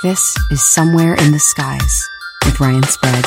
This is Somewhere in the Skies with Ryan Sprague.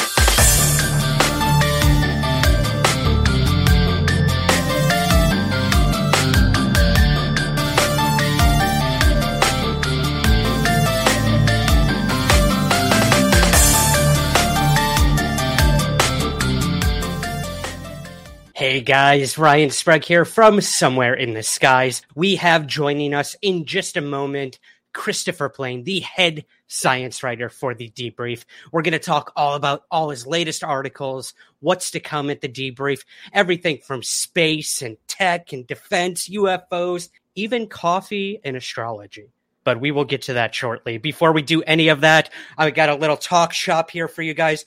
Hey guys, Ryan Sprague here from Somewhere in the Skies. We have joining us in just a moment Christopher Plain, the head science writer for the debrief. We're going to talk all about all his latest articles, what's to come at the debrief, everything from space and tech and defense, UFOs, even coffee and astrology. But we will get to that shortly. Before we do any of that, I got a little talk shop here for you guys.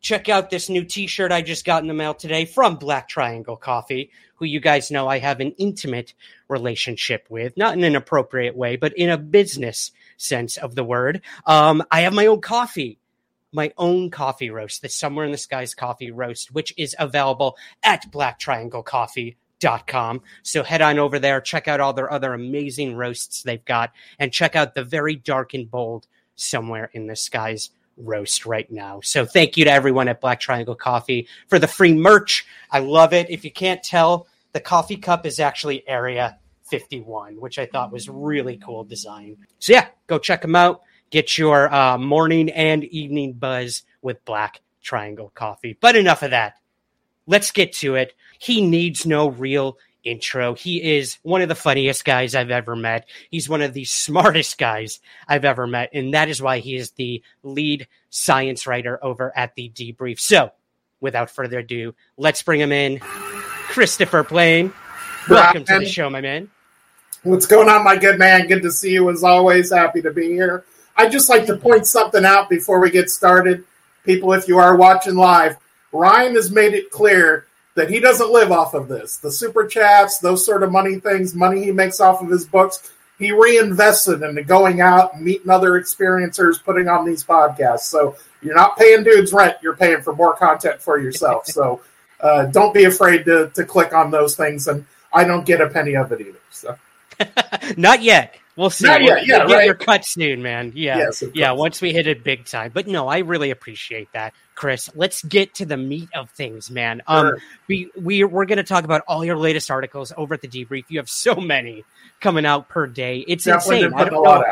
Check out this new t shirt I just got in the mail today from Black Triangle Coffee, who you guys know I have an intimate relationship with, not in an appropriate way, but in a business sense of the word. Um, I have my own coffee, my own coffee roast, the Somewhere in the Skies coffee roast, which is available at blacktrianglecoffee.com. So head on over there, check out all their other amazing roasts they've got, and check out the very dark and bold Somewhere in the Skies roast right now. So thank you to everyone at Black Triangle Coffee for the free merch. I love it. If you can't tell, the coffee cup is actually Area 51, which I thought was really cool design. So yeah, go check them out. Get your uh, morning and evening buzz with Black Triangle Coffee. But enough of that. Let's get to it. He needs no real intro. He is one of the funniest guys I've ever met. He's one of the smartest guys I've ever met. And that is why he is the lead science writer over at the debrief. So without further ado, let's bring him in. Christopher Plain. Welcome to the show, my man. What's going on, my good man? Good to see you as always. Happy to be here. I'd just like to point something out before we get started. People, if you are watching live, Ryan has made it clear that he doesn't live off of this. The super chats, those sort of money things, money he makes off of his books, he reinvested into going out, meeting other experiencers, putting on these podcasts. So you're not paying dudes rent, you're paying for more content for yourself. so uh, don't be afraid to, to click on those things. And I don't get a penny of it either. So. not yet. We'll see. Not yet, yeah, right. your cut soon, man. Yeah, Yes, yeah. Once we hit it big time, but no, I really appreciate that, Chris. Let's get to the meat of things, man. Um, Sure. we we we're going to talk about all your latest articles over at the debrief. You have so many coming out per day. It's Definitely insane. I don't know-.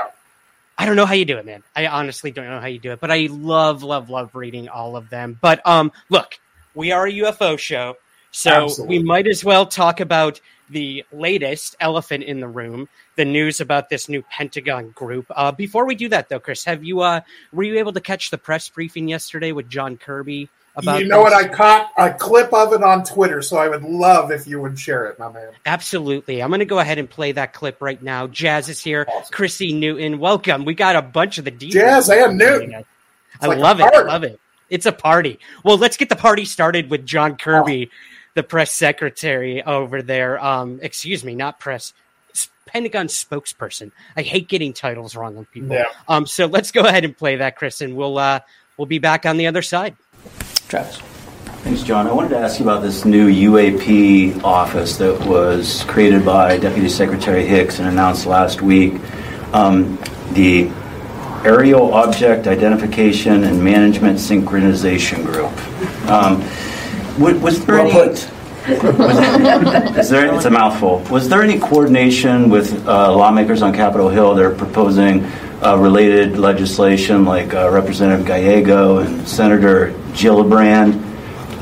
I don't know how you do it, man. I honestly don't know how you do it, but I love, love, love reading all of them. But um, look, we are a UFO show, so Absolutely. we might as well talk about the latest elephant in the room, the news about this new Pentagon group. Uh, before we do that, though, Chris, have you uh, were you able to catch the press briefing yesterday with John Kirby about? You know what? I caught a clip of it on Twitter, so I would love if you would share it, my man. Absolutely. I'm going to go ahead and play that clip right now. Jazz is here. Awesome. Chrissy Newton, welcome. We got a bunch of the deep Jazz and Newton. I like love it. I love it. It's a party. Well, let's get the party started with John Kirby, the press secretary over there. Um, excuse me, not press. Pentagon spokesperson. I hate getting titles wrong on people. Yeah. Um, so let's go ahead and play that, Chris, and we'll uh, we'll be back on the other side. Travis. Thanks, John. I wanted to ask you about this new UAP office that was created by Deputy Secretary Hicks and announced last week. Um, the Aerial Object Identification and Management Synchronization Group. Um, wa- was there Well any, put. Is there, it's a mouthful. Was there any coordination with uh, lawmakers on Capitol Hill? They're proposing uh, related legislation like uh, Representative Gallego and Senator Gillibrand.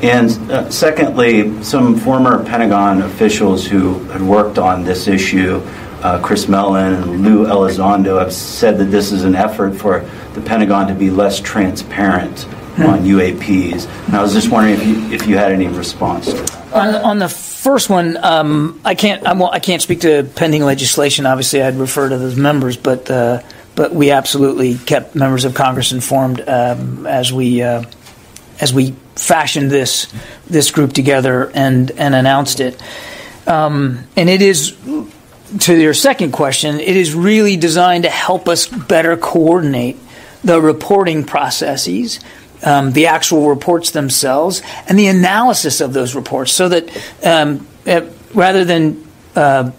And uh, secondly, some former Pentagon officials who had worked on this issue, uh, Chris Mellon and Lou Elizondo, have said that this is an effort for the Pentagon to be less transparent on UAPs. And I was just wondering if you, if you had any response to that. On, on the first one, um, I can't. I, I can't speak to pending legislation. Obviously, I'd refer to those members, but uh, but we absolutely kept members of Congress informed um, as we uh, as we fashioned this this group together and and announced it. Um, and it is to your second question. It is really designed to help us better coordinate the reporting processes um, the actual reports themselves and the analysis of those reports so that um, uh, rather than uh,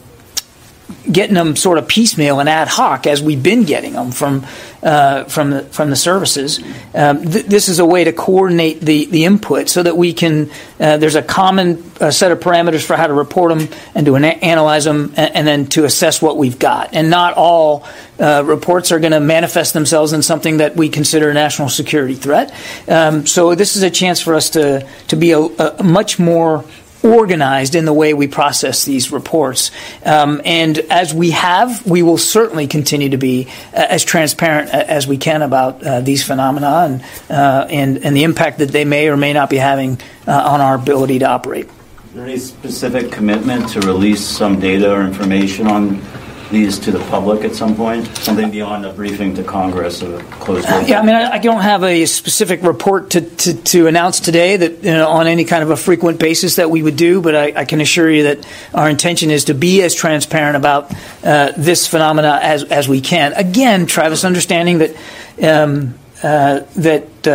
getting them sort of piecemeal and ad hoc as we've been getting them from uh, from the from the services. Um, th- this is a way to coordinate the the input so that we can. Uh, there's a common uh, set of parameters for how to report them and to an- analyze them, and, and, then to assess what we've got. And not all uh, reports are going to manifest themselves in something that we consider a national security threat. Um, so this is a chance for us to to be a, a much more organized in the way we process these reports. Um, and as we have, we will certainly continue to be uh, as transparent as we can about uh, these phenomena and, uh, and, and the impact that they may or may not be having uh, on our ability to operate. Is there any specific commitment to release some data or information on these to the public at some point? Something beyond a briefing to Congress or closed door? Yeah, I mean, I, I, don't have a specific report to, to, to announce today that you know, on any kind of a frequent basis that we would do, but I, I, can assure you that our intention is to be as transparent about uh, this phenomena as, as we can. Again, Travis, understanding that um, uh, that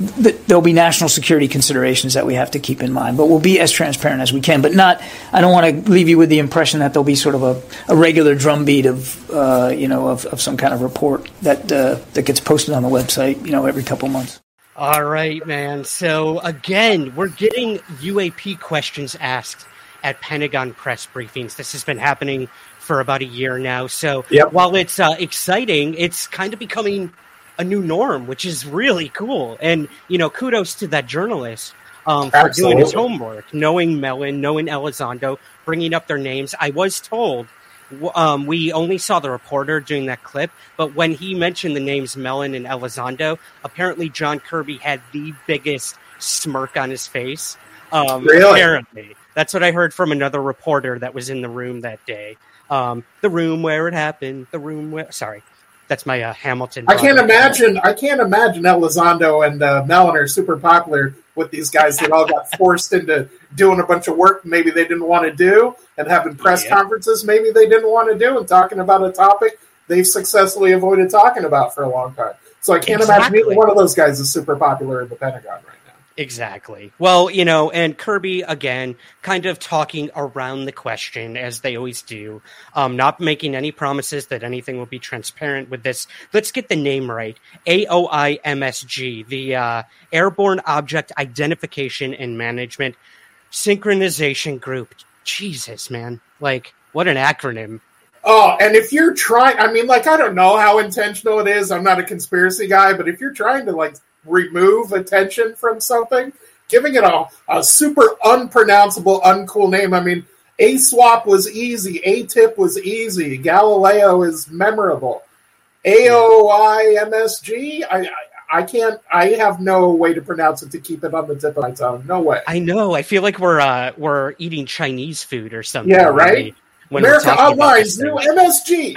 there'll be national security considerations that we have to keep in mind, but we'll be as transparent as we can. But not, I don't want to leave you with the impression that there'll be sort of a, a regular drumbeat of, uh, you know, of, of, some kind of report that uh, that gets posted on the website, you know, every couple months. All right, man. So again, we're getting UAP questions asked at Pentagon press briefings. This has been happening for about a year now. So yep. while it's uh, exciting, it's kind of becoming a new norm, which is really cool. And you know, kudos to that journalist um, for doing his homework, knowing Mellon, knowing Elizondo, bringing up their names. I was told um, we only saw the reporter doing that clip, but when he mentioned the names Mellon and Elizondo, apparently John Kirby had the biggest smirk on his face. Um, really? Apparently, that's what I heard from another reporter that was in the room that day. Um, the room where it happened. The room where. Sorry, that's my uh, Hamilton. I can't imagine. I can't imagine Elizondo and uh, Mellon are super popular with these guys that all got forced into doing a bunch of work maybe they didn't want to do and having press yeah. conferences maybe they didn't want to do and talking about a topic they've successfully avoided talking about for a long time. So I can't exactly. imagine either one of those guys is super popular in the Pentagon right Exactly. Well, you know, and Kirby again, kind of talking around the question as they always do, um, not making any promises that anything will be transparent with this. Let's get the name right: AOIMSG, the uh, Airborne Object Identification and Management Synchronization Group. Jesus, man! Like, what an acronym! Oh, and if you're trying, I mean, like, I don't know how intentional it is. I'm not a conspiracy guy, but if you're trying to like remove attention from something, giving it a, a super unpronounceable, uncool name. I mean, AAWSAP was easy, AATIP was easy, Galileo is memorable. AOIMSG, I, I I can't. I have no way to pronounce it to keep it on the tip of my tongue. No way. I know. I feel like we're uh, we're eating Chinese food or something. Yeah, right. When America Online's new MSG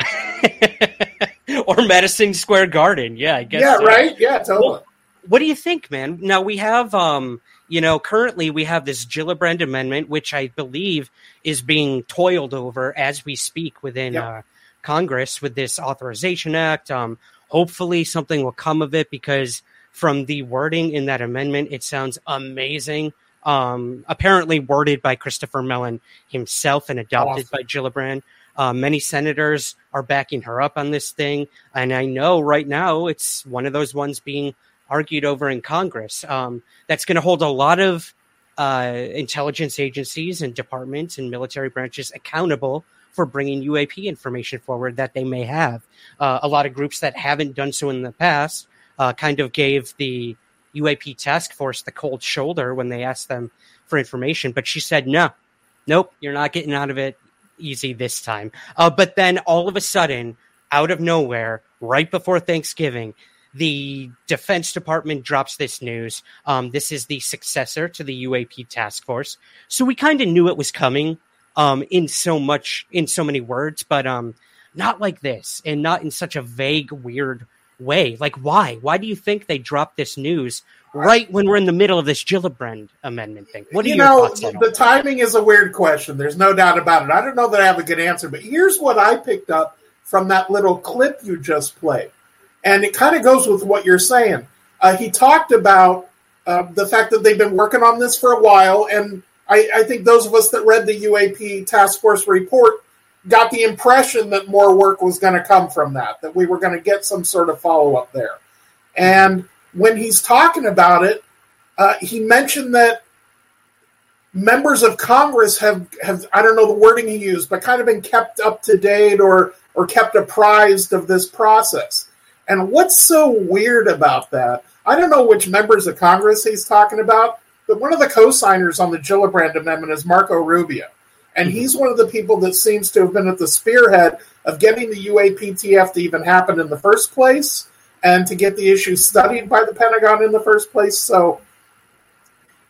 or Madison Square Garden. Yeah, I guess. Yeah, so. right. Yeah, totally. Well, what do you think, man? Now we have, um, you know, currently we have this Gillibrand amendment, which I believe is being toiled over as we speak within yep. uh, Congress with this authorization act. Um, hopefully, something will come of it because from the wording in that amendment, it sounds amazing. Um, apparently worded by Christopher Mellon himself and adopted awesome. by Gillibrand. Uh, many senators are backing her up on this thing, and I know right now it's one of those ones being argued over in Congress. Um, that's going to hold a lot of uh, intelligence agencies and departments and military branches accountable for bringing UAP information forward that they may have. Uh, a lot of groups that haven't done so in the past uh, kind of gave the UAP task force the cold shoulder when they asked them for information, but she said, no, nope, you're not getting out of it easy this time. Uh, but then all of a sudden, out of nowhere, right before Thanksgiving, the Defense Department drops this news. Um, this is the successor to the UAP task force, so we kind of knew it was coming. Um, in so much, in so many words, but um, not like this, and not in such a vague, weird way. Like, why? Why do you think they dropped this news right when we're in the middle of this Gillibrand amendment thing? What are you know, thoughts on the timing is a weird question. There's no doubt about it. I don't know that I have a good answer, but here's what I picked up from that little clip you just played, and it kind of goes with what you're saying. Uh, he talked about uh, the fact that they've been working on this for a while, and I, I think those of us that read the UAP task force report got the impression that more work was going to come from that, that we were going to get some sort of follow up there. And when he's talking about it, uh, he mentioned that members of Congress have, have I don't know the wording he used, but kind of been kept up to date or or kept apprised of this process. And what's so weird about that? I don't know which members of Congress he's talking about, but one of the co-signers on the Gillibrand amendment is Marco Rubio. And mm-hmm. he's one of the people that seems to have been at the spearhead of getting the UAPTF to even happen in the first place and to get the issue studied by the Pentagon in the first place. So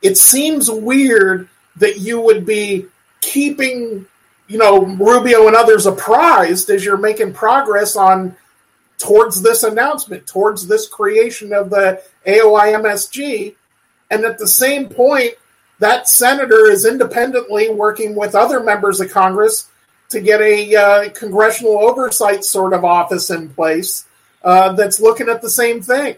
it seems weird that you would be keeping, you know, Rubio and others apprised as you're making progress on towards this announcement, towards this creation of the AOIMSG. And at the same point, that senator is independently working with other members of Congress to get a uh, congressional oversight sort of office in place uh, that's looking at the same thing.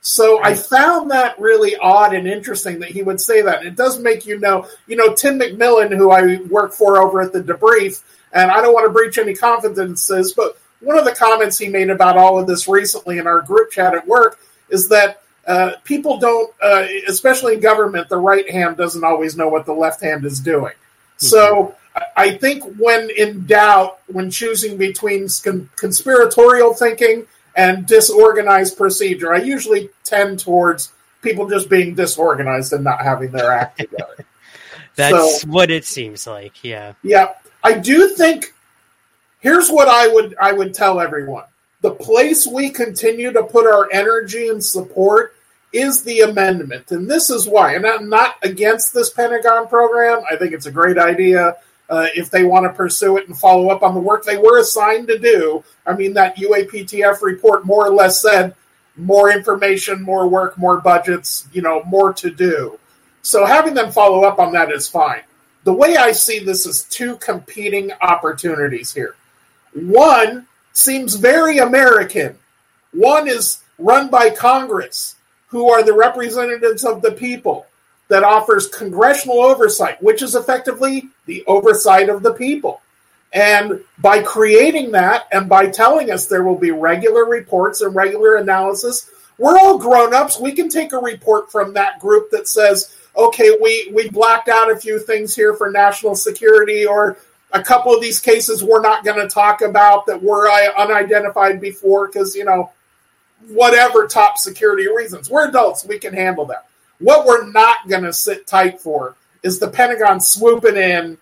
So I found that really odd and interesting that he would say that. And it does make you know, you know, Tim McMillan, who I work for over at the Debrief, and I don't want to breach any confidences, but one of the comments he made about all of this recently in our group chat at work is that uh, people don't, uh, especially in government, the right hand doesn't always know what the left hand is doing. Mm-hmm. So I think when in doubt, when choosing between conspiratorial thinking and disorganized procedure, I usually tend towards people just being disorganized and not having their act together. That's so, what it seems like. Yeah. Yeah. I do think here's what I would I would tell everyone. The place we continue to put our energy and support is the amendment. And this is why. And I'm not against this Pentagon program. I think it's a great idea uh, if they want to pursue it and follow up on the work they were assigned to do. I mean, that UAPTF report more or less said more information, more work, more budgets, you know, more to do. So having them follow up on that is fine. The way I see this is two competing opportunities here. One seems very American. One is run by Congress who are the representatives of the people, that offers congressional oversight, which is effectively the oversight of the people. And by creating that and by telling us there will be regular reports and regular analysis, we're all grown ups. We can take a report from that group that says, okay, we, we blacked out a few things here for national security, or a couple of these cases we're not going to talk about that were uh, unidentified before because, you know, whatever top security reasons. We're adults, we can handle that. What we're not going to sit tight for is the Pentagon swooping in,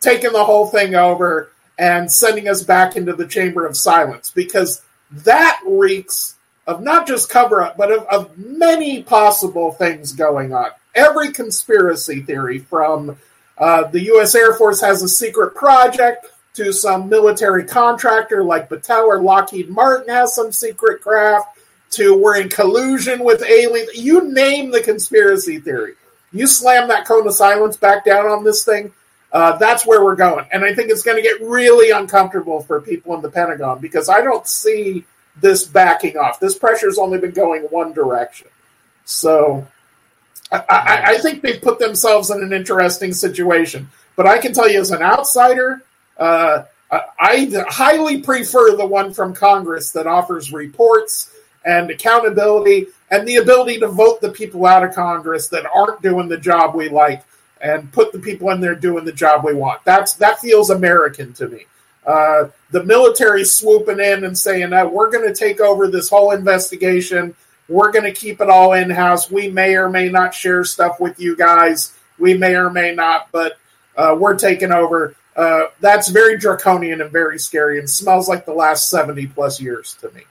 taking the whole thing over, and sending us back into the chamber of silence because that reeks of not just cover up, but of, of many possible things going on. Every conspiracy theory from uh, the U.S. Air Force has a secret project to some military contractor like Battelle or Lockheed Martin has some secret craft to we're in collusion with aliens. You name the conspiracy theory. You slam that cone of silence back down on this thing. Uh, that's where we're going. And I think it's going to get really uncomfortable for people in the Pentagon because I don't see this backing off. This pressure's only been going one direction. So I, I, I think they've put themselves in an interesting situation. But I can tell you as an outsider, uh, I highly prefer the one from Congress that offers reports and accountability and the ability to vote the people out of Congress that aren't doing the job we like and put the people in there doing the job we want. That's that feels American to me. Uh, the military swooping in and saying that we're going to take over this whole investigation. We're going to keep it all in house. We may or may not share stuff with you guys. We may or may not, but uh, we're taking over. Uh, that's very draconian and very scary and smells like the last 70 plus years to me.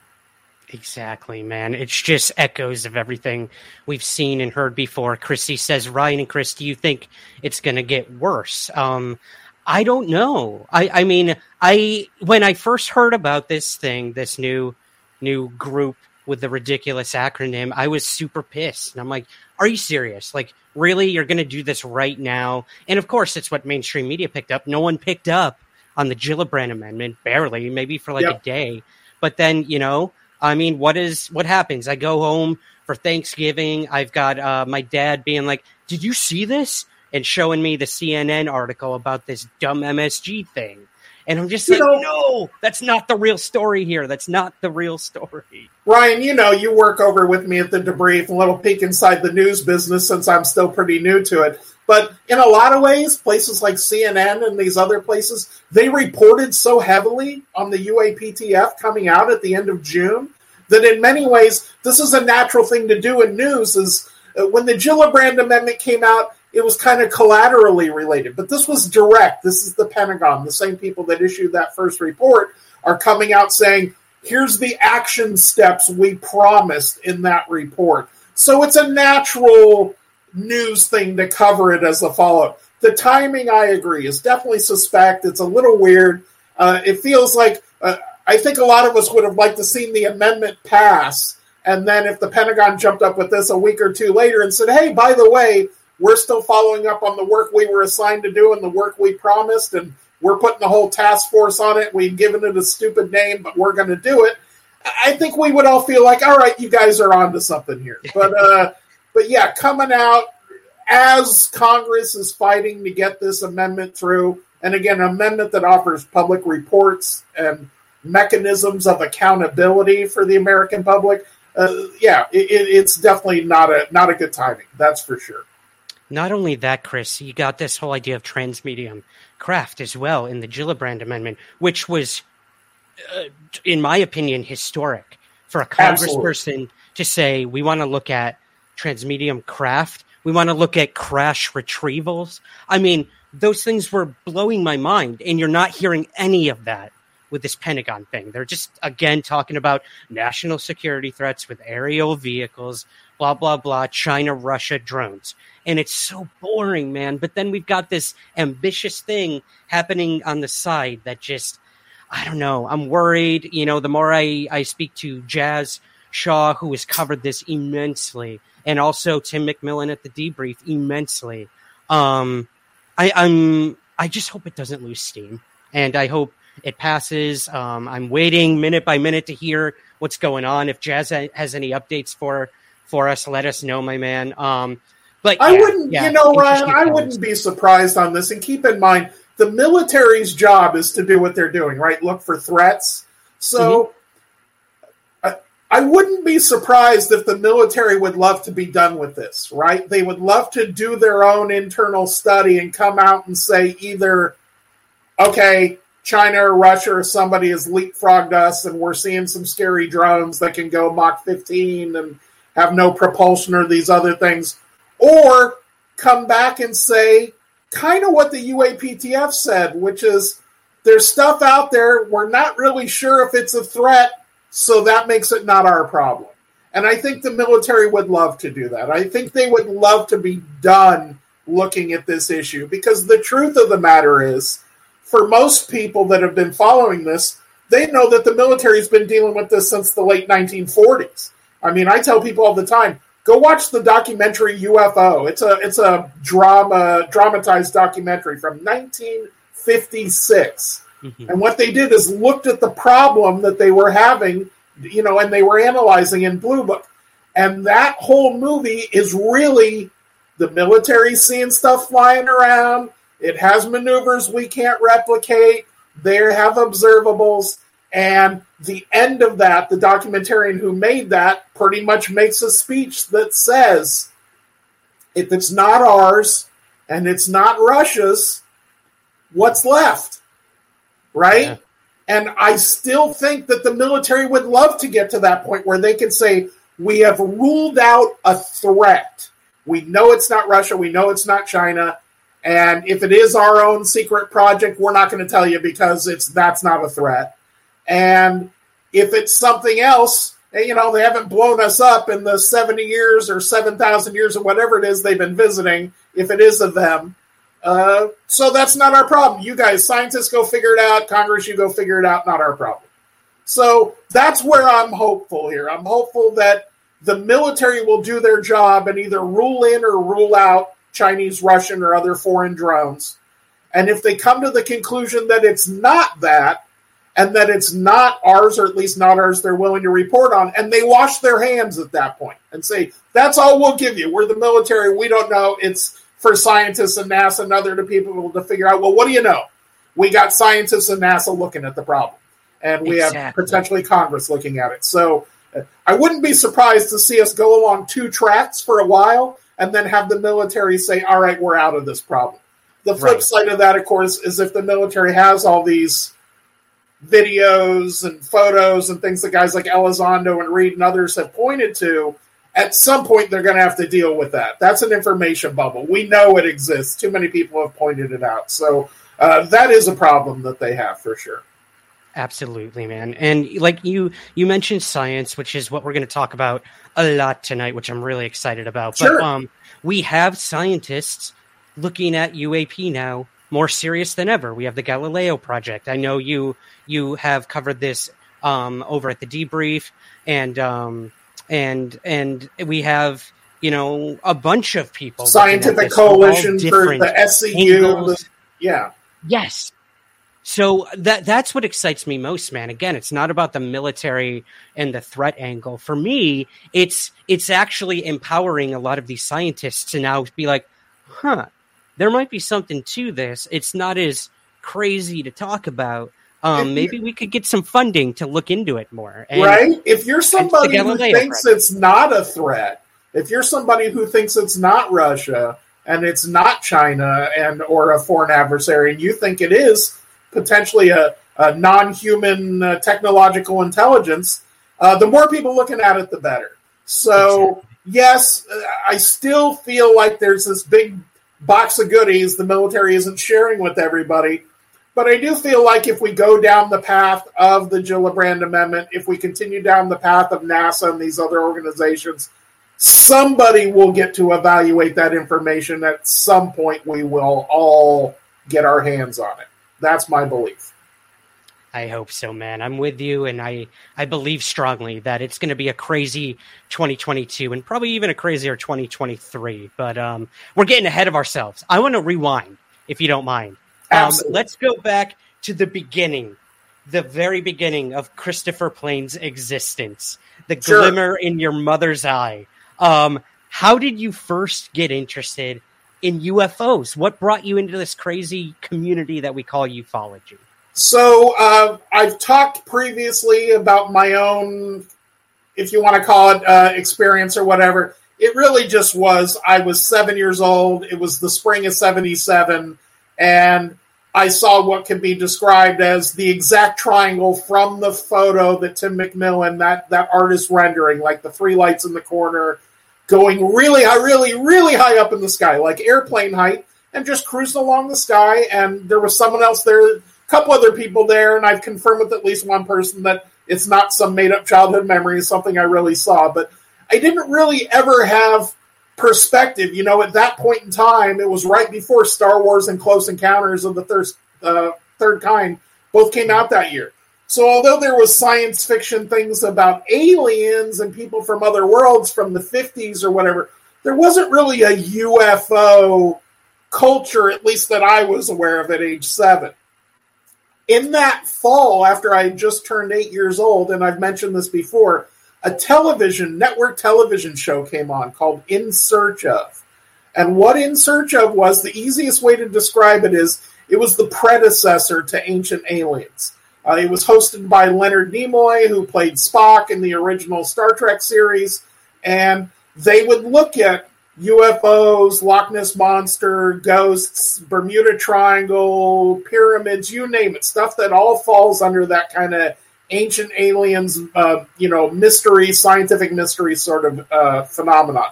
Exactly, man. It's just echoes of everything we've seen and heard before. Christy says, Ryan and Chris, do you think it's going to get worse? Um, I don't know. I, I mean, I when I first heard about this thing, this new new group with the ridiculous acronym, I was super pissed. And I'm like, are you serious? Like, really? You're going to do this right now? And of course, it's what mainstream media picked up. No one picked up on the Gillibrand Amendment, barely, maybe for like yep. a day. But then, you know, I mean, what is what happens? I go home for Thanksgiving. I've got uh, my dad being like, "Did you see this?" and showing me the CNN article about this dumb MSG thing. And I'm just you like, know, no, that's not the real story here. That's not the real story. Ryan, you know, you work over with me at the debrief, a little peek inside the news business since I'm still pretty new to it. But in a lot of ways, places like CNN and these other places, they reported so heavily on the UAPTF coming out at the end of June that in many ways, this is a natural thing to do in news. Is uh, when the Gillibrand Amendment came out, it was kind of collaterally related, but this was direct. This is the Pentagon. The same people that issued that first report are coming out saying, here's the action steps we promised in that report. So it's a natural news thing to cover it as a follow up. The timing, I agree, is definitely suspect. It's a little weird. Uh, it feels like uh, I think a lot of us would have liked to seen the amendment pass, and then if the Pentagon jumped up with this a week or two later and said, "Hey, by the way, we're still following up on the work we were assigned to do and the work we promised, and we're putting the whole task force on it. We've given it a stupid name, but we're going to do it." I think we would all feel like, "All right, you guys are onto something here." But uh, but yeah, coming out as Congress is fighting to get this amendment through, and again, an amendment that offers public reports and mechanisms of accountability for the American public. Uh, yeah, it, it's definitely not a not a good timing. That's for sure. Not only that, Chris, you got this whole idea of transmedium craft as well in the Gillibrand Amendment, which was, uh, in my opinion, historic for a congressperson Absolutely. to say we want to look at transmedium craft. We want to look at crash retrievals. I mean, those things were blowing my mind, and you're not hearing any of that with this Pentagon thing. They're just, again, talking about national security threats with aerial vehicles, blah, blah, blah, China, Russia, drones. And it's so boring, man. But then we've got this ambitious thing happening on the side that just, I don't know. I'm worried. You know, the more I, I speak to Jazz Shaw, who has covered this immensely, and also Tim McMillan at the debrief immensely. Um, I, I'm I just hope it doesn't lose steam, and I hope it passes. Um, I'm waiting minute by minute to hear what's going on. If Jazz has any updates for for us, let us know, my man. Um, but I wouldn't, yeah, you know, Ryan, I wouldn't be surprised on this. And keep in mind, the military's job is to do what they're doing, right? Look for threats. So. Mm-hmm I wouldn't be surprised if the military would love to be done with this, right? They would love to do their own internal study and come out and say either, okay, China or Russia or somebody has leapfrogged us and we're seeing some scary drones that can go Mach 15 and have no propulsion or these other things, or come back and say kind of what the UAPTF said, which is there's stuff out there, we're not really sure if it's a threat so that makes it not our problem. And I think the military would love to do that. I think they would love to be done looking at this issue because the truth of the matter is, for most people that have been following this, they know that the military's been dealing with this since the late 1940s. I mean, I tell people all the time, go watch the documentary UFO. It's a it's a drama dramatized documentary from 1956 Mm-hmm. And what they did is looked at the problem that they were having, you know, and they were analyzing in Blue Book. And that whole movie is really the military seeing stuff flying around. It has maneuvers we can't replicate. They have observables. And the end of that, the documentarian who made that pretty much makes a speech that says if it's not ours and it's not Russia's, what's left? right? Yeah. And I still think that the military would love to get to that point where they can say, we have ruled out a threat. We know it's not Russia. We know it's not China. And if it is our own secret project, we're not going to tell you because it's that's not a threat. And if it's something else, you know, they haven't blown us up in the 70 years or 7,000 years or whatever it is they've been visiting, if it is of them. Uh, so that's not our problem. You guys, scientists, go figure it out. Congress, you go figure it out. Not our problem. So that's where I'm hopeful here. I'm hopeful that the military will do their job and either rule in or rule out Chinese, Russian, or other foreign drones. And if they come to the conclusion that it's not that, and that it's not ours, or at least not ours, they're willing to report on, and they wash their hands at that point and say, that's all we'll give you. We're the military. We don't know. It's for scientists and NASA and other people to figure out, well, what do you know? We got scientists and NASA looking at the problem, and we exactly. have potentially Congress looking at it. So uh, I wouldn't be surprised to see us go along two tracks for a while and then have the military say, all right, we're out of this problem. The flip right. side of that, of course, is if the military has all these videos and photos and things that guys like Elizondo and Reid and others have pointed to, at some point they're going to have to deal with that. That's an information bubble. We know it exists. Too many people have pointed it out. So uh, that is a problem that they have for sure. Absolutely, man. And like you, you mentioned science, which is what we're going to talk about a lot tonight, which I'm really excited about. Sure. But um, we have scientists looking at UAP now more serious than ever. We have the Galileo project. I know you you have covered this um, over at the debrief, and um, and and we have you know a bunch of people. Scientific coalition for the SCU. Yeah. Yes. So that that's what excites me most, man. Again, it's not about the military and the threat angle. For me, it's it's actually empowering a lot of these scientists to now be like, huh, there might be something to this. It's not as crazy to talk about. Um, maybe we could get some funding to look into it more. And, right? If you're somebody who thinks project. it's not a threat, if you're somebody who thinks it's not Russia and it's not China and or a foreign adversary, and you think it is potentially a, a non-human uh, technological intelligence, uh, the more people looking at it, the better. So exactly. yes, I still feel like there's this big box of goodies the military isn't sharing with everybody. But I do feel like if we go down the path of the Gillibrand Amendment, if we continue down the path of NASA and these other organizations, somebody will get to evaluate that information. At some point, we will all get our hands on it. That's my belief. I hope so, man. I'm with you, and I I believe strongly that it's going to be a crazy 2022 and probably even a crazier 2023. But um, we're getting ahead of ourselves. I want to rewind, if you don't mind. Um, let's go back to the beginning, the very beginning of Christopher Plain's existence, the sure. glimmer in your mother's eye. Um, how did you first get interested in UFOs? What brought you into this crazy community that we call ufology? So uh, I've talked previously about my own, if you want to call it uh, experience or whatever. It really just was. I was seven years old. It was the spring of '77, and I saw what can be described as the exact triangle from the photo that Tim McMillan, that that artist rendering, like the three lights in the corner, going really high, really, really high up in the sky, like airplane height, and just cruising along the sky. And there was someone else there couple other people there, and I've confirmed with at least one person that it's not some made up childhood memory, it's something I really saw. But I didn't really ever have perspective. You know, at that point in time, it was right before Star Wars and Close Encounters of the Third, uh, third Kind both came out that year. So although there was science fiction things about aliens and people from other worlds from the 50s or whatever, there wasn't really a UFO culture, at least that I was aware of at age seven in that fall, after I just turned eight years old, and I've mentioned this before, a television, network television show came on called In Search of. And what In Search of was, the easiest way to describe it is it was the predecessor to Ancient Aliens. Uh, it was hosted by Leonard Nimoy, who played Spock in the original Star Trek series. And they would look at UFOs, Loch Ness Monster, ghosts, Bermuda Triangle, pyramids, you name it, stuff that all falls under that kind of ancient aliens, uh, you know, mystery, scientific mystery sort of uh, phenomenon.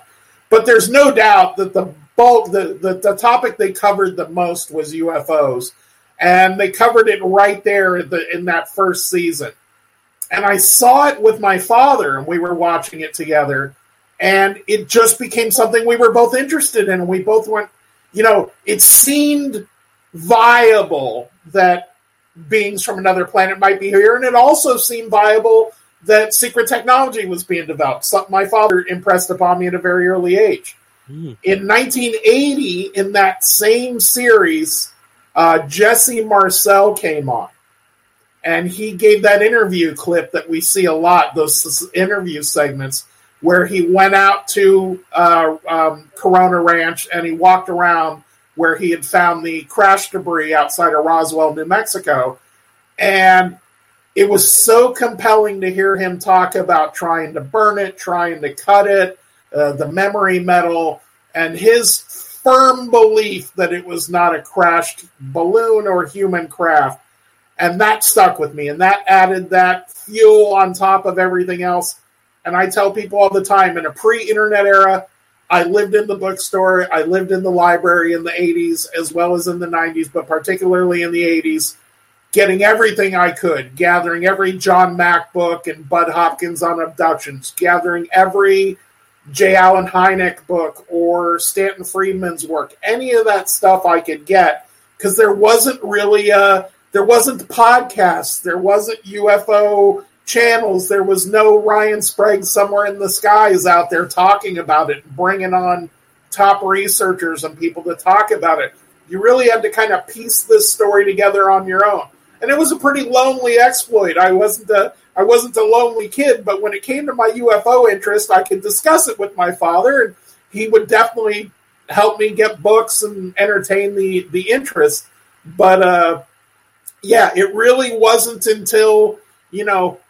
But there's no doubt that the bulk, the, the, the topic they covered the most was UFOs, and they covered it right there in, the, in that first season. and I saw it with my father, and we were watching it together, and it just became something we were both interested in. And we both went, you know, it seemed viable that beings from another planet might be here, and it also seemed viable that secret technology was being developed. Something my father impressed upon me at a very early age. Mm. In 1980, in that same series, uh, Jesse Marcel came on and he gave that interview clip that we see a lot, those interview segments where he went out to uh, um, Corona Ranch and he walked around where he had found the crash debris outside of Roswell, New Mexico, and it was so compelling to hear him talk about trying to burn it, trying to cut it, uh, the memory metal, and his firm belief that it was not a crashed balloon or human craft and that stuck with me, and that added that fuel on top of everything else. And I tell people all the time in a pre internet era, I lived in the bookstore, I lived in the library in the 80s as well as in the 90s, but particularly in the 80s, getting everything I could, gathering every John Mack book and Budd Hopkins on abductions, gathering every J. Allen Hynek book or Stanton Friedman's work, any of that stuff I could get, because there wasn't really a there wasn't podcasts. There wasn't UFO channels. There was no Ryan Sprague somewhere in the skies out there talking about it, bringing on top researchers and people to talk about it. You really had to kind of piece this story together on your own. And it was a pretty lonely exploit. I wasn't a I wasn't a lonely kid, but when it came to my UFO interest, I could discuss it with my father, and he would definitely help me get books and entertain the the interest. But uh, yeah, it really wasn't until, you know,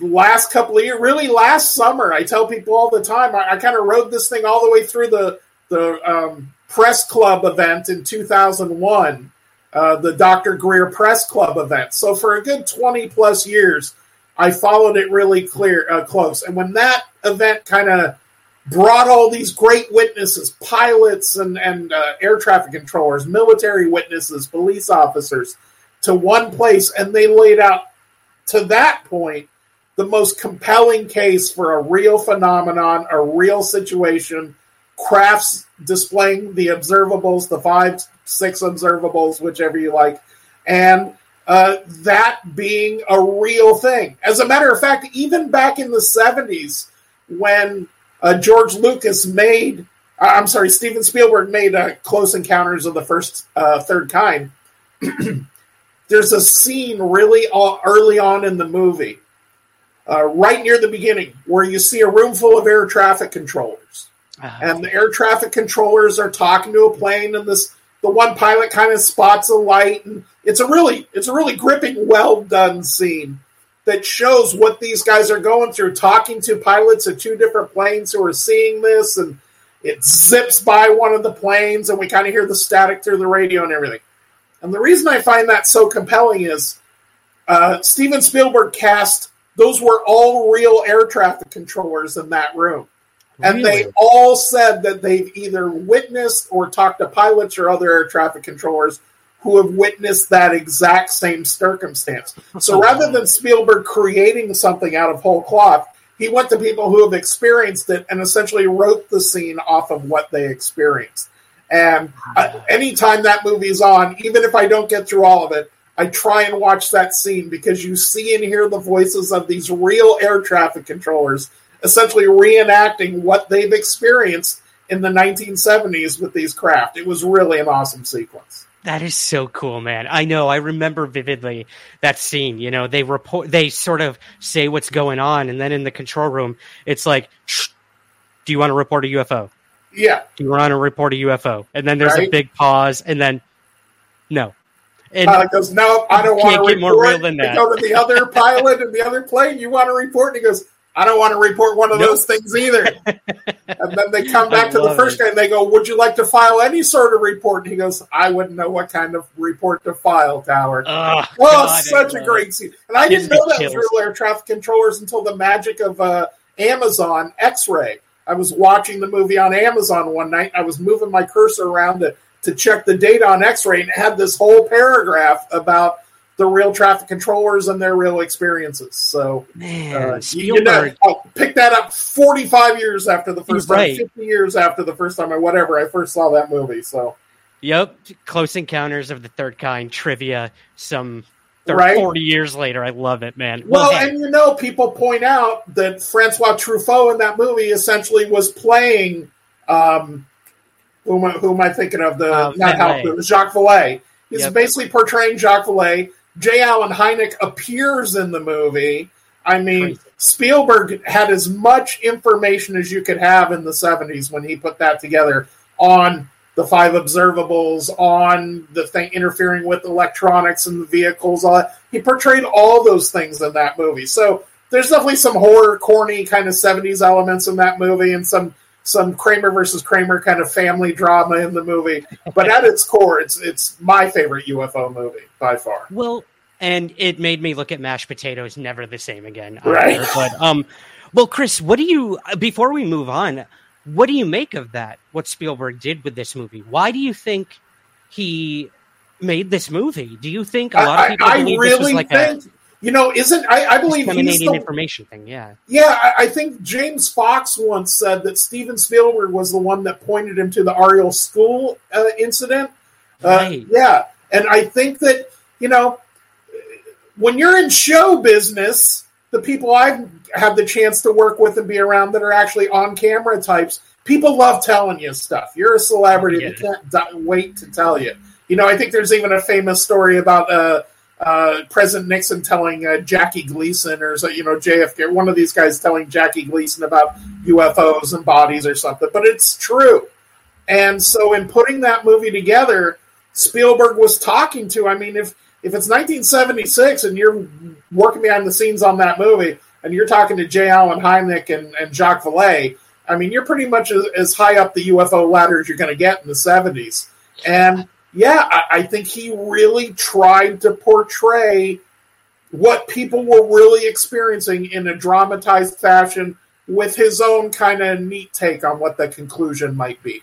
last couple of years, really last summer. I tell people all the time, I, I kind of rode this thing all the way through the, the um, press club event in 2001, uh, the Dr. Greer press club event. So for a good 20 plus years, I followed it really clear, uh, close. And when that event kind of brought all these great witnesses, pilots and, and uh, air traffic controllers, military witnesses, police officers, to one place, and they laid out to that point the most compelling case for a real phenomenon, a real situation, crafts displaying the observables, the five, six observables, whichever you like, and uh, that being a real thing. As a matter of fact, even back in the 70s, when uh, George Lucas made, uh, I'm sorry, Steven Spielberg made uh, Close Encounters of the First uh, Third Kind. there's a scene really early on in the movie, uh, right near the beginning, where you see a room full of air traffic controllers, uh-huh. and the air traffic controllers are talking to a plane, and this the one pilot kind of spots a light, and it's a really it's a really gripping, well done scene that shows what these guys are going through, talking to pilots of two different planes who are seeing this, and it zips by one of the planes, and we kind of hear the static through the radio and everything. And the reason I find that so compelling is uh, Steven Spielberg cast those were all real air traffic controllers in that room. And they all said that they've either witnessed or talked to pilots or other air traffic controllers who have witnessed that exact same circumstance. So rather than Spielberg creating something out of whole cloth, he went to people who have experienced it and essentially wrote the scene off of what they experienced. And uh, anytime that movie's on, even if I don't get through all of it, I try and watch that scene because you see and hear the voices of these real air traffic controllers essentially reenacting what they've experienced in the 1970s with these craft. It was really an awesome sequence. That is so cool, man. I know. I remember vividly that scene. You know, they report, they sort of say what's going on, and then in the control room, it's like, "Do you want to report a UFO? Yeah. Do You want to report a UFO. And then there's right. a big pause, and then no. And uh, goes, no, I don't want to report. More real than that. go to the other pilot and the other plane. You want to report? And he goes, I don't want to report one of nope. those things either. and then they come back to the first it. guy and they go, Would you like to file any sort of report? And he goes, I wouldn't know what kind of report to file, Tower. Oh, well, God, such a great scene. And I didn't know that was real air traffic controllers until the magic of uh, Amazon X ray. I was watching the movie on Amazon one night. I was moving my cursor around to, to check the data on X ray and had this whole paragraph about the real traffic controllers and their real experiences. So, Man, uh, you, know, I'll pick that up 45 years after the first Right. time, 50 years after the first time, or whatever I first saw that movie. So, Yep, Close Encounters of the Third Kind trivia. Some Right. forty years later, I love it, man. well, hey, and you know, people point out that Francois Truffaut in that movie essentially was playing. Um, who am I, who am I thinking of? The Uh, not Valet. Halp, Jacques Vallée. He's Yep. basically portraying Jacques Vallée. J. Allen Hynek appears in the movie. I mean, Crazy. Spielberg had as much information as you could have in the 70s when he put that together on the five observables, on the thing interfering with electronics and the vehicles. All that. He portrayed all those things in that movie. So there's definitely some horror, corny kind of 70s elements in that movie and some some Kramer versus Kramer kind of family drama in the movie. But at its core, it's it's my favorite UFO movie by far. well, and it made me look at mashed potatoes never the same again. Right. either. But um, well, Chris, what do you? Before we move on, what do you make of that? What Spielberg did with this movie? Why do you think he made this movie? Do you think a lot of people I, I believe this was really like think, you know, isn't I believe he's the, information thing? Yeah. Yeah, I, I think James Fox once said that Steven Spielberg was the one that pointed him to the Ariel School uh, incident. Uh, Right. yeah, and I think that you know when you're in show business, the people I've had the chance to work with and be around that are actually on camera types, people love telling you stuff. You're a celebrity; they can't wait to tell you. You know, I think there's even a famous story about. Uh, uh, President Nixon telling uh, Jackie Gleason or so, you know JFK, one of these guys telling Jackie Gleason about UFOs and bodies or something, but it's true. And so, in putting that movie together, Spielberg was talking to. I mean, if if it's 1976 and you're working behind the scenes on that movie, and you're talking to J. Allen Hynek and, and Jacques Vallée, I mean, you're pretty much as, as high up the UFO ladder as you're going to get in the 70s. And yeah, I, I think he really tried to portray what people were really experiencing in a dramatized fashion with his own kind of neat take on what the conclusion might be.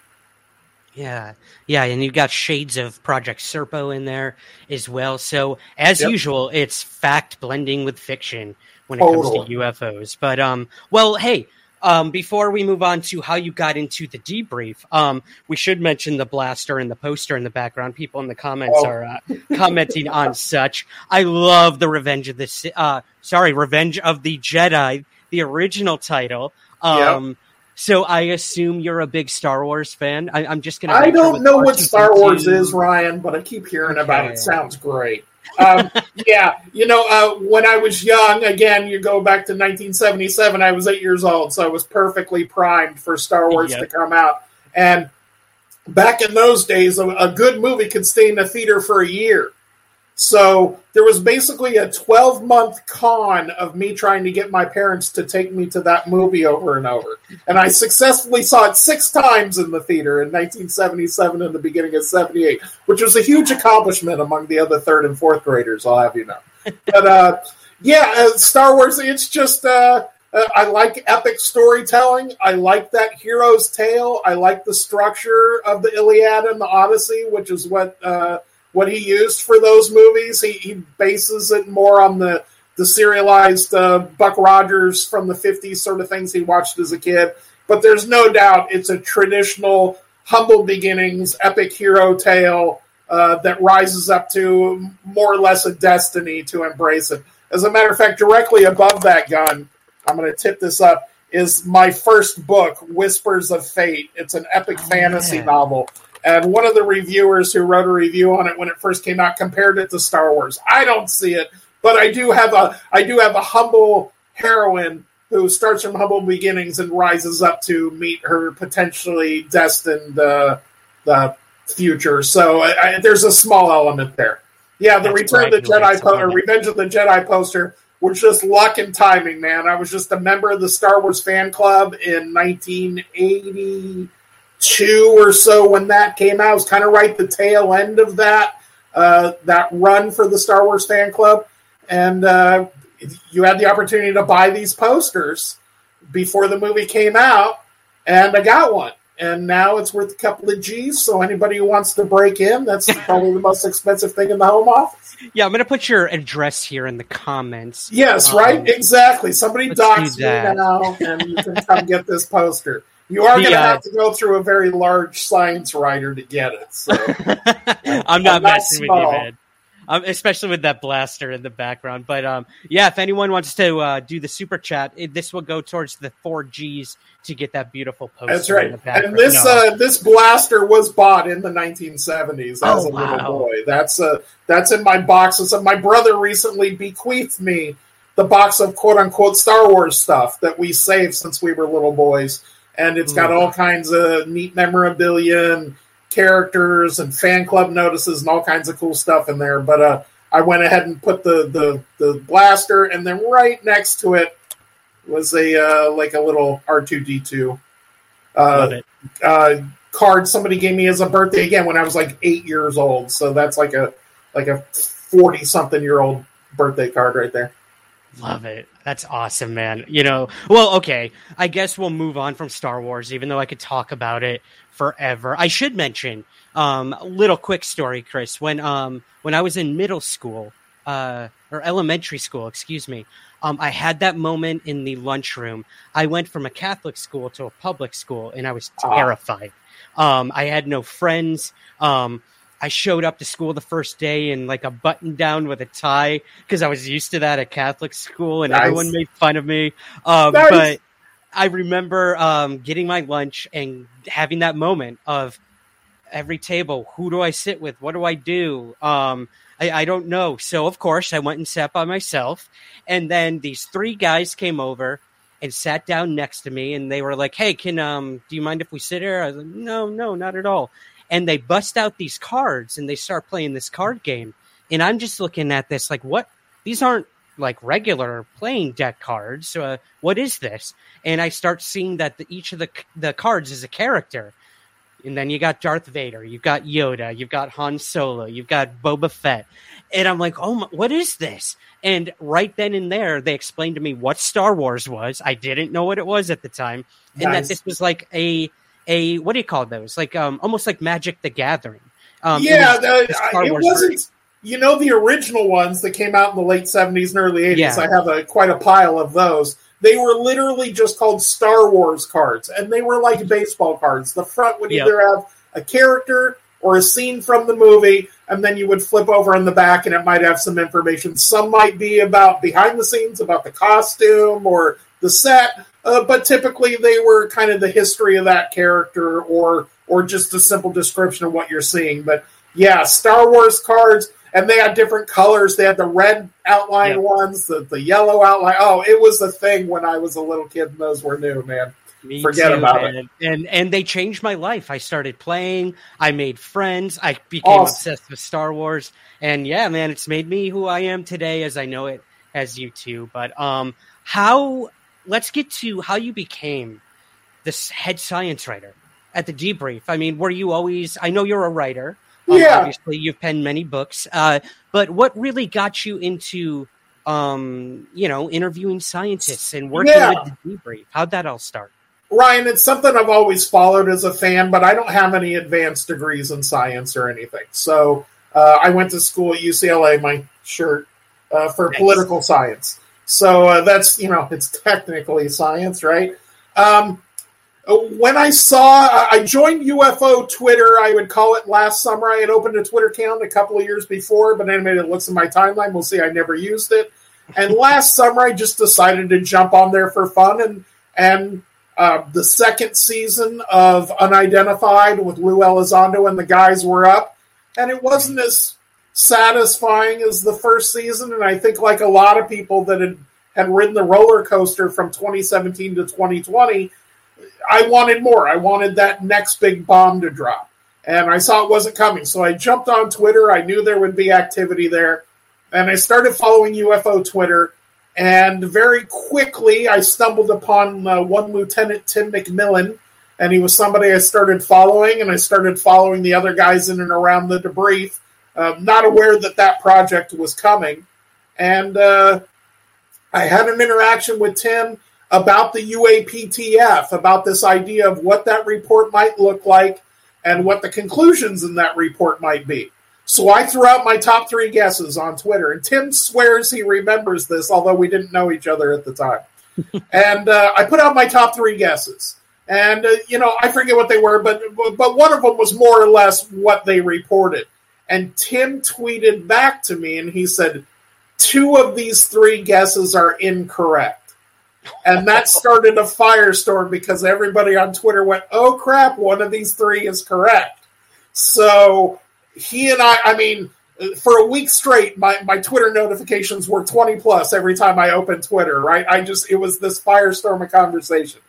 Yeah, yeah, and you've got shades of Project Serpo in there as well. So, as Yep. usual, it's fact blending with fiction when it Totally. comes to UFOs. But um, well, hey, um, before we move on to how you got into the debrief, um, we should mention the blaster and the poster in the background. People in the comments Oh. are uh, commenting on such. I love the Revenge of the uh, sorry, Revenge of the Jedi, the original title. Um. So I assume you're a big Star Wars fan. I, I'm just gonna. I don't know what R2-D2. Star Wars is, Ryan, but I keep hearing about it. Sounds great. Um, yeah, you know, uh, when I was young, again, you go back to 1977. I was eight years old, so I was perfectly primed for Star Wars Yep. to come out. And back in those days, a, a good movie could stay in the theater for a year. So there was basically a 12 month con of me trying to get my parents to take me to that movie over and over. And I successfully saw it six times in the theater in 1977 and the beginning of 78, which was a huge accomplishment among the other third and fourth graders, I'll have you know. But uh, yeah, uh, Star Wars, it's just. Uh, uh, I like epic storytelling. I like that hero's tale. I like the structure of the Iliad and the Odyssey, which is what uh, what he used for those movies. He, he bases it more on the the serialized uh, Buck Rogers from the '50s sort of things he watched as a kid. But there's no doubt it's a traditional humble beginnings, epic hero tale uh, that rises up to more or less a destiny to embrace it. As a matter of fact, directly above that gun, I'm going to tip this up, is my first book, Whispers of Fate. It's an epic fantasy yeah. novel. And one of the reviewers who wrote a review on it when it first came out compared it to Star Wars. I don't see it, but I do have a I do have a humble heroine who starts from humble beginnings and rises up to meet her potentially destined uh, the future. So I, I, there's a small element there. Yeah, the That's Return of the Jedi po- I or. Revenge of the Jedi poster was just luck and timing, man. I was just a member of the Star Wars fan club in 1982 or so when that came out. It was kind of right the tail end of that uh, that run for the Star Wars fan club, and uh, you had the opportunity to buy these posters before the movie came out, and I got one. and now it's worth a couple of G's. So anybody who wants to break in, that's probably the most expensive thing in the home office. Yeah, I'm going to put your address here in the comments. Yes, Um, right, exactly. Somebody let's do me now, and you can come get this poster. You are going to uh, have to go through a very large science writer to get it. So I'm not I'm not messing with you, man. Um, especially with that blaster in the background. But um, yeah, if anyone wants to uh, do the super chat, it, this will go towards the four Gs to get that beautiful poster. That's in right. the background. And this No. uh, this blaster was bought in the 1970s as Oh, a wow. little boy. That's uh, that's in my boxes. So my brother recently bequeathed me the box of quote unquote Star Wars stuff that we saved since we were little boys, and it's got all kinds of neat memorabilia and characters and fan club notices and all kinds of cool stuff in there. But uh, I went ahead and put the the the blaster, and then right next to it was a uh, like a little R two D two it. uh, card somebody gave me as a birthday again when I was like eight years old. So that's like a like a forty something year old birthday card right there. Love it. That's awesome, man. You know, well, okay. I guess we'll move on from Star Wars, even though I could talk about it forever. I should mention um, a little quick story, Chris. When um, when I was in middle school, uh, or elementary school, excuse me, um, I had that moment in the lunchroom. I went from a Catholic school to a public school, and I was Ah. terrified. Um, I had no friends. I showed up to school the first day in like a button down with a tie because I was used to that at Catholic school, and Nice. everyone made fun of me. Um, Nice. But I remember um, getting my lunch and having that moment of every table. Who do I sit with? What do I do? Um, I, I don't know. So of course I went and sat by myself, and then these three guys came over and sat down next to me, and they were like, "Hey, can um, do you mind if we sit here?" I was like, "No, no, not at all." And they bust out these cards and they start playing this card game, and I'm just looking at this like, "What? These aren't." like regular playing deck cards uh, what is this and i start seeing that the, each of the the cards is a character and then you got Darth Vader, you've got Yoda, you've got Han Solo, you've got Boba Fett, and I'm like, oh, my, what is this? And right then and there, they explained to me what Star Wars was. I didn't know what it was at the time, and Nice. that this was like a a what do you call those? Like um, almost like Magic the Gathering. Um, it yeah, was the- the it wasn't. version. You know the original ones that came out in the late seventies and early eighties. Yeah. I have a quite a pile of those. They were literally just called Star Wars cards, and they were like baseball cards. The front would Yep. either have a character or a scene from the movie, and then you would flip over on the back, and it might have some information. Some might be about behind the scenes, about the costume or the set, uh, but typically they were kind of the history of that character or or just a simple description of what you're seeing. But yeah, Star Wars cards, and they had different colors. They had the red outline ones, the, the yellow outline. Oh, it was a thing when I was a little kid, and those were new, man. Me Forget too, about man. And and they changed my life. I started playing. I made friends. I became Awesome. obsessed with Star Wars. And yeah, man, it's made me who I am today, as I know it as you too. But um, how? Let's get to how you became this head science writer at the debrief. I mean, were you always? I know you're a writer. Um, Yeah. Obviously, you've penned many books. Uh, but what really got you into? Um, you know, interviewing scientists and working Yeah. with the debrief. How'd that all start? Ryan, it's something I've always followed as a fan, but I don't have any advanced degrees in science or anything. So uh, I went to school at UCLA, my shirt, uh, for Nice. political science. So uh, that's, you know, it's technically science, right? Um, uh, when I saw, I joined UFO Twitter, I would call it last summer. I had opened a Twitter account a couple of years before, but anybody that looks at my timeline will see I never used it. And last summer, I just decided to jump on there for fun and and uh, the second season of Unidentified with Lou Elizondo and the guys were up, and it wasn't as satisfying as the first season. And I think, like a lot of people that had, had ridden the roller coaster from 2017 to 2020, I wanted more. I wanted that next big bomb to drop. And I saw it wasn't coming. So I jumped on Twitter. I knew there would be activity there. And I started following UFO Twitter. And very quickly, I stumbled upon uh, one Lieutenant Tim McMillan, and he was somebody I started following, and I started following the other guys in and around the debrief, uh, not aware that that project was coming. And uh, I had an interaction with Tim. about the UAPTF, about this idea of what that report might look like and what the conclusions in that report might be. So I threw out my top three guesses on Twitter, and Tim swears he remembers this, although we didn't know each other at the time. and uh, I put out my top three guesses, and uh, you know I forget what they were, but but one of them was more or less what they reported. And Tim tweeted back to me, and he said, two of these three guesses are incorrect. And that started a firestorm because everybody on Twitter went, oh crap, one of these three is correct. So he and I, I mean, for a week straight, my, my Twitter notifications were 20 plus every time I opened Twitter, right? I just, it was this firestorm of conversation.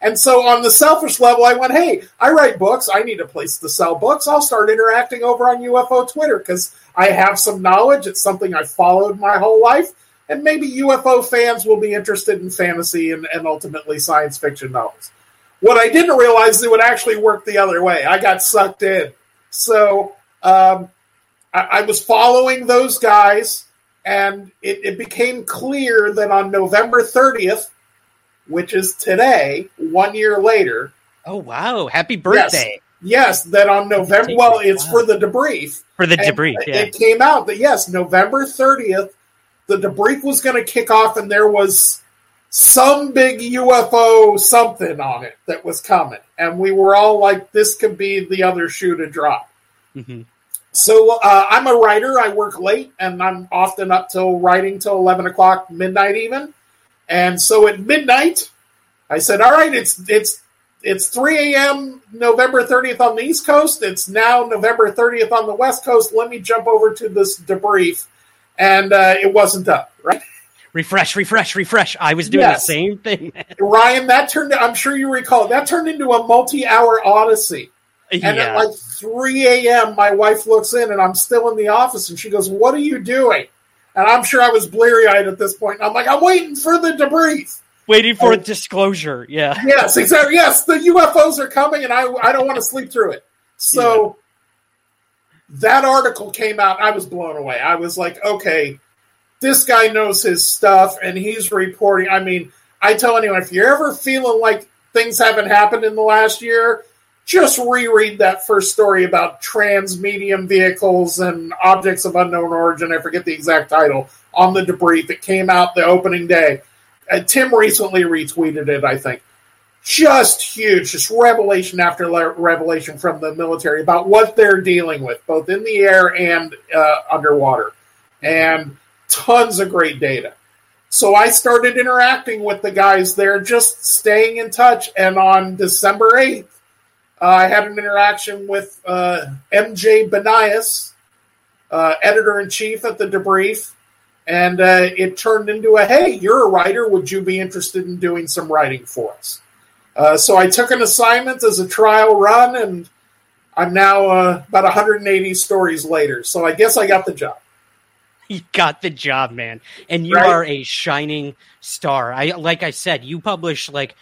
And so on the selfish level, I went, hey, I write books. I need a place to sell books. I'll start interacting over on UFO Twitter because I have some knowledge. It's something I've followed my whole life. And maybe UFO fans will be interested in fantasy and, and ultimately science fiction novels. What I didn't realize is it would actually work the other way. I got sucked in. So um, I, I, was following those guys, and it, it became clear that on November 30th, which is today, one year later. Oh, wow. Happy birthday. Yes, yes that on November, well, it's wow. for the debrief. For the debrief, yeah. It came out that, yes, November 30th, the debrief was going to kick off, and there was some big UFO something on it that was coming. And we were all like, this could be the other shoe to drop. Mm-hmm. So uh, I'm a writer. I work late, and I'm often up till writing till 11 o'clock, midnight even. And so at midnight, I said, "All right, it's it's it's 3 a.m. November 30th on the East Coast. It's now November 30th on the West Coast. Let me jump over to this debrief." And uh, it wasn't up, right? Refresh, refresh, refresh. I was doing yes. the same thing. Ryan, that turned. I'm sure you recall that turned into a multi-hour odyssey. And yeah. at like 3 a.m., my wife looks in, and I'm still in the office, and she goes, "What are you doing?" And I'm sure I was bleary eyed at this point. I'm like, I'm waiting for the debrief. Waiting for and, disclosure. Yeah. Yes, exactly. Yes, the UFOs are coming, and I, I don't want to sleep through it. So yeah. that article came out. I was blown away. I was like, okay, this guy knows his stuff, and he's reporting. I mean, I tell anyone, if you're ever feeling like things haven't happened in the last year, just reread that first story about trans medium vehicles and objects of unknown origin. I forget the exact title on the debrief that came out the opening day. Uh, Tim recently retweeted it, I think. Just huge, just revelation after revelation from the military about what they're dealing with, both in the air and uh, underwater, and tons of great data. So I started interacting with the guys there, just staying in touch. And on December 8th, uh, I had an interaction with uh, MJ Banias, uh, editor in chief at the Debrief, and uh, it turned into a hey, you're a writer. Would you be interested in doing some writing for us? Uh, so I took an assignment as a trial run, and I'm now uh, about 180 stories later. So I guess I got the job. You got the job, man, and you right? are a shining star. I like I said, you publish like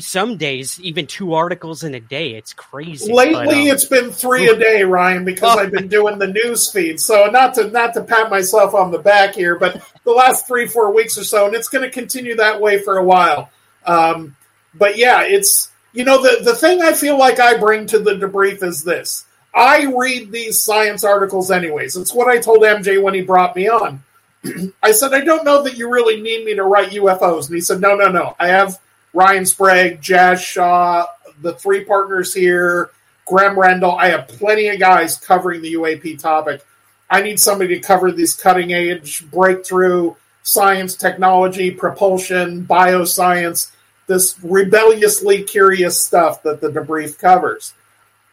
some days even two articles in a day. It's crazy. Lately, but, um, it's been three a day, Ryan, because I've been doing the news feed. So not to not to pat myself on the back here, but the last three four weeks or so, and it's going to continue that way for a while. Um, but yeah, it's you know the the thing I feel like I bring to the debrief is this. I read these science articles anyways. It's what I told MJ when he brought me on. I said, I don't know that you really need me to write UFOs. And he said, No, no, no. I have Ryan Sprague, Jazz Shaw, the three partners here, Graham Rendell. I have plenty of guys covering the UAP topic. I need somebody to cover these cutting edge breakthrough science, technology, propulsion, bioscience, this rebelliously curious stuff that the debrief covers.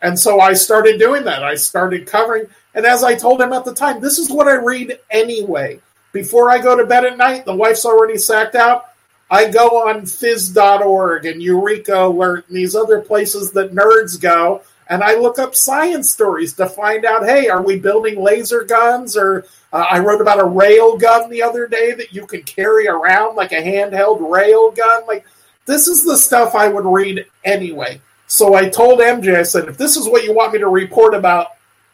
And so I started doing that. I started covering. And as I told him at the time, this is what I read anyway. Before I go to bed at night, the wife's already sacked out. I go on phys.org and EurekAlert and these other places that nerds go, and I look up science stories to find out hey, are we building laser guns? Or uh, I wrote about a rail gun the other day that you can carry around like a handheld rail gun. Like, this is the stuff I would read anyway. So I told MJ, I said, if this is what you want me to report about,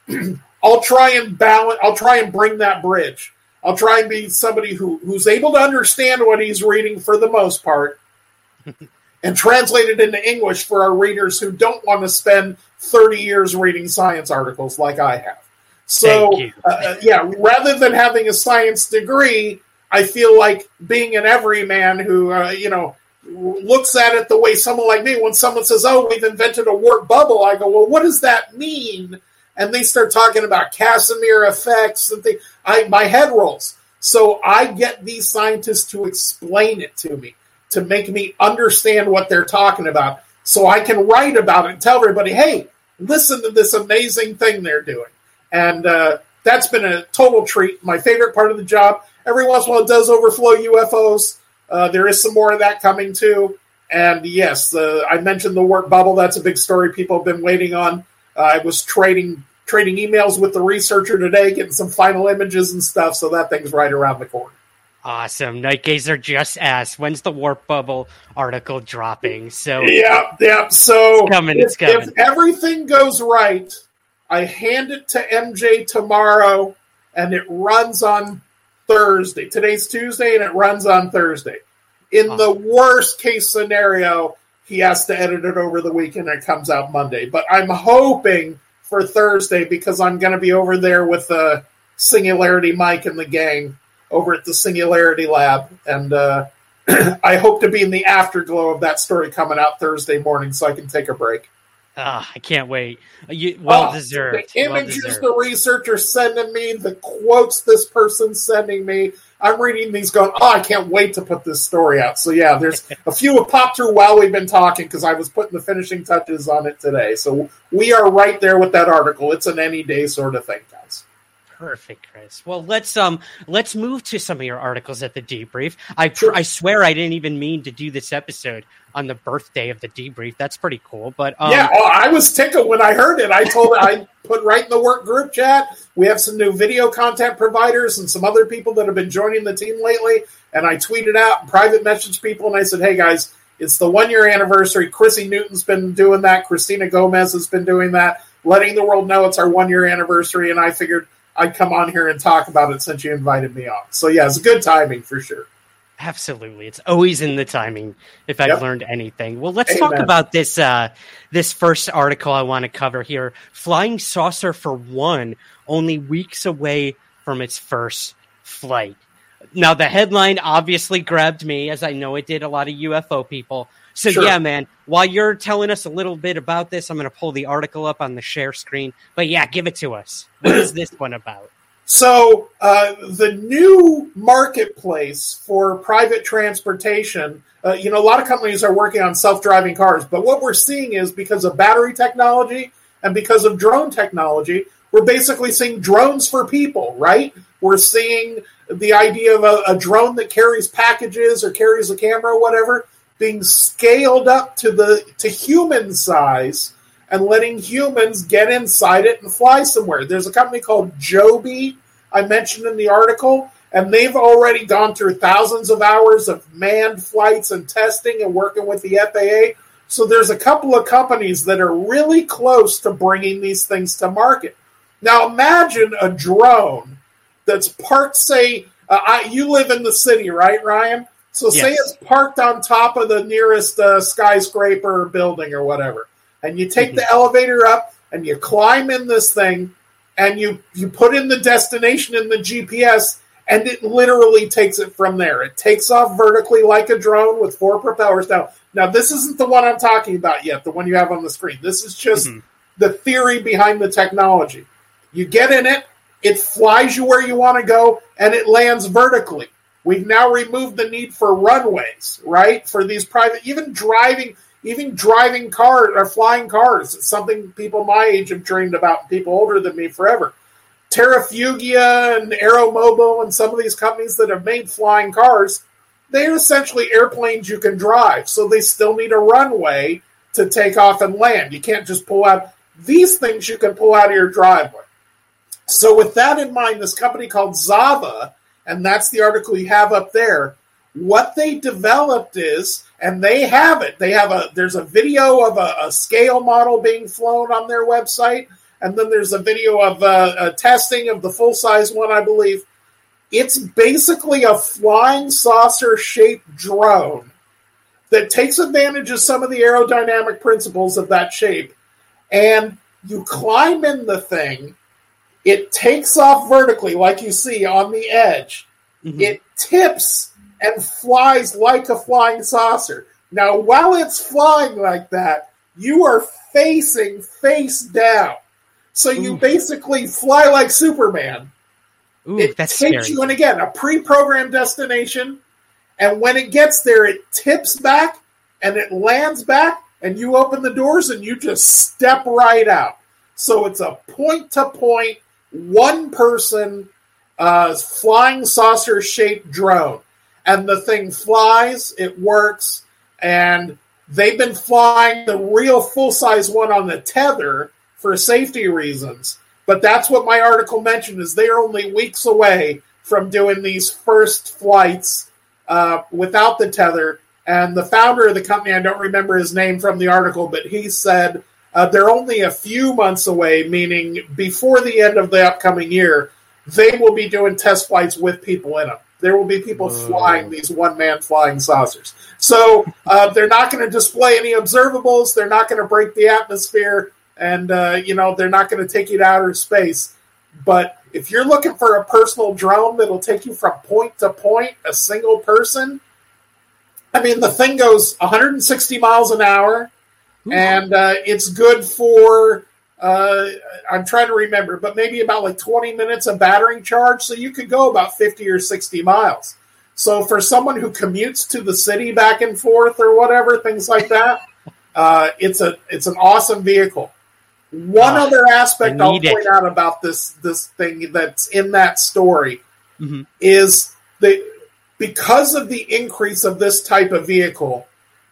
I'll try and balance, I'll try and bring that bridge. I'll try and be somebody who, who's able to understand what he's reading for the most part and translate it into English for our readers who don't want to spend 30 years reading science articles like I have. So, uh, uh, yeah, rather than having a science degree, I feel like being an everyman who, uh, you know, looks at it the way someone like me, when someone says, Oh, we've invented a warp bubble, I go, Well, what does that mean? And they start talking about Casimir effects and things. I, my head rolls. So I get these scientists to explain it to me, to make me understand what they're talking about. So I can write about it and tell everybody, hey, listen to this amazing thing they're doing. And uh, that's been a total treat. My favorite part of the job. Every once in a while, it does overflow UFOs. Uh, there is some more of that coming too. And yes, uh, I mentioned the warp bubble. That's a big story people have been waiting on. Uh, I was trading trading emails with the researcher today, getting some final images and stuff. So that thing's right around the corner. Awesome. Night Gazer just asked, when's the warp bubble article dropping? So yeah, yeah. So it's coming. If, it's coming. If everything goes right, I hand it to MJ tomorrow, and it runs on Thursday. Today's Tuesday, and it runs on Thursday. In the worst case scenario, he has to edit it over the weekend and it comes out Monday. But I'm hoping for Thursday because I'm going to be over there with the Singularity Mike and the gang over at the Singularity Lab. And uh, I hope to be in the afterglow of that story coming out Thursday morning so I can take a break. Ah, I can't wait. You, well oh, deserved. The images well deserved. the researcher's sending me, the quotes this person's sending me. I'm reading these going, oh, I can't wait to put this story out. So, yeah, there's a few have popped through while we've been talking because I was putting the finishing touches on it today. So, we are right there with that article. It's an any day sort of thing. Perfect, Chris. Well, let's um let's move to some of your articles at the debrief. I I swear I didn't even mean to do this episode on the birthday of the debrief. That's pretty cool. But um, yeah, well, I was tickled when I heard it. I told I put right in the work group chat. We have some new video content providers and some other people that have been joining the team lately. And I tweeted out private message people and I said, "Hey guys, it's the one year anniversary. Chrissy Newton's been doing that. Christina Gomez has been doing that, letting the world know it's our one year anniversary." And I figured I'd come on here and talk about it since you invited me on. So yeah, it's good timing for sure. Absolutely, it's always in the timing. If I've yep. learned anything, well, let's Amen. talk about this. Uh, this first article I want to cover here: flying saucer for one, only weeks away from its first flight. Now, the headline obviously grabbed me, as I know it did a lot of UFO people. So sure. yeah, man. While you're telling us a little bit about this, I'm going to pull the article up on the share screen. But yeah, give it to us. What is this one about? So uh, the new marketplace for private transportation. Uh, you know, a lot of companies are working on self-driving cars, but what we're seeing is because of battery technology and because of drone technology, we're basically seeing drones for people, right? We're seeing the idea of a, a drone that carries packages or carries a camera or whatever being scaled up to the to human size and letting humans get inside it and fly somewhere. There's a company called Joby I mentioned in the article, and they've already gone through thousands of hours of manned flights and testing and working with the FAA. So there's a couple of companies that are really close to bringing these things to market. Now imagine a drone that's part say, uh, I, you live in the city, right, Ryan? So yes. say it's parked on top of the nearest uh, skyscraper building or whatever, and you take mm-hmm. the elevator up and you climb in this thing, and you you put in the destination in the GPS, and it literally takes it from there. It takes off vertically like a drone with four propellers. Now, now this isn't the one I'm talking about yet. The one you have on the screen. This is just mm-hmm. the theory behind the technology. You get in it, it flies you where you want to go, and it lands vertically. We've now removed the need for runways, right? For these private, even driving, even driving cars or flying cars. It's something people my age have dreamed about, people older than me forever. Terrafugia and AeroMobil and some of these companies that have made flying cars, they're essentially airplanes you can drive. So they still need a runway to take off and land. You can't just pull out these things you can pull out of your driveway. So with that in mind, this company called Zeva and that's the article you have up there. What they developed is, and they have it. They have a there's a video of a, a scale model being flown on their website, and then there's a video of uh, a testing of the full size one, I believe. It's basically a flying saucer shaped drone that takes advantage of some of the aerodynamic principles of that shape. And you climb in the thing, it takes off vertically, like you see on the edge. Mm-hmm. It tips and flies like a flying saucer. Now, while it's flying like that, you are facing face down. So you Ooh. basically fly like Superman. Ooh, it takes scary. you, and again, a pre programmed destination. And when it gets there, it tips back and it lands back, and you open the doors and you just step right out. So it's a point to point, one person uh, flying saucer shaped drone. And the thing flies, it works, and they've been flying the real full size one on the tether for safety reasons. But that's what my article mentioned is they are only weeks away from doing these first flights uh, without the tether. And the founder of the company, I don't remember his name from the article, but he said uh, they're only a few months away, meaning before the end of the upcoming year, they will be doing test flights with people in them. There will be people Whoa. flying these one man flying saucers. So uh, they're not going to display any observables. They're not going to break the atmosphere. And, uh, you know, they're not going to take you to outer space. But if you're looking for a personal drone that'll take you from point to point, a single person, I mean, the thing goes 160 miles an hour, and uh, it's good for uh, I'm trying to remember, but maybe about like 20 minutes of battering charge. So you could go about 50 or 60 miles. So for someone who commutes to the city back and forth or whatever, things like that, uh, it's a it's an awesome vehicle. One uh, other aspect I'll point it. out about this this thing that's in that story mm-hmm. is that because of the increase of this type of vehicle,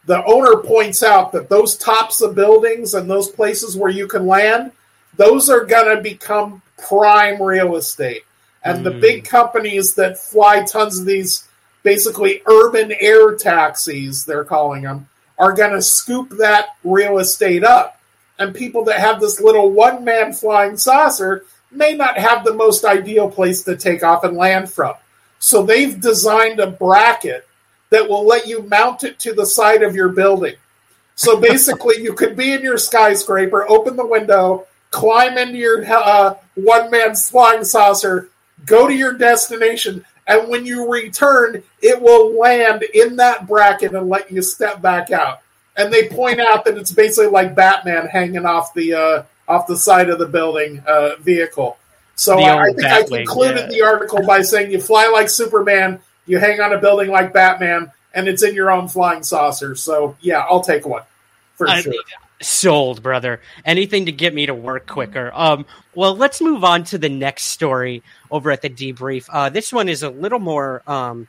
the owner points out that those tops of buildings and those places where you can land, those are going to become prime real estate. And mm. the big companies that fly tons of these basically urban air taxis, they're calling them, are going to scoop that real estate up. And people that have this little one man flying saucer may not have the most ideal place to take off and land from. So they've designed a bracket that will let you mount it to the side of your building. So basically, you could be in your skyscraper, open the window, climb into your uh, one man flying saucer, go to your destination, and when you return, it will land in that bracket and let you step back out. And they point out that it's basically like Batman hanging off the uh, off the side of the building uh, vehicle. So I, I, think I concluded yeah. the article by saying you fly like Superman, you hang on a building like Batman, and it's in your own flying saucer. So yeah, I'll take one for I, sure. Sold, brother. Anything to get me to work quicker. Um, well, let's move on to the next story over at the debrief. Uh, this one is a little more um,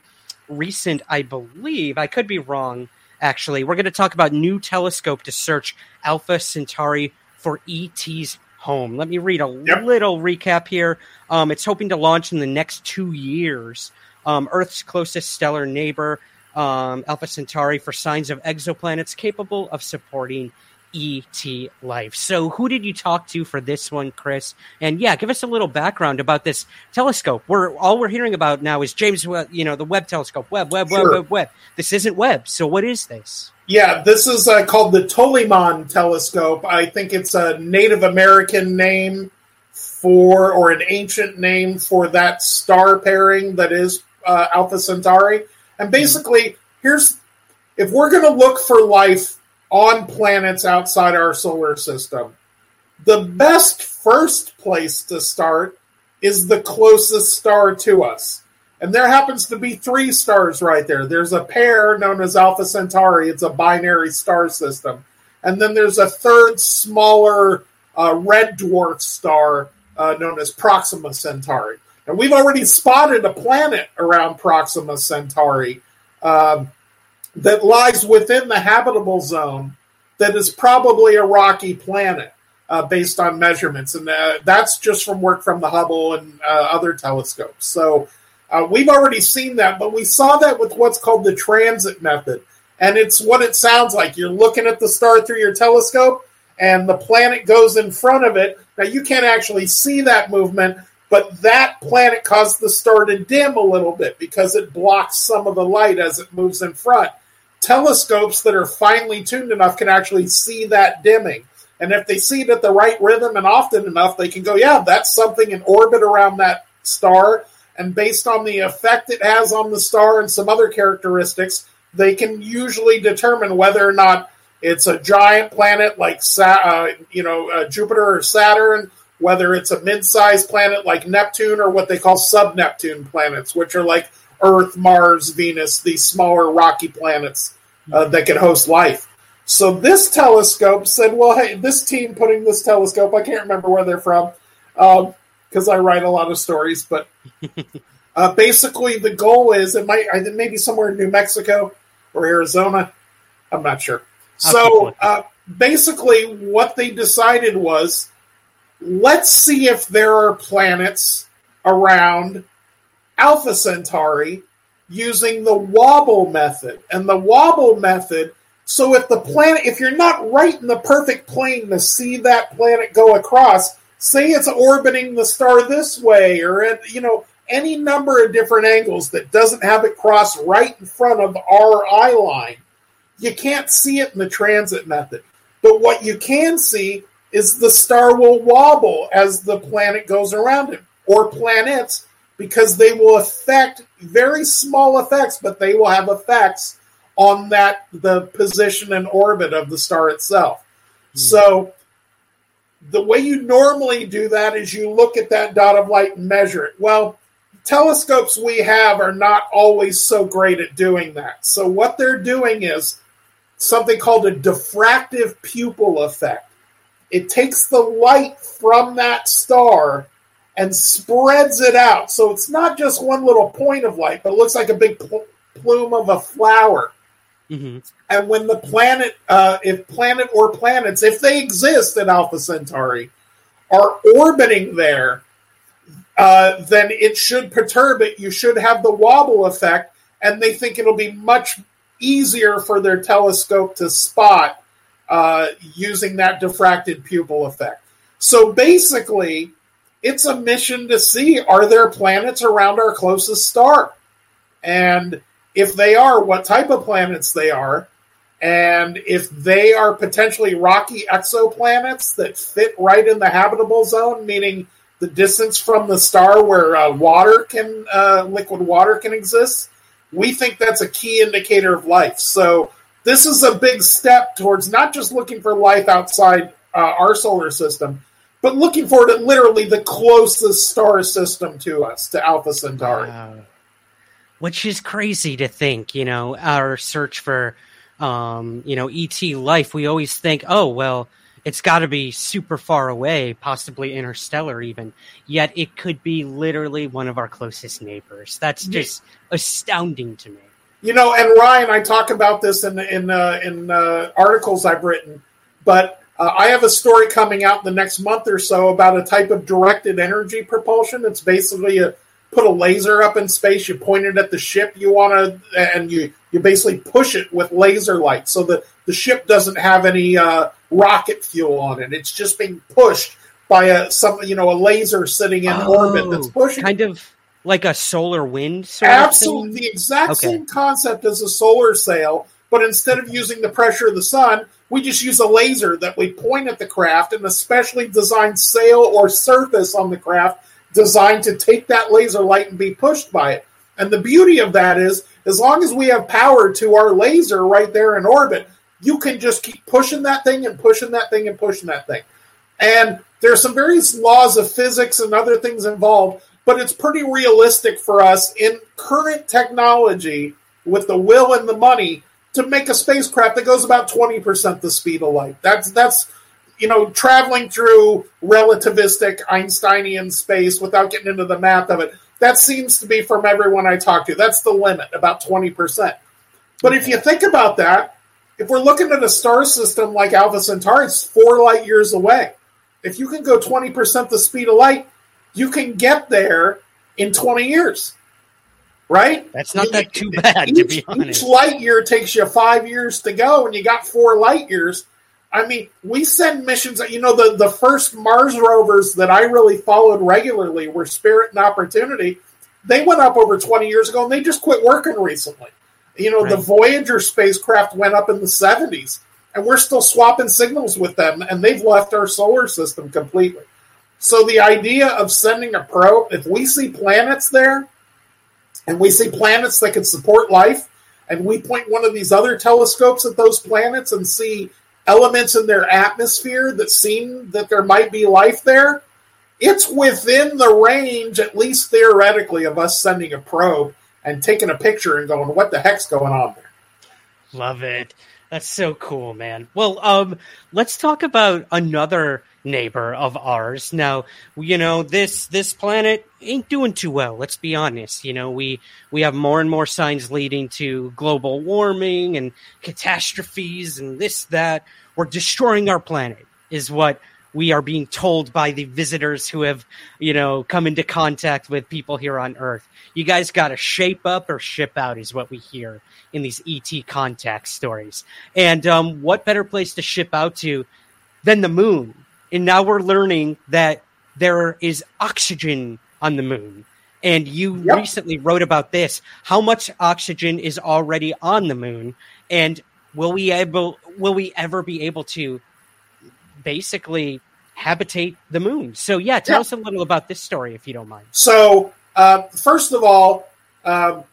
recent, I believe. I could be wrong. Actually, we're going to talk about new telescope to search Alpha Centauri for ET's home. Let me read a yep. little recap here. Um, it's hoping to launch in the next two years um, Earth's closest stellar neighbor, um, Alpha Centauri, for signs of exoplanets capable of supporting ET life. So, who did you talk to for this one, Chris? And yeah, give us a little background about this telescope. We're all we're hearing about now is James, you know, the Webb telescope. Webb, Webb, sure. Webb, Webb, Webb. This isn't Webb. So, what is this? Yeah, this is uh, called the Toliman telescope. I think it's a Native American name for, or an ancient name for that star pairing that is uh, Alpha Centauri. And basically, here's if we're going to look for life on planets outside our solar system, the best first place to start is the closest star to us. And there happens to be three stars right there. There's a pair known as Alpha Centauri, it's a binary star system. And then there's a third, smaller uh, red dwarf star uh, known as Proxima Centauri. And we've already spotted a planet around Proxima Centauri um, that lies within the habitable zone that is probably a rocky planet uh, based on measurements. And uh, that's just from work from the Hubble and uh, other telescopes. So uh, we've already seen that, but we saw that with what's called the transit method. And it's what it sounds like. You're looking at the star through your telescope, and the planet goes in front of it. Now, you can't actually see that movement, But that planet caused the star to dim a little bit because it blocks some of the light as it moves in front. Telescopes that are finely tuned enough can actually see that dimming. And if they see it at the right rhythm and often enough, they can go, yeah, that's something in orbit around that star. And based on the effect it has on the star and some other characteristics, they can usually determine whether or not it's a giant planet like uh, you know uh, Jupiter or Saturn, whether it's a mid-sized planet like Neptune or what they call sub-Neptune planets, which are like Earth, Mars, Venus, these smaller rocky planets uh, that can host life. So this telescope said, well, hey, this team putting this telescope, I can't remember where they're from because um, I write a lot of stories, but uh, basically the goal is it might maybe somewhere in New Mexico or Arizona. I'm not sure. So uh, basically, what they decided was let's see if there are planets around Alpha Centauri using the wobble method. And the wobble method so if the planet, if you're not right in the perfect plane to see that planet go across, say it's orbiting the star this way, or at you know any number of different angles that doesn't have it cross right in front of our eye line, you can't see it in the transit method. But what you can see is the star will wobble as the planet goes around it, or planets, because they will affect very small effects, but they will have effects on that the position and orbit of the star itself. Hmm. So the way you normally do that is you look at that dot of light and measure it. Well, telescopes we have are not always so great at doing that. So what they're doing is something called a diffractive pupil effect. It takes the light from that star and spreads it out. So it's not just one little point of light, but it looks like a big pl- plume of a flower. Mm-hmm. And when the planet, uh, if planet or planets, if they exist in Alpha Centauri, are orbiting there, uh, then it should perturb it. You should have the wobble effect, and they think it'll be much easier for their telescope to spot uh, using that diffracted pupil effect. So basically, it's a mission to see are there planets around our closest star? And if they are, what type of planets they are, and if they are potentially rocky exoplanets that fit right in the habitable zone, meaning the distance from the star where uh, water can, uh, liquid water can exist, we think that's a key indicator of life. So this is a big step towards not just looking for life outside uh, our solar system, but looking for it at literally the closest star system to us, to Alpha Centauri. Wow which is crazy to think. You know, our search for, um, you know, ET life, we always think, oh, well, it's got to be super far away, possibly interstellar, even. Yet it could be literally one of our closest neighbors. That's just astounding to me. You know, and Ryan, I talk about this in in uh, in uh, articles I've written, but uh, I have a story coming out in the next month or so about a type of directed energy propulsion. It's basically a put a laser up in space, you point it at the ship you want to, and you you basically push it with laser light, so that the ship doesn't have any uh, rocket fuel on it. It's just being pushed by a some you know a laser sitting in oh, orbit that's pushing. Kind of like a solar wind. Absolutely, the exact okay. same concept as a solar sail, but instead of using the pressure of the sun, we just use a laser that we point at the craft, and a specially designed sail or surface on the craft designed to take that laser light and be pushed by it. And the beauty of that is, as long as we have power to our laser right there in orbit, you can just keep pushing that thing and pushing that thing and pushing that thing. And there are some various laws of physics and other things involved, but it's pretty realistic for us in current technology with the will and the money to make a spacecraft that goes about 20% the speed of light. That's that's you know, traveling through relativistic Einsteinian space without getting into the math of it, that seems to be from everyone I talk to. That's the limit, about 20%. But if you think about that, if we're looking at a star system like Alpha Centauri, it's four light years away. If you can go 20% the speed of light, you can get there in 20 years. Right? That's not that too bad, each, to be honest. Each light year takes you five years to go, and you got four light years I mean, we send missions. You know, the the first Mars rovers that I really followed regularly were Spirit and Opportunity. They went up over twenty years ago, and they just quit working recently. You know, right. the Voyager spacecraft went up in the seventies, and we're still swapping signals with them, and they've left our solar system completely. So the idea of sending a probe, if we see planets there, and we see planets that could support life, and we point one of these other telescopes at those planets and see elements in their atmosphere that seem that there might be life there, it's within the range, at least theoretically, of us sending a probe and taking a picture and going, "What the heck's going on there?" Love it. That's so cool, man. Well, um, let's talk about another neighbor of ours. Now, you know, this this planet ain't doing too well, let's be honest. You know, we we have more and more signs leading to global warming and catastrophes and this that. We're destroying our planet is what we are being told by the visitors who have, you know, come into contact with people here on Earth. You guys got to shape up or ship out, is what we hear in these ET contact stories. And um, what better place to ship out to than the moon? And now we're learning that there is oxygen on the moon. And you yep. recently wrote about this. How much oxygen is already on the moon? And will we able will we ever be able to basically habitate the moon? So yeah, tell us a little about this story if you don't mind. So uh, first of all, um,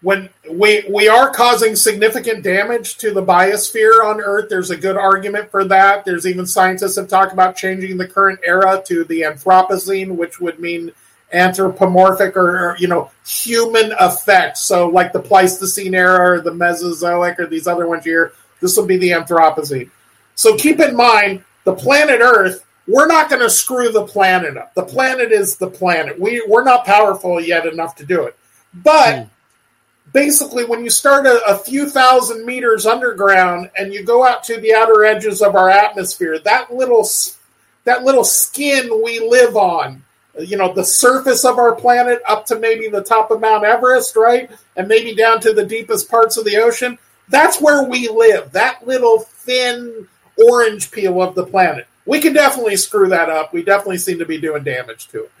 when we we are causing significant damage to the biosphere on Earth, there's a good argument for that. There's even scientists have talked about changing the current era to the Anthropocene, which would mean anthropomorphic or, or you know human effects. So like the Pleistocene era or the Mesozoic or these other ones here, this will be the Anthropocene. So keep in mind the planet Earth. We're not going to screw the planet up. The planet is the planet. We we're not powerful yet enough to do it, but. Mm basically when you start a, a, few thousand meters underground and you go out to the outer edges of our atmosphere that little that little skin we live on you know the surface of our planet up to maybe the top of mount everest right? And maybe down to the deepest parts of the ocean. That's where we live that little thin orange peel of the planet. We can definitely screw that up. We definitely seem to be doing damage to it.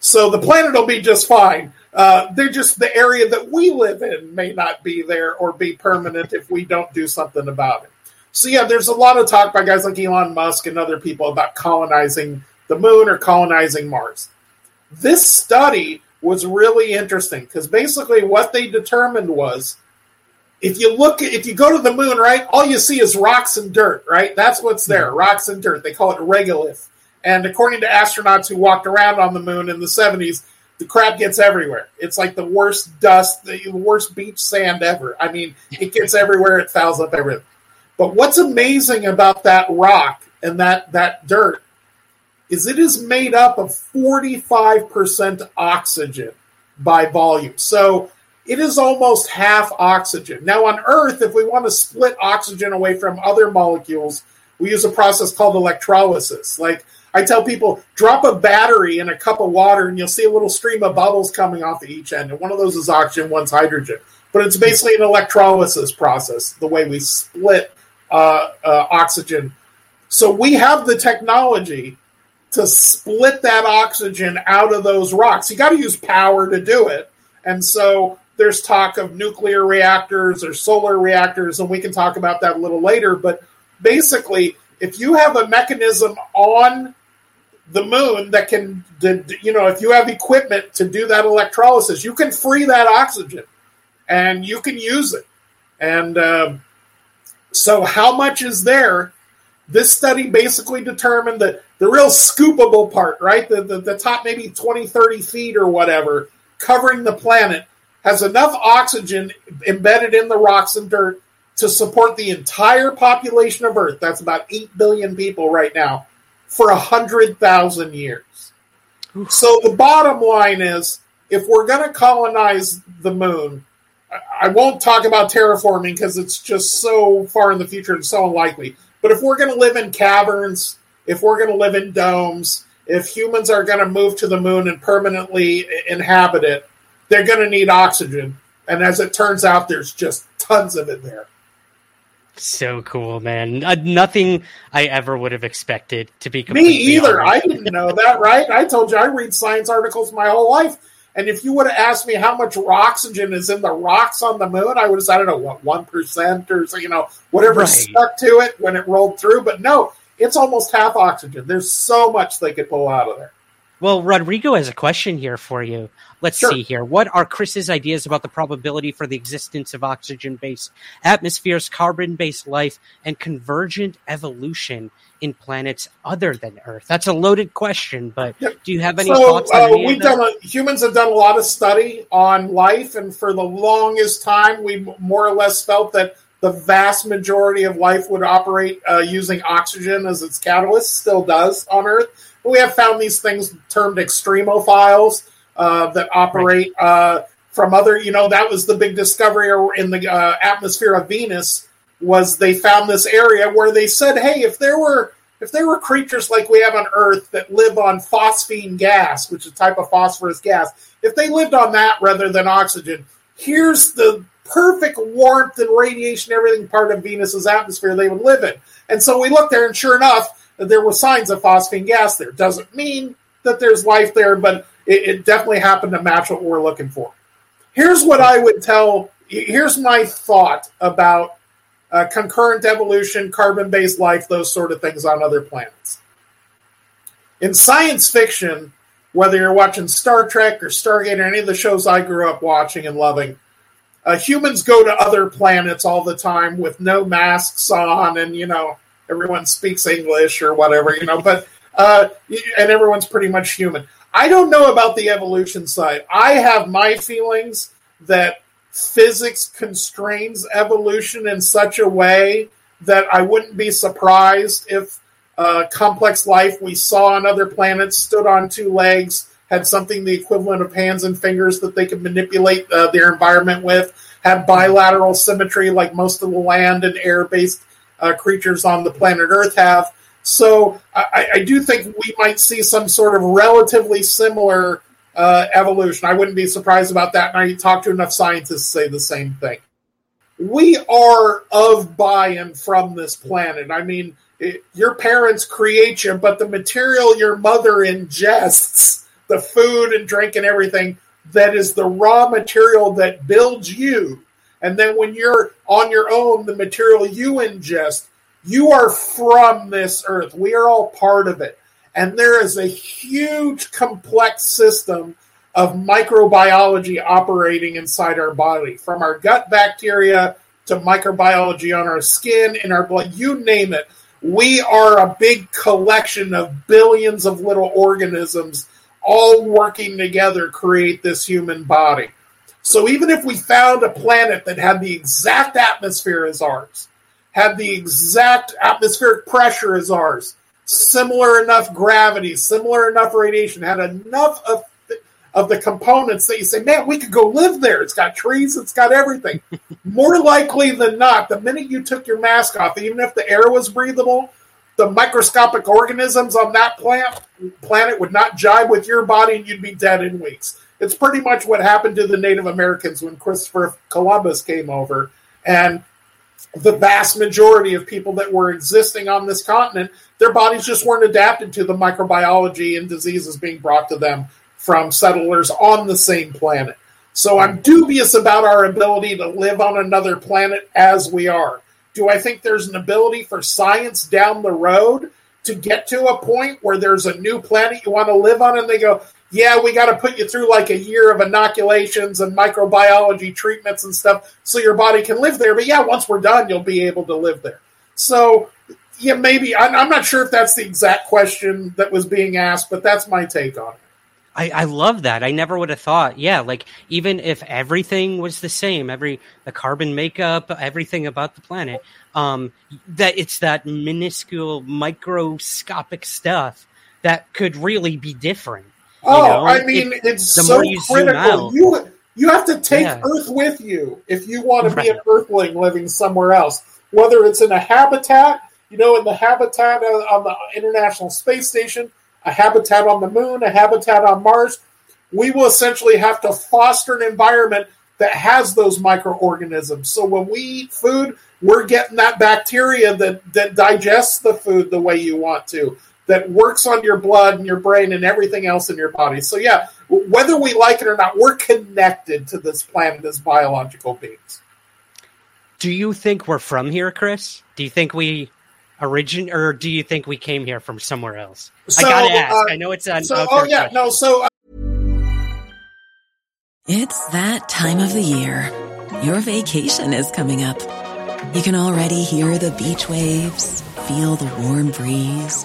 So the planet will be just fine uh, they're just the area that we live in may not be there or be permanent if we don't do something about it. So yeah, there's a lot of talk by guys like Elon Musk and other people about colonizing the moon or colonizing Mars. This study was really interesting because basically what they determined was if you look if you go to the moon, right, all you see is rocks and dirt, right? That's what's there, mm-hmm. rocks and dirt. They call it regolith. And according to astronauts who walked around on the moon in the 70s, the crap gets everywhere. It's like the worst dust, the worst beach sand ever. I mean, it gets everywhere. It fouls up everything. But what's amazing about that rock and that that dirt is it is made up of 45% oxygen by volume. So it is almost half oxygen. Now on Earth, if we want to split oxygen away from other molecules, we use a process called electrolysis. Like I tell people, drop a battery in a cup of water and you'll see a little stream of bubbles coming off of each end. And one of those is oxygen, one's hydrogen. But it's basically an electrolysis process, the way we split uh, uh, oxygen. So we have the technology to split that oxygen out of those rocks. You got to use power to do it. And so there's talk of nuclear reactors or solar reactors, and we can talk about that a little later. But basically, if you have a mechanism on the moon that can, you know, if you have equipment to do that electrolysis, you can free that oxygen and you can use it. And um, so, how much is there? This study basically determined that the real scoopable part, right, the, the, the top maybe 20, 30 feet or whatever, covering the planet, has enough oxygen embedded in the rocks and dirt to support the entire population of Earth. That's about 8 billion people right now for a hundred thousand years. So the bottom line is, if we're going to colonize the moon, I won't talk about terraforming because it's just so far in the future and so unlikely. But if we're going to live in caverns, if we're going to live in domes, if humans are going to move to the moon and permanently inhabit it, they're going to need oxygen. And as it turns out, there's just tons of it there. So cool, man. Uh, nothing I ever would have expected to be Me either. Honest. I didn't know that, right? I told you I read science articles my whole life. And if you would have asked me how much oxygen is in the rocks on the moon, I would have said, I don't know, what, 1% or, so, you know, whatever right. stuck to it when it rolled through. But no, it's almost half oxygen. There's so much they could pull out of there. Well, Rodrigo has a question here for you. Let's sure. see here. What are Chris's ideas about the probability for the existence of oxygen based atmospheres, carbon based life, and convergent evolution in planets other than Earth? That's a loaded question, but do you have any so, thoughts on uh, we've done a, Humans have done a lot of study on life, and for the longest time, we more or less felt that the vast majority of life would operate uh, using oxygen as its catalyst, still does on Earth. We have found these things termed extremophiles uh, that operate uh, from other. You know, that was the big discovery in the uh, atmosphere of Venus. Was they found this area where they said, "Hey, if there were if there were creatures like we have on Earth that live on phosphine gas, which is a type of phosphorus gas, if they lived on that rather than oxygen, here's the perfect warmth and radiation, everything part of Venus's atmosphere they would live in. And so we looked there, and sure enough, there were signs of phosphine gas there. Doesn't mean that there's life there, but it, it definitely happened to match what we're looking for. Here's what I would tell. Here's my thought about uh, concurrent evolution, carbon based life, those sort of things on other planets. In science fiction, whether you're watching Star Trek or Stargate or any of the shows I grew up watching and loving, uh, humans go to other planets all the time with no masks on, and you know everyone speaks English or whatever, you know. But uh, and everyone's pretty much human. I don't know about the evolution side. I have my feelings that physics constrains evolution in such a way that I wouldn't be surprised if uh, complex life we saw on other planets stood on two legs, had something the equivalent of hands and fingers that they could manipulate uh, their environment with, had bilateral symmetry like most of the land and air based uh, creatures on the planet Earth have. So I, I, do think we might see some sort of relatively similar uh, evolution. I wouldn't be surprised about that. And I talk to enough scientists to say the same thing. We are of by and from this planet. I mean, it, your parents create you, but the material your mother ingests, the food and drink and everything, that is the raw material that builds you. And then when you're on your own, the material you ingest you are from this earth. We are all part of it. And there is a huge, complex system of microbiology operating inside our body, from our gut bacteria to microbiology on our skin, in our blood, you name it. We are a big collection of billions of little organisms all working together to create this human body. So even if we found a planet that had the exact atmosphere as ours, had the exact atmospheric pressure as ours, similar enough gravity, similar enough radiation, had enough of of the components that you say, man, we could go live there. It's got trees, it's got everything. More likely than not, the minute you took your mask off, even if the air was breathable, the microscopic organisms on that plant planet would not jive with your body and you'd be dead in weeks. It's pretty much what happened to the Native Americans when Christopher Columbus came over. And the vast majority of people that were existing on this continent, their bodies just weren't adapted to the microbiology and diseases being brought to them from settlers on the same planet. So I'm dubious about our ability to live on another planet as we are. Do I think there's an ability for science down the road to get to a point where there's a new planet you want to live on and they go, yeah, we got to put you through like a year of inoculations and microbiology treatments and stuff so your body can live there. But yeah, once we're done, you'll be able to live there. So, yeah, maybe I'm, not sure if that's the exact question that was being asked, but that's my take on it. I, I love that. I never would have thought. Yeah, like even if everything was the same, every the carbon makeup, everything about the planet, um, that it's that minuscule microscopic stuff that could really be different. Oh, know? I mean, it, it's so you critical. You you have to take yeah. Earth with you if you want to right. be an Earthling living somewhere else. Whether it's in a habitat, you know, in the habitat on the International Space Station, a habitat on the Moon, a habitat on Mars, we will essentially have to foster an environment that has those microorganisms. So when we eat food, we're getting that bacteria that, that digests the food the way you want to, that works on your blood and your brain and everything else in your body. So, yeah, whether we like it or not, we're connected to this planet as biological beings. Do you think we're from here, Chris? Do you think we origin, or do you think we came here from somewhere else? So, I gotta ask. uh, I know it's an. So, oh yeah, question. no. So uh, It's that time of the year. Your vacation is coming up. You can already hear the beach waves, feel the warm breeze,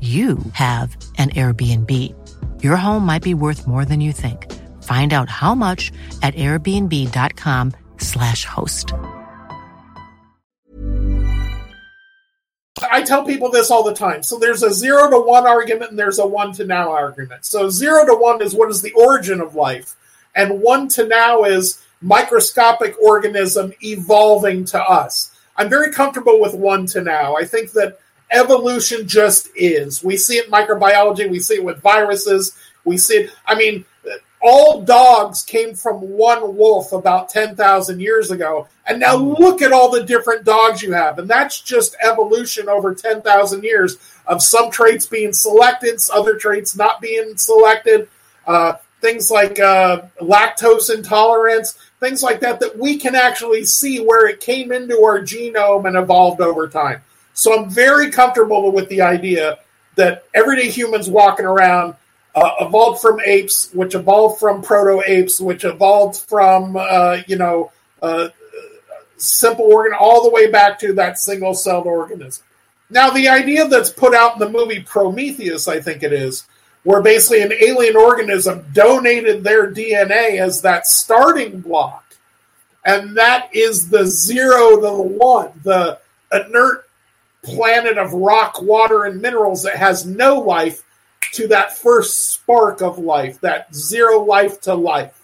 you have an Airbnb. Your home might be worth more than you think. Find out how much at airbnb.com/slash host. I tell people this all the time. So there's a zero to one argument and there's a one to now argument. So zero to one is what is the origin of life, and one to now is microscopic organism evolving to us. I'm very comfortable with one to now. I think that evolution just is. We see it in microbiology, we see it with viruses, we see it. I mean, all dogs came from one wolf about 10,000 years ago. And now look at all the different dogs you have. And that's just evolution over 10,000 years of some traits being selected, other traits not being selected. Uh, things like uh, lactose intolerance, things like that, that we can actually see where it came into our genome and evolved over time. So I'm very comfortable with the idea that everyday humans walking around uh, evolved from apes, which evolved from proto apes, which evolved from uh, you know uh, simple organ, all the way back to that single celled organism. Now, the idea that's put out in the movie Prometheus, I think it is, where basically an alien organism donated their DNA as that starting block, and that is the zero to the one, the inert planet of rock, water, and minerals that has no life to that first spark of life, that zero life to life.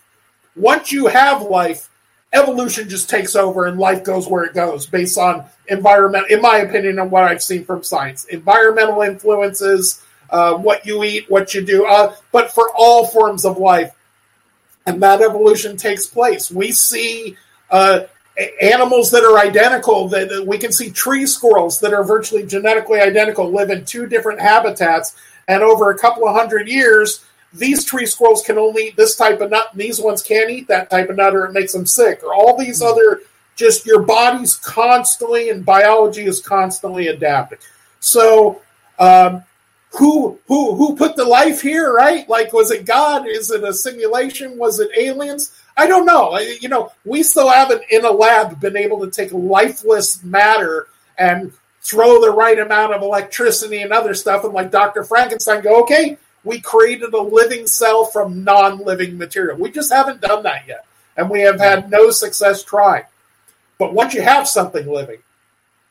Once you have life, evolution just takes over and life goes where it goes based on environment, in my opinion, and what I've seen from science. Environmental influences, uh, what you eat, what you do, uh, but for all forms of life. And that evolution takes place. We see uh, animals that are identical, that we can see tree squirrels that are virtually genetically identical live in two different habitats and over a couple of hundred years, these tree squirrels can only eat this type of nut, and these ones can't eat that type of nut, or it makes them sick, or all these mm-hmm. other just your body's constantly and biology is constantly adapting. So, um, who who who put the life here? Right? Like, was it God? Is it a simulation? Was it aliens? I don't know. You know, we still haven't in a lab been able to take lifeless matter and throw the right amount of electricity and other stuff, and like Dr. Frankenstein go, okay, we created a living cell from non living material. We just haven't done that yet. And we have had no success trying. But once you have something living,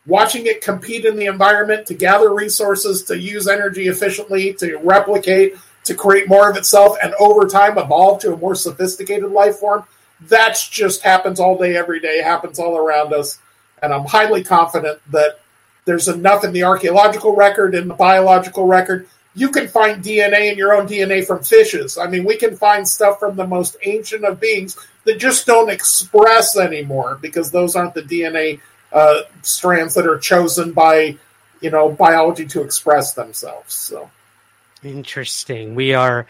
watching it compete in the environment to gather resources, to use energy efficiently, to replicate, to create more of itself, and over time evolve to a more sophisticated life form, that's just happens all day, every day, happens all around us. And I'm highly confident that there's enough in the archaeological record, in the biological record, you can find DNA in your own DNA from fishes. I mean, we can find stuff from the most ancient of beings that just don't express anymore because those aren't the DNA uh, strands that are chosen by, you know, biology to express themselves. So interesting. We are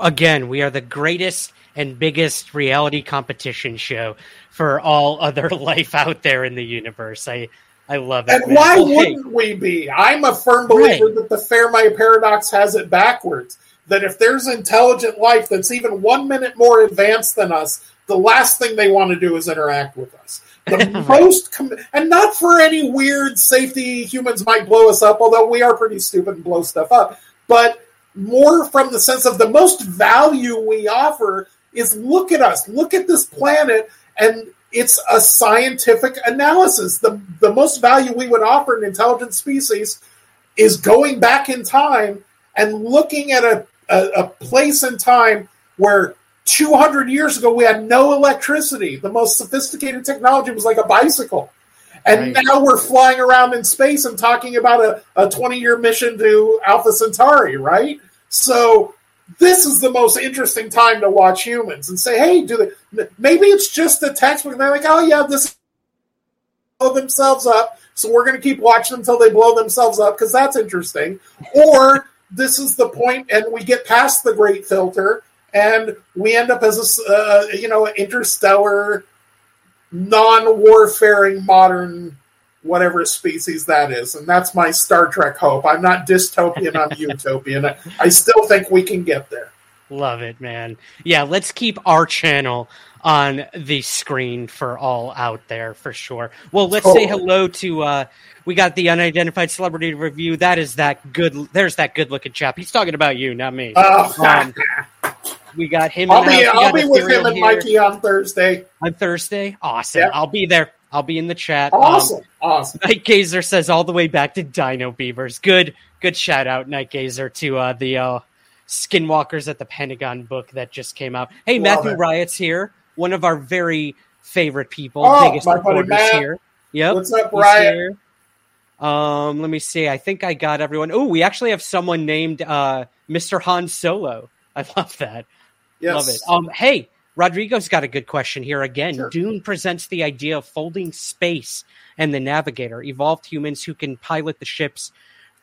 again, we are the greatest and biggest reality competition show for all other life out there in the universe. I I love it. And man. why Okay. wouldn't we be? I'm a firm believer Right. that the Fermi paradox has it backwards. That if there's intelligent life that's even one minute more advanced than us, the last thing they want to do is interact with us. The most, com- and not for any weird safety humans might blow us up, although we are pretty stupid and blow stuff up, but more from the sense of the most value we offer is look at us, look at this planet, and it's a scientific analysis. The, the most value we would offer an intelligent species is going back in time and looking at a, a, a place in time where 200 years ago we had no electricity. The most sophisticated technology was like a bicycle. And Right. now we're flying around in space and talking about a, a 20 year mission to Alpha Centauri, right? So this is the most interesting time to watch humans and say, hey, do they, maybe it's just the textbook. And they're like, oh, yeah, this blow themselves up. So we're going to keep watching until they blow themselves up because that's interesting. Or this is the point, and we get past the great filter, and we end up as a uh, you know interstellar, non-warfaring modern whatever species that is, and that's my Star Trek hope. I'm not dystopian. I'm utopian. I, I still think we can get there. Love it, man. Yeah, let's keep our channel on the screen for all out there for sure. Well, let's say hello to uh we got the unidentified celebrity review. That is that good there's that good looking chap. He's talking about you, not me. Oh, Um, we got him I'll be I'll be with him and here Mikey on Thursday. on Thursday. Awesome. Yep. I'll be there. I'll be in the chat. Um, Awesome, awesome. Night Gazer says all the way back to Dino Beavers. Good, good shout out, Night Gazer, to uh, the uh, Skinwalkers at the Pentagon book that just came out. Hey, Love Matthew it. Riot's here, one of our very favorite people, Oh, biggest supporters here. Yep, What's up, Riot? Um, let me see. I think I got everyone. Oh, we actually have someone named uh, Mr. Han Solo. I love that. Yes. Love it. Um, hey, Rodrigo's got a good question here again. Sure. Dune presents the idea of folding space and the navigator, evolved humans who can pilot the ships,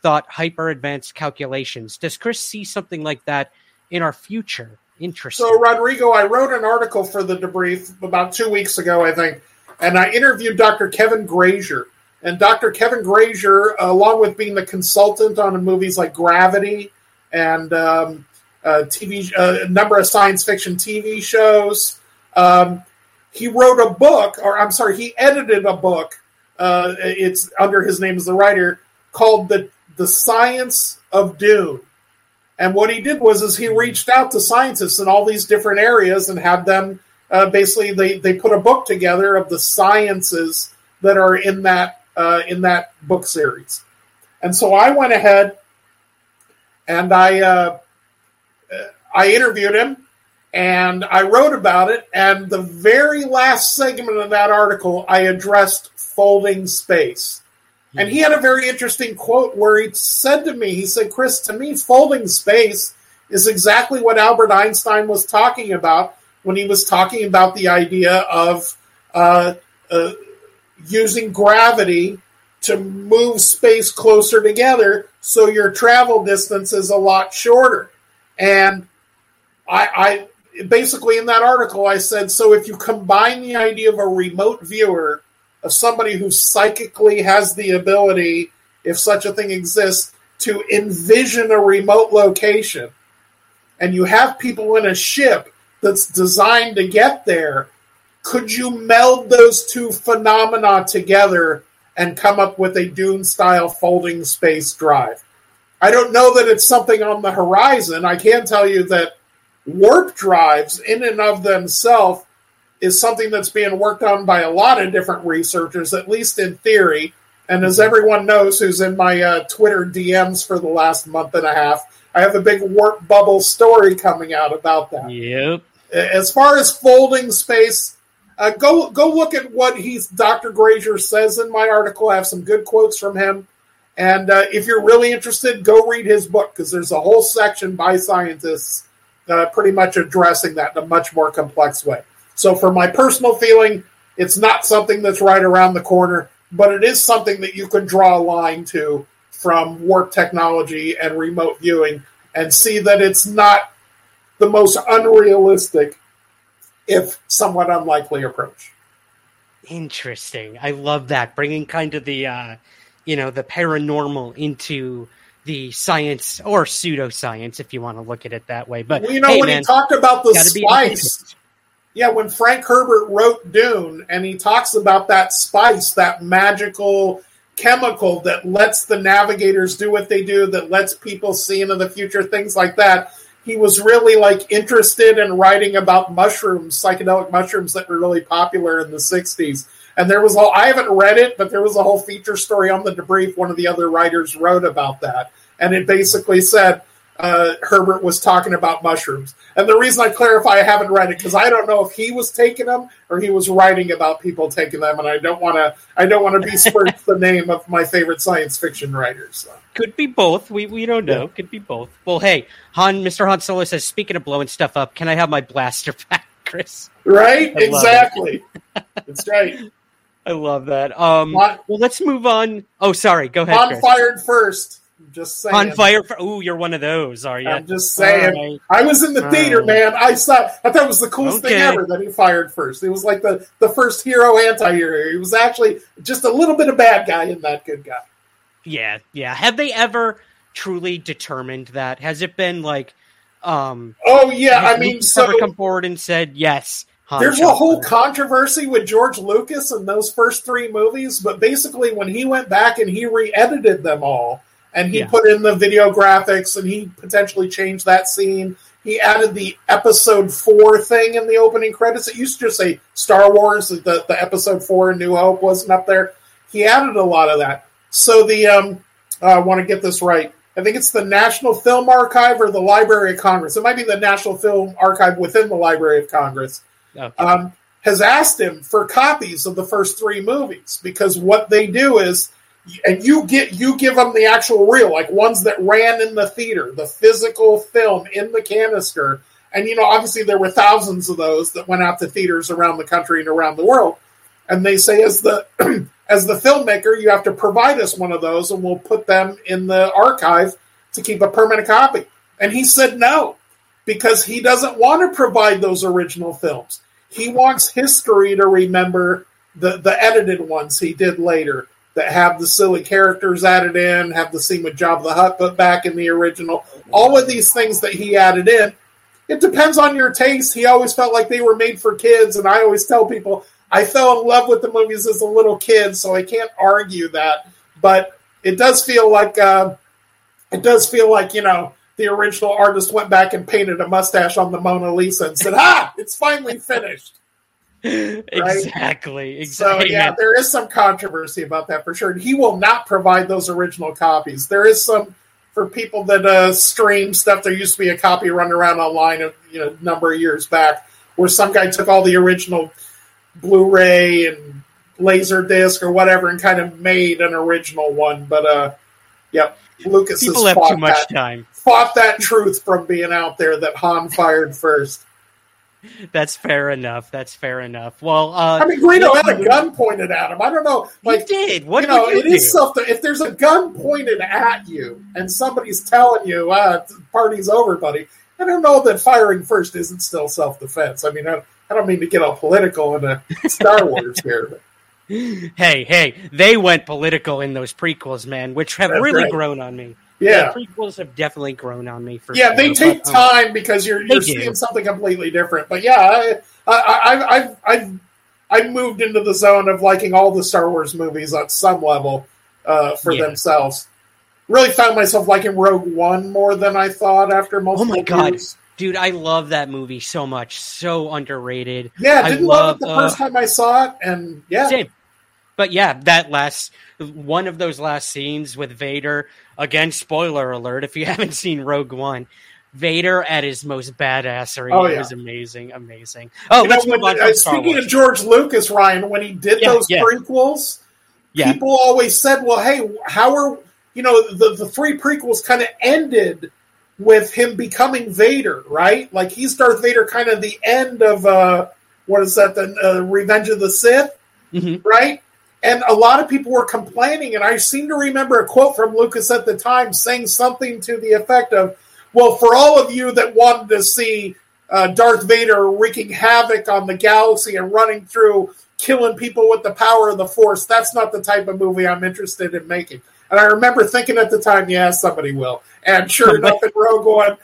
thought hyper advanced calculations. Does Chris see something like that in our future? Interesting. So, Rodrigo, I wrote an article for the debrief about two weeks ago, I think, and I interviewed Dr. Kevin Grazier. And Dr. Kevin Grazier, along with being the consultant on movies like Gravity and um, uh, TV, uh, a number of science fiction TV shows, um, he wrote a book, or I'm sorry, he edited a book. Uh, it's under his name as the writer called the the Science of Dune. And what he did was is he reached out to scientists in all these different areas and had them uh, basically they, they put a book together of the sciences that are in that uh, in that book series. And so I went ahead and I uh, uh, I interviewed him and I wrote about it. And the very last segment of that article, I addressed folding space. And he had a very interesting quote where he said to me, he said, Chris, to me, folding space is exactly what Albert Einstein was talking about when he was talking about the idea of uh, uh, using gravity to move space closer together so your travel distance is a lot shorter. And I, I basically in that article I said, so if you combine the idea of a remote viewer of somebody who psychically has the ability, if such a thing exists, to envision a remote location, and you have people in a ship that's designed to get there, could you meld those two phenomena together and come up with a Dune style folding space drive? I don't know that it's something on the horizon. I can tell you that warp drives, in and of themselves, is something that's being worked on by a lot of different researchers, at least in theory. And as everyone knows who's in my uh, Twitter DMs for the last month and a half, I have a big warp bubble story coming out about that. Yep. As far as folding space, uh, go go look at what he's Dr. Grazier says in my article. I have some good quotes from him, And uh, if you're really interested, go read his book because there's a whole section by scientists uh, pretty much addressing that in a much more complex way. So, for my personal feeling, it's not something that's right around the corner, but it is something that you can draw a line to from warp technology and remote viewing and see that it's not the most unrealistic, if somewhat unlikely approach. Interesting. I love that bringing kind of the uh, you know the paranormal into the science or pseudoscience, if you want to look at it that way. But well, you know hey, when man, he talked about the spice, yeah, when Frank Herbert wrote Dune, and he talks about that spice, that magical chemical that lets the navigators do what they do, that lets people see into the future, things like that. He was really like interested in writing about mushrooms, psychedelic mushrooms that were really popular in the '60s. And there was all I haven't read it, but there was a whole feature story on the debrief. One of the other writers wrote about that, and it basically said uh, Herbert was talking about mushrooms. And the reason I clarify I haven't read it because I don't know if he was taking them or he was writing about people taking them, and I don't want to I don't want to besmirch the name of my favorite science fiction writers. So. Could be both. We we don't know. Could be both. Well, hey, Han, Mr. Han Solo says, speaking of blowing stuff up, can I have my blaster back, Chris? Right? Exactly. That's right. I love that. Um, well, let's move on. Oh, sorry. Go ahead. Han fired first. Just saying. On fire. For, ooh, you're one of those, are you? I'm just saying. Right. I was in the theater, man. I saw. I thought it was the coolest okay. thing ever that he fired first. It was like the the first hero anti-hero. He was actually just a little bit of bad guy in that good guy. Yeah, yeah. Have they ever truly determined that? Has it been like? um Oh yeah, I mean, so ever come forward and said yes. There's a whole controversy with George Lucas in those first three movies, but basically, when he went back and he re-edited them all, and he yeah. put in the video graphics, and he potentially changed that scene. He added the episode four thing in the opening credits. It used to just say Star Wars. The the episode four, New Hope, wasn't up there. He added a lot of that. So the um, uh, I want to get this right. I think it's the National Film Archive or the Library of Congress. It might be the National Film Archive within the Library of Congress okay. um, has asked him for copies of the first three movies because what they do is, and you get you give them the actual reel, like ones that ran in the theater, the physical film in the canister, and you know obviously there were thousands of those that went out to theaters around the country and around the world, and they say as the as the filmmaker you have to provide us one of those and we'll put them in the archive to keep a permanent copy, and he said no because he doesn't want to provide those original films. He wants history to remember the, the edited ones he did later that have the silly characters added in, have the scene with Jabba the Hutt put back in the original. All of these things that he added in. It depends on your taste. He always felt like they were made for kids, and I always tell people I fell in love with the movies as a little kid, so I can't argue that. But it does feel like uh, it does feel like you know the original artist went back and painted a mustache on the Mona Lisa and said, "Ah, it's finally finished." Right? Exactly. Exactly. So yeah, there is some controversy about that for sure. He will not provide those original copies. There is some for people that uh, stream stuff. There used to be a copy running around online a you know number of years back where some guy took all the original Blu-ray and laser disc or whatever and kind of made an original one. But uh, yep, Lucas people have too much that. time fought that truth from being out there that Han fired first. That's fair enough. That's fair enough. Well, uh, I mean, Greedo had a gun pointed at him. I don't know. Like, he did. What you know? You it is something. If there's a gun pointed at you and somebody's telling you, uh, "Party's over, buddy," I don't know that firing first isn't still self defense. I mean, I, I, don't mean to get all political in a Star Wars here. But. Hey, hey, they went political in those prequels, man, which have That's really right. grown on me. Yeah, the prequels have definitely grown on me for. Yeah, sure, they take but, um, time because you're you're seeing do. something completely different. But yeah, I, I, I've I've I've moved into the zone of liking all the Star Wars movies on some level uh, for yeah. themselves. Really found myself liking Rogue One more than I thought after most. Oh my god, dude, I love that movie so much. So underrated. Yeah, I didn't I love, love it the uh, first time I saw it, and yeah, same. But yeah, that last one of those last scenes with Vader again. Spoiler alert: if you haven't seen Rogue One, Vader at his most badassery oh, yeah. was amazing, amazing. Oh, you let's know, move when, on. Uh, speaking of George Lucas, Ryan, when he did yeah, those yeah. prequels, people always said, "Well, hey, how are you know, the the three prequels kind of ended with him becoming Vader, right? Like he's Darth Vader, kind of the end of uh, what is that? The uh, Revenge of the Sith, Mhm. right? And a lot of people were complaining, and I seem to remember a quote from Lucas at the time saying something to the effect of, "Well, for all of you that wanted to see uh, Darth Vader wreaking havoc on the galaxy and running through, killing people with the power of the Force, that's not the type of movie I'm interested in making." And I remember thinking at the time, "Yeah, somebody will." And sure enough, in Rogue One,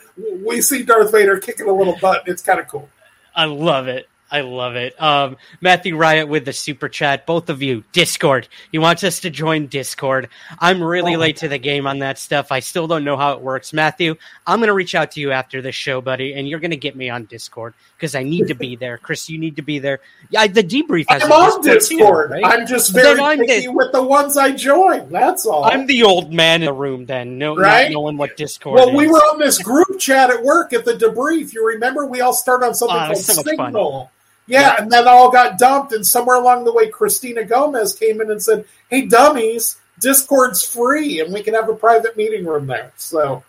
we see Darth Vader kicking a little butt. It's kind of cool. I love it. I love it. Um, Matthew Riot with the super chat. Both of you, Discord. He wants us to join Discord. I'm really Oh. late to the game on that stuff. I still don't know how it works. Matthew, I'm going to reach out to you after this show, buddy, and you're going to get me on Discord because I need to be there. Chris, you need to be there. Yeah, the debrief has I'm on too, Discord. right? I'm just very I'm picky the- with the ones I join. That's all. I'm the old man in the room then, no, Right? not knowing what Discord well, is. we were on this group chat at work at the debrief. You remember we all started on something it called so much fun. Signal. Yeah, and then all got dumped, and somewhere along the way, Christina Gomez came in and said, "Hey, dummies, Discord's free, and we can have a private meeting room there." So,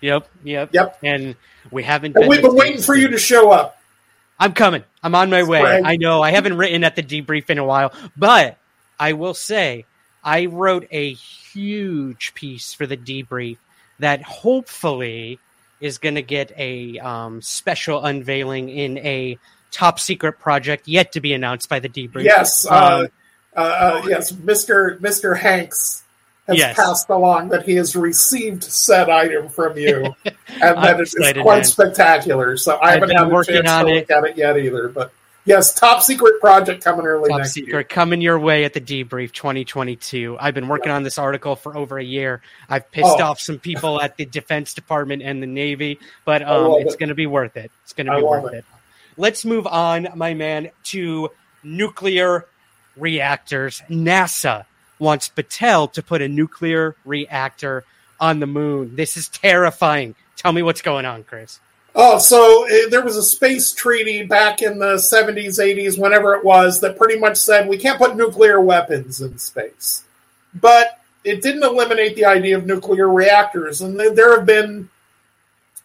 Yep, yep, Yep. And we haven't. and we've been waiting for you to show up. I'm coming. I'm on my way. Right. I know I haven't written at the debrief in a while, but I will say I wrote a huge piece for the debrief that hopefully is going to get a um, special unveiling in a top secret project yet to be announced by the debrief. Yes, uh, Um, uh, uh, yes, Mister Mister Hanks has Yes. passed along that he has received said item from you, and that it is quite spectacular. So I I've haven't had a chance on to it. look at it yet either. But yes, top secret project coming early Top next secret year. coming your way at the debrief 2022. I've been working on this article for over a year. I've pissed Oh. off some people at the Defense Department and the Navy, but um, it's it. going to be worth it. It's going to be worth it. it. Let's move on, my man, to nuclear reactors. NASA wants Battelle to put a nuclear reactor on the moon. This is terrifying. Tell me what's going on, Chris. Oh, so uh, there was a space treaty back in the 70s, 80s, whenever it was, that pretty much said we can't put nuclear weapons in space. But it didn't eliminate the idea of nuclear reactors. And there have been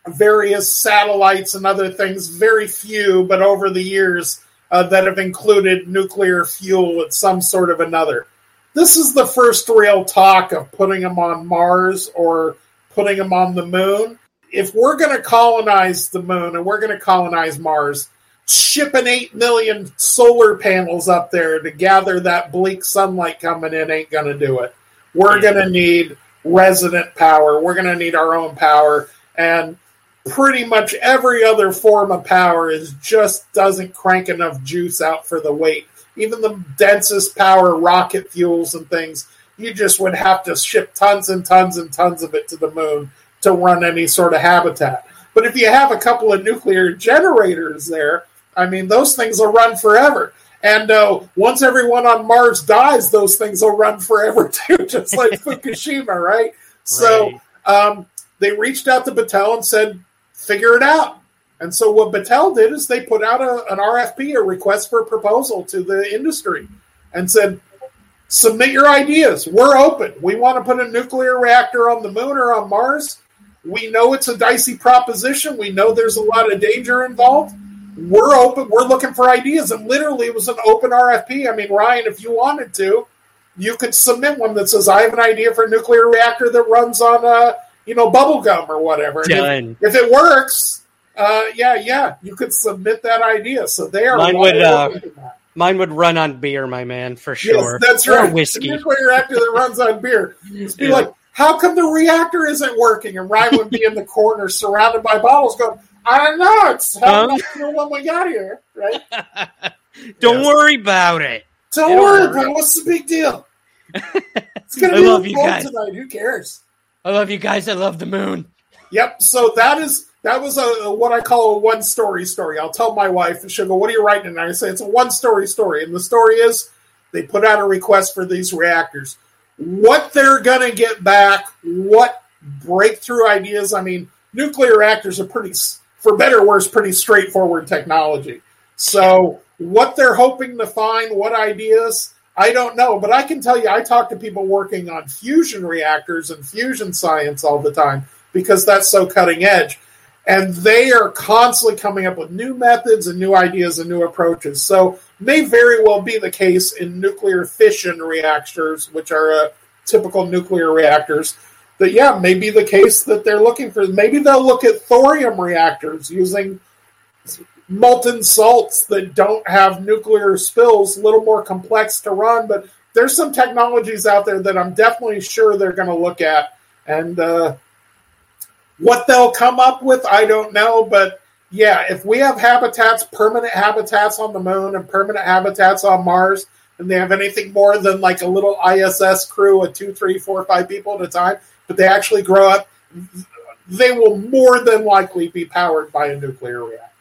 various satellites and other things, very few, but over the years, uh, that have included nuclear fuel at some sort of another. This is the first real talk of putting them on Mars or putting them on the moon if we're going to colonize the moon and we're going to colonize Mars, shipping 8 million solar panels up there to gather that bleak sunlight coming in ain't going to do it. We're going to need resident power. We're going to need our own power. And pretty much every other form of power is just doesn't crank enough juice out for the weight. Even the densest power rocket fuels and things, you just would have to ship tons and tons and tons of it to the moon to run any sort of habitat. But if you have a couple of nuclear generators there, I mean, those things will run forever. And uh, once everyone on Mars dies, those things will run forever too, just like Fukushima, right? So um, they reached out to Battelle and said, figure it out. And so what Battelle did is they put out a, an RFP, a request for proposal to the industry, and said, submit your ideas. We're open. We want to put a nuclear reactor on the moon or on Mars. We know it's a dicey proposition. We know there's a lot of danger involved. We're open. We're looking for ideas. And literally, it was an open RFP. I mean, Ryan, if you wanted to, you could submit one that says, I have an idea for a nuclear reactor that runs on, uh, you know, bubble gum or whatever. And if- If, it works, uh, yeah, yeah, you could submit that idea. So they are. Mine would, uh, open to that. Mine would run on beer, my man, for sure. Yes, that's Or right. whiskey. A nuclear reactor that runs on beer. Just be Yeah. like, how come the reactor isn't working? And Ryan would be in the corner surrounded by bottles going, I don't know. It's how Huh? the one we got here, right? Don't Yes. worry about it. Don't It'll worry work. about it. What's the big deal? It's going I to be love on you guys. tonight. Who cares? I love you guys. I love the moon. Yep. So that is that was a what I call a one story story. I'll tell my wife, and she'll go, "What are you writing?" And I say, "It's a one story story." And the story is they put out a request for these reactors. What they're to get back, what breakthrough ideas? I mean, nuclear reactors are pretty, for better or worse, pretty straightforward technology. So what they're hoping to find, what ideas, I don't know, but I can tell you, I talk to people working on fusion reactors and fusion science all the time because that's so cutting edge. And they are constantly coming up with new methods and new ideas and new approaches. So, may very well be the case in nuclear fission reactors, which are uh, typical nuclear reactors. That, yeah, may be the case that they're looking for. Maybe they'll look at thorium reactors using molten salts that don't have nuclear spills, a little more complex to run, but there's some technologies out there that I'm definitely sure they're going to look at. And uh, what they'll come up with, I don't know. But yeah, if we have habitats, permanent habitats on the moon and permanent habitats on Mars, and they have anything more than like a little ISS crew of two, three, four, five people at a time, but they actually grow up, they will more than likely be powered by a nuclear reactor.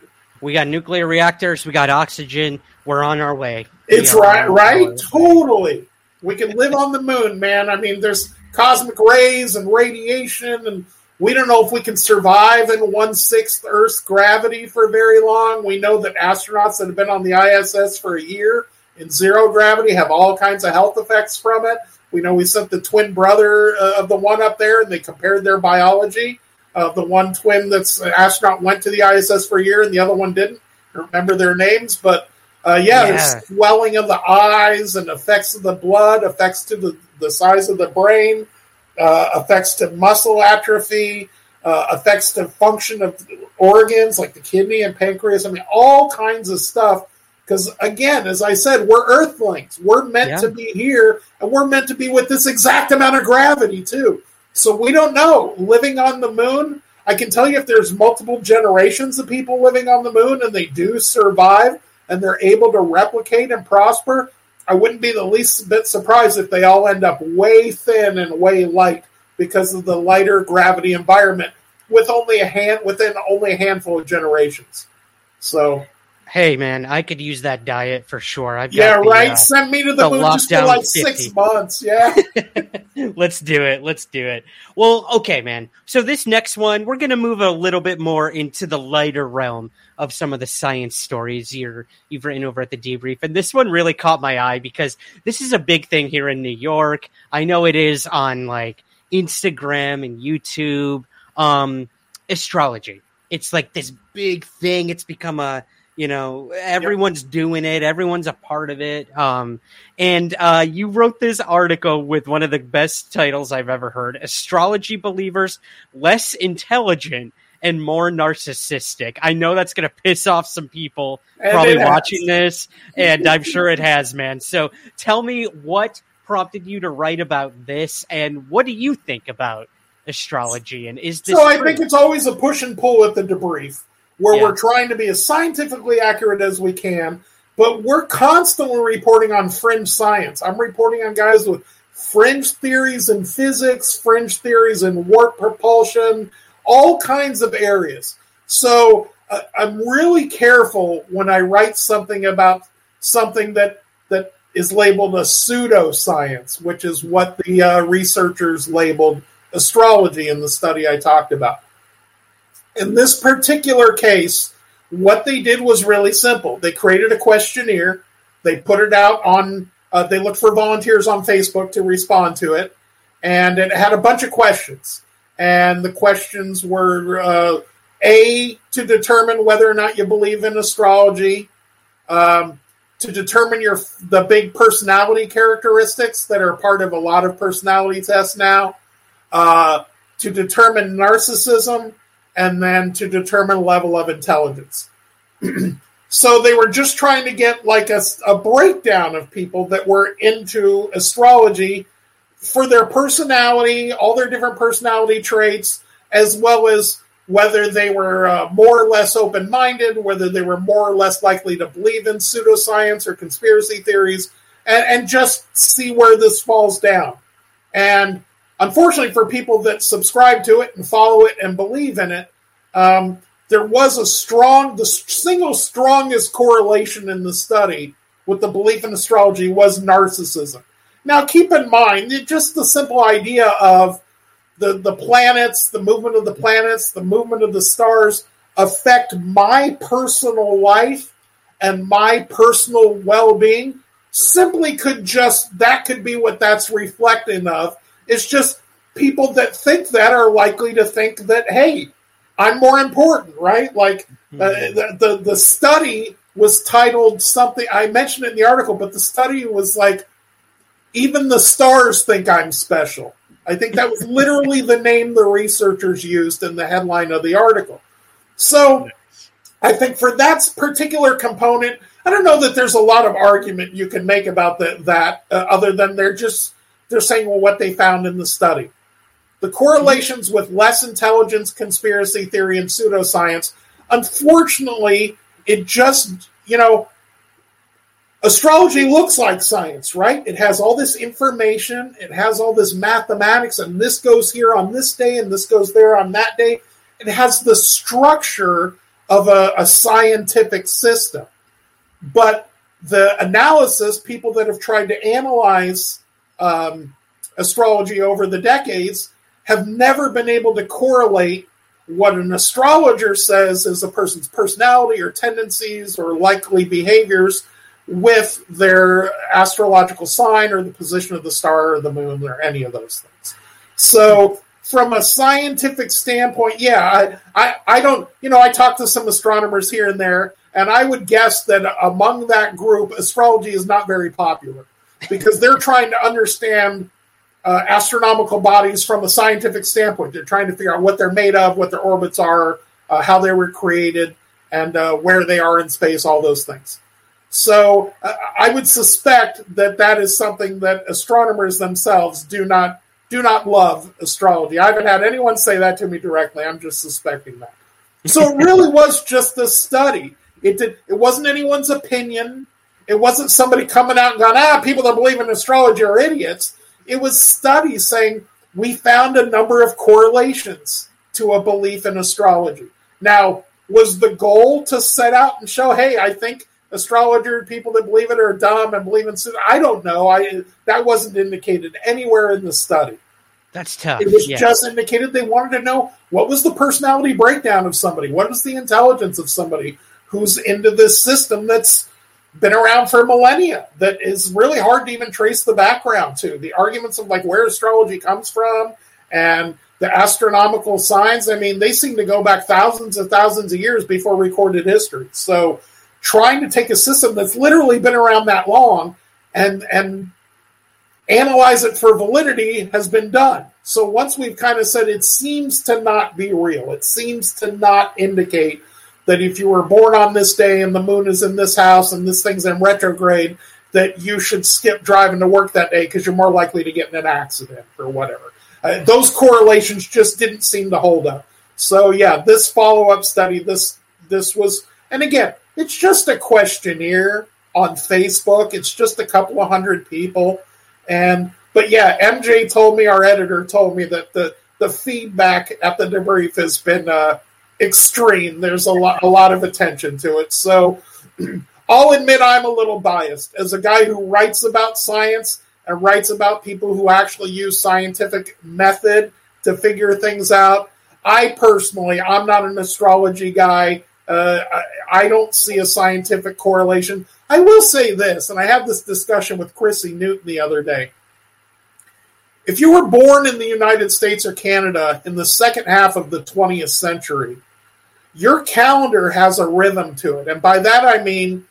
We got nuclear reactors. We got oxygen. We're on our way. It's right, right? Totally. We can live on the moon, man. I mean, there's cosmic rays and radiation, and we don't know if we can survive in one sixth Earth's gravity for very long. We know that astronauts that have been on the ISS for a year in zero gravity have all kinds of health effects from it. We know we sent the twin brother uh, of the one up there, and they compared their biology uh, the one twin that's an astronaut went to the ISS for a year and the other one didn't. remember their names, but uh, yeah, yeah, there's swelling of the eyes and effects of the blood, effects to the, the size of the brain, uh, effects to muscle atrophy, uh, effects to function of organs like the kidney and pancreas. I mean, all kinds of stuff. Because again, as I said, we're Earthlings. We're meant yeah. to be here, and we're meant to be with this exact amount of gravity too. So we don't know. Living on the moon, I can tell you if there's multiple generations of people living on the moon and they do survive and they're able to replicate and prosper, I wouldn't be the least bit surprised if they all end up way thin and way light because of the lighter gravity environment with only a hand within only a handful of generations. So hey man, I could use that diet for sure. I've yeah, the, right. Uh, Send me to the, the moon just for like 50. six months. Yeah, let's do it. Let's do it. Well, okay, man. So this next one, we're gonna move a little bit more into the lighter realm of some of the science stories you're you've written over at the debrief, and this one really caught my eye because this is a big thing here in New York. I know it is on like Instagram and YouTube. Um, astrology. It's like this big thing. It's become a you know everyone's yep. doing it everyone's a part of it um, and uh, you wrote this article with one of the best titles i've ever heard astrology believers less intelligent and more narcissistic. I know that's going to piss off some people and probably watching this and i'm sure it has man. So tell me what prompted you to write about this and what do you think about astrology and is this so i think it's always a push and pull at the debrief where yeah. we're trying to be as scientifically accurate as we can, but we're constantly reporting on fringe science. I'm reporting on guys with fringe theories in physics, fringe theories in warp propulsion, all kinds of areas. So uh, I'm really careful when I write something about something that that is labeled a pseudoscience, which is what the uh, researchers labeled astrology in the study I talked about. In this particular case, what they did was really simple. They created a questionnaire, they put it out on, uh, they looked for volunteers on Facebook to respond to it, and it had a bunch of questions. And the questions were uh, A, to determine whether or not you believe in astrology, um, to determine your the big personality characteristics that are part of a lot of personality tests now, uh, to determine narcissism, and then to determine level of intelligence. so they were just trying to get like a, a, breakdown of people that were into astrology for their personality, all their different personality traits, as well as whether they were uh, more or less open minded, whether they were more or less likely to believe in pseudoscience or conspiracy theories, and, and just see where this falls down. And Unfortunately, for people that subscribe to it and follow it and believe in it, um, there was a strong, the single strongest correlation in the study with the belief in astrology was narcissism. Now, keep in mind, just the simple idea of the, the planets, the movement of the planets, the movement of the stars affect my personal life and my personal well being simply could just that could be what that's reflecting of. It's just people that think that are likely to think that hey, I'm more important, right? Like uh, the, the the study was titled something I mentioned it in the article, but the study was like even the stars think I'm special. I think that was literally the name the researchers used in the headline of the article. So I think for that particular component, I don't know that there's a lot of argument you can make about the, that, uh, other than they're just they're saying well what they found in the study. The correlations with less intelligence, conspiracy theory, and pseudoscience. Unfortunately, it just you know astrology looks like science, right? It has all this information, it has all this mathematics, and this goes here on this day, and this goes there on that day. It has the structure of a, a scientific system. But the analysis, people that have tried to analyze um, astrology over the decades have never been able to correlate what an astrologer says is a person's personality or tendencies or likely behaviors with their astrological sign or the position of the star or the moon or any of those things. So, from a scientific standpoint, yeah, I, I, I don't, you know, I talked to some astronomers here and there, and I would guess that among that group, astrology is not very popular because they're trying to understand uh, astronomical bodies from a scientific standpoint. They're trying to figure out what they're made of, what their orbits are, uh, how they were created, and uh, where they are in space, all those things. So uh, I would suspect that that is something that astronomers themselves do not do not love astrology. I haven't had anyone say that to me directly. I'm just suspecting that. So it really was just a study. It did. It wasn't anyone's opinion. It wasn't somebody coming out and going, ah, people that believe in astrology are idiots. It was studies saying we found a number of correlations to a belief in astrology. Now, was the goal to set out and show, hey, I think astrologer people that believe it are dumb and believe in I don't know. I that wasn't indicated anywhere in the study. That's tough. It was just indicated they wanted to know what was the personality breakdown of somebody, what is the intelligence of somebody who's into this system that's been around for millennia that is really hard to even trace the background to. The arguments of like where astrology comes from and the astronomical signs, I mean, they seem to go back thousands and thousands of years before recorded history. So trying to take a system that's literally been around that long and and analyze it for validity has been done. So once we've kind of said it seems to not be real, it seems to not indicate that if you were born on this day and the moon is in this house and this thing's in retrograde, that you should skip driving to work that day because you're more likely to get in an accident or whatever. Uh, those correlations just didn't seem to hold up. So yeah, this follow up study, this this was, and again, it's just a questionnaire on Facebook. It's just a couple of hundred people. And but yeah, MJ told me, our editor told me that the the feedback at the debrief has been uh, extreme. There's a lot a lot of attention to it. So I'll admit I'm a little biased as a guy who writes about science and writes about people who actually use scientific method to figure things out. I personally, I'm not an astrology guy. Uh, I, I, don't see a scientific correlation. I will say this, and I had this discussion with Chrissy Newton the other day. If you were born in the United States or Canada in the second half of the 20th century, your calendar has a rhythm to it. And by that I mean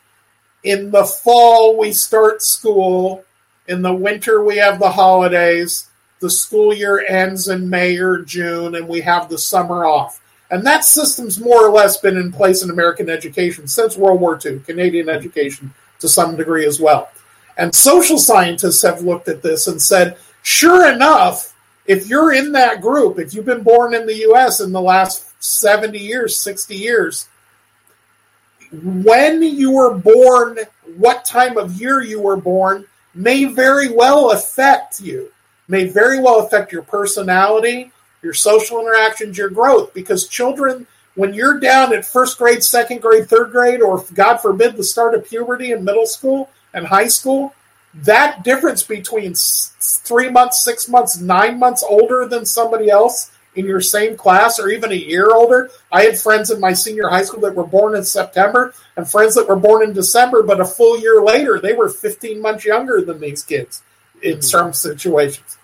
in the fall we start school, in the winter we have the holidays, the school year ends in May or June, and we have the summer off. And that system's more or less been in place in American education since World War II, Canadian education to some degree as well. And social scientists have looked at this and said, sure enough, if you're in that group, if you've been born in the US in the last 70 years, 60 years, when you were born, what time of year you were born may very well affect you, may very well affect your personality, your social interactions, your growth. Because children, when you're down at first grade, second grade, third grade, or God forbid, the start of puberty in middle school and high school, that difference between three months, six months, nine months older than somebody else in your same class or even a year older. I had friends in my senior high school that were born in September and friends that were born in December, but a full year later, they were 15 months younger than these kids in mm-hmm. some situations.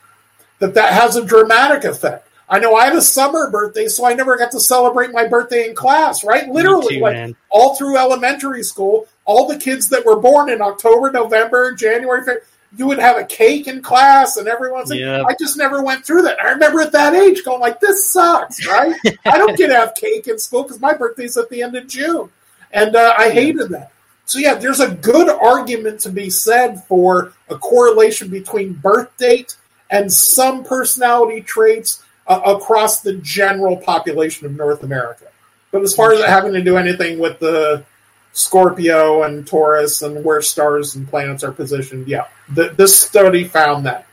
That that has a dramatic effect. I know I had a summer birthday, so I never got to celebrate my birthday in class, right? Literally, too, like man. all through elementary school, all the kids that were born in October, November, January, February, you would have a cake in class and everyone's like, yep. I just never went through that. I remember at that age going like, this sucks, right? I don't get to have cake in school because my birthday's at the end of June. And uh, I hated that. So yeah, there's a good argument to be said for a correlation between birth date and some personality traits uh, across the general population of North America. But as far as it having to do anything with the Scorpio and Taurus and where stars and planets are positioned. Yeah, the, this study found that.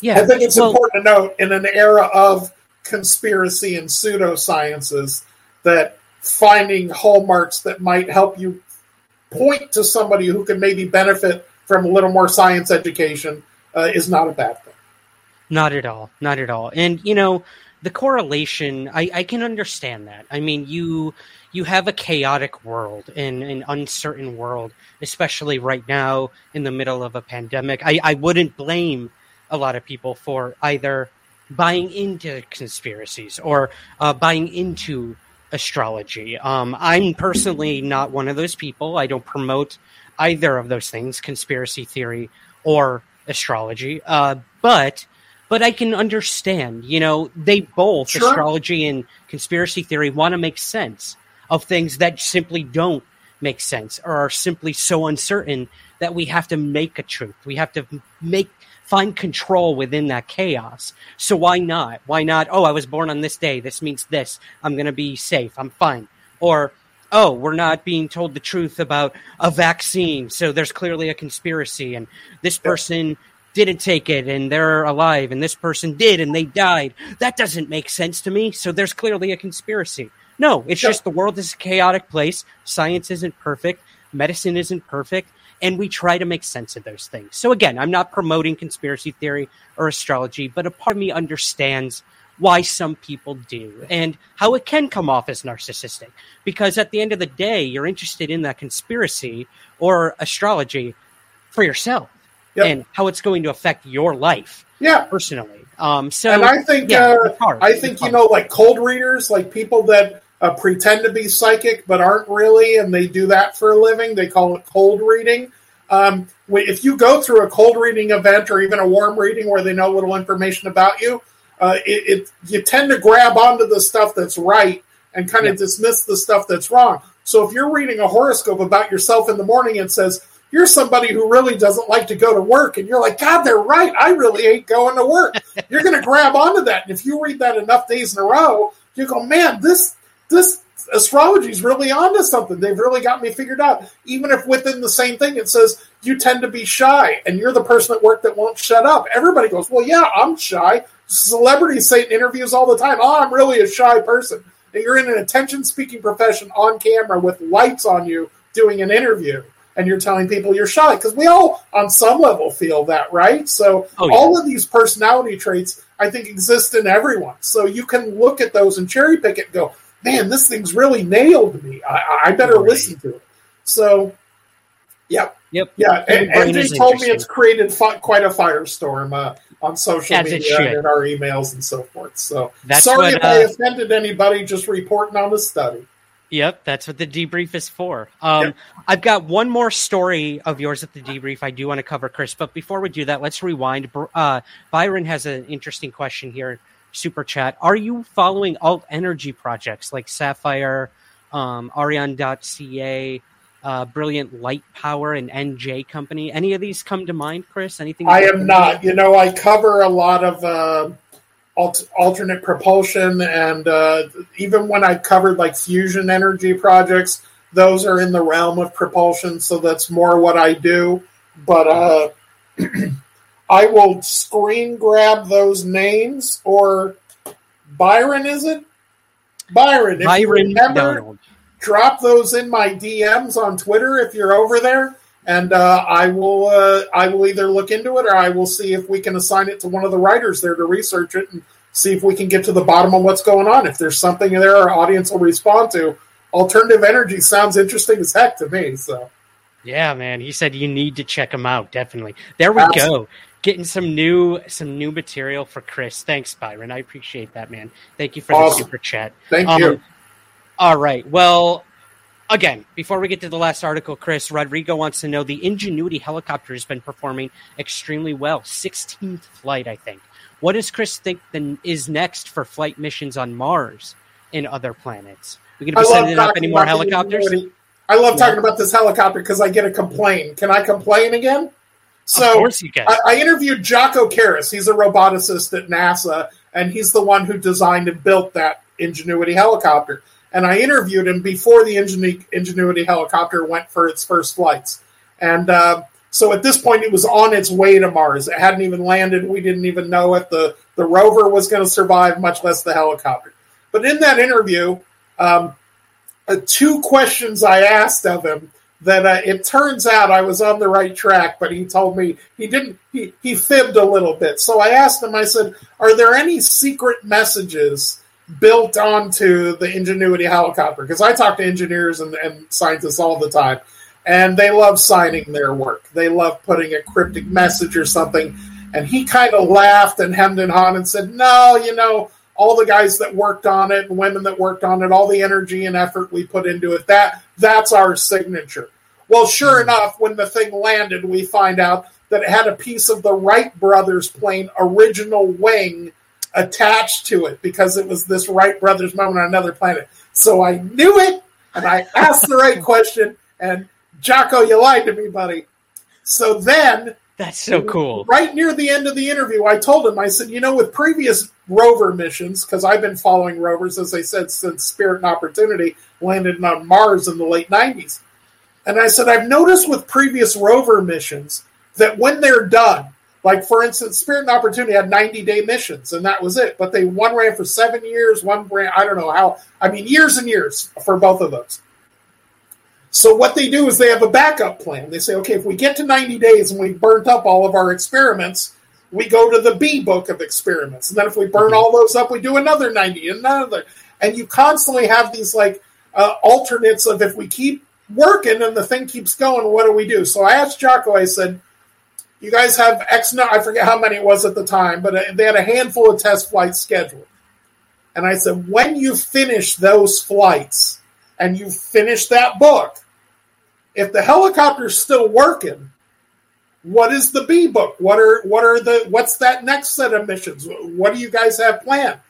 Yeah, I think it's well, important to note in an era of conspiracy and pseudosciences that finding hallmarks that might help you point to somebody who can maybe benefit from a little more science education uh, is not a bad thing. Not at all. Not at all. And you know, the correlation, I, I can understand that. I mean, you you have a chaotic world and an uncertain world, especially right now in the middle of a pandemic. I, I wouldn't blame a lot of people for either buying into conspiracies or uh, buying into astrology. Um, I'm personally not one of those people. I don't promote either of those things, conspiracy theory or astrology. Uh, but but I can understand. You know, they both sure. astrology and conspiracy theory want to make sense of things that simply don't make sense or are simply so uncertain that we have to make a truth. We have to make find control within that chaos. So why not? Why not? Oh, I was born on this day. This means this. I'm going to be safe. I'm fine. Or oh, we're not being told the truth about a vaccine. So there's clearly a conspiracy and this person didn't take it and they're alive and this person did and they died. That doesn't make sense to me. So there's clearly a conspiracy. No, it's just the world is a chaotic place. Science isn't perfect. Medicine isn't perfect. And we try to make sense of those things. So again, I'm not promoting conspiracy theory or astrology, but a part of me understands why some people do and how it can come off as narcissistic. Because at the end of the day, you're interested in that conspiracy or astrology for yourself yep. and how it's going to affect your life. Yeah. Personally. Um, so, and I think, yeah, uh, I think, you know, like cold readers, like people that uh, pretend to be psychic but aren't really, and they do that for a living. They call it cold reading. Um, if you go through a cold reading event or even a warm reading where they know little information about you, uh, it, it, you tend to grab onto the stuff that's right and kind of dismiss the stuff that's wrong. So if you're reading a horoscope about yourself in the morning, it says you're somebody who really doesn't like to go to work, and you're like, God, they're right. I really ain't going to work. you're going to grab onto that, and if you read that enough days in a row, you go, man, this this astrology is really onto something. They've really got me figured out. Even if within the same thing it says you tend to be shy and you're the person at work that won't shut up. Everybody goes, Well, yeah, I'm shy. Celebrities say in interviews all the time, Oh, I'm really a shy person. And you're in an attention speaking profession on camera with lights on you doing an interview. And you're telling people you're shy because we all, on some level, feel that, right? So, oh, yeah. all of these personality traits, I think, exist in everyone. So, you can look at those and cherry pick it and go, man, this thing's really nailed me. I, I better right. listen to it. So, yep. Yep. Yeah. And, Andy told me it's created fi- quite a firestorm uh, on social As media and in our emails and so forth. So, that's sorry what, if uh, I offended anybody just reporting on the study. Yep, that's what the debrief is for. Um, yep. I've got one more story of yours at the debrief I do want to cover, Chris. But before we do that, let's rewind. Uh, Byron has an interesting question here super chat. Are you following alt energy projects like SAFIRE, um, Aureon.ca, uh, Brilliant Light Power, and NJ Company? Any of these come to mind, Chris? Anything? I am not. You know, I cover a lot of uh, alt- alternate propulsion, and uh, even when I covered like fusion energy projects, those are in the realm of propulsion. So that's more what I do. But uh, I will screen grab those names or Byron, is it? Byron, if Byron you remember, drop those in my DMs on Twitter if you're over there, and uh, I will uh, I will either look into it or I will see if we can assign it to one of the writers there to research it and see if we can get to the bottom of what's going on. If there's something there our audience will respond to, alternative energy sounds interesting as heck to me. So, yeah, man, he said you need to check him out. Definitely. There we Absolutely. go. Getting some new some new material for Chris. Thanks, Byron. I appreciate that, man. Thank you for awesome. the super chat. Thank um, you. All right. Well, again, before we get to the last article, Chris, Rodrigo wants to know the Ingenuity helicopter has been performing extremely well. 16th flight, I think. What does Chris think then is next for flight missions on Mars and other planets? We going to be sending up any more helicopters? I love yeah. talking about this helicopter because I get a complaint. Can I complain again? So of course you can. I, I interviewed Jaakko Karras. He's a roboticist at NASA, and he's the one who designed and built that Ingenuity helicopter and I interviewed him before the Ingenuity helicopter went for its first flights. And uh, so at this point, it was on its way to Mars. It hadn't even landed. We didn't even know if the, the rover was going to survive, much less the helicopter. But in that interview, um, uh, two questions I asked of him that uh, it turns out I was on the right track, but he told me he didn't, he, he fibbed a little bit. So I asked him, I said, Are there any secret messages? built onto the Ingenuity helicopter because I talk to engineers and, and, scientists all the time, and they love signing their work. They love putting a cryptic message or something. And he kind of laughed and hemmed and hawed and said, "No, you know." All the guys that worked on it and women that worked on it, all the energy and effort we put into it, that that's our signature. Well, sure enough, when the thing landed, we find out that it had a piece of the Wright brothers plane original wing attached to it because it was this Wright brothers moment on another planet. So I knew it, and I asked the right question. And Jaakko, you lied to me, buddy. So then, that's so cool. Right near the end of the interview, I told him, I said, you know, with previous rover missions, because I've been following rovers, as I said, since Spirit and Opportunity landed on Mars in the late 90s. And I said, I've noticed with previous rover missions that when they're done, like for instance, Spirit and Opportunity had 90 day missions, and that was it. But they one ran for seven years, one ran I don't know how. I mean, years and years for both of those. So what they do is they have a backup plan. They say, okay, if we get to 90 days and we've burnt up all of our experiments, we go to the B book of experiments. And then if we burn mm-hmm. all those up, we do another 90 and another. And you constantly have these like uh, alternates of if we keep working and the thing keeps going, what do we do? So I asked Jaakko, I said, you guys have X no, I forget how many it was at the time, but uh, they had a handful of test flights scheduled. And I said, when you finish those flights and you finish that book, if the helicopter's still working, what is the B book? What are what are the what's that next set of missions? What do you guys have planned?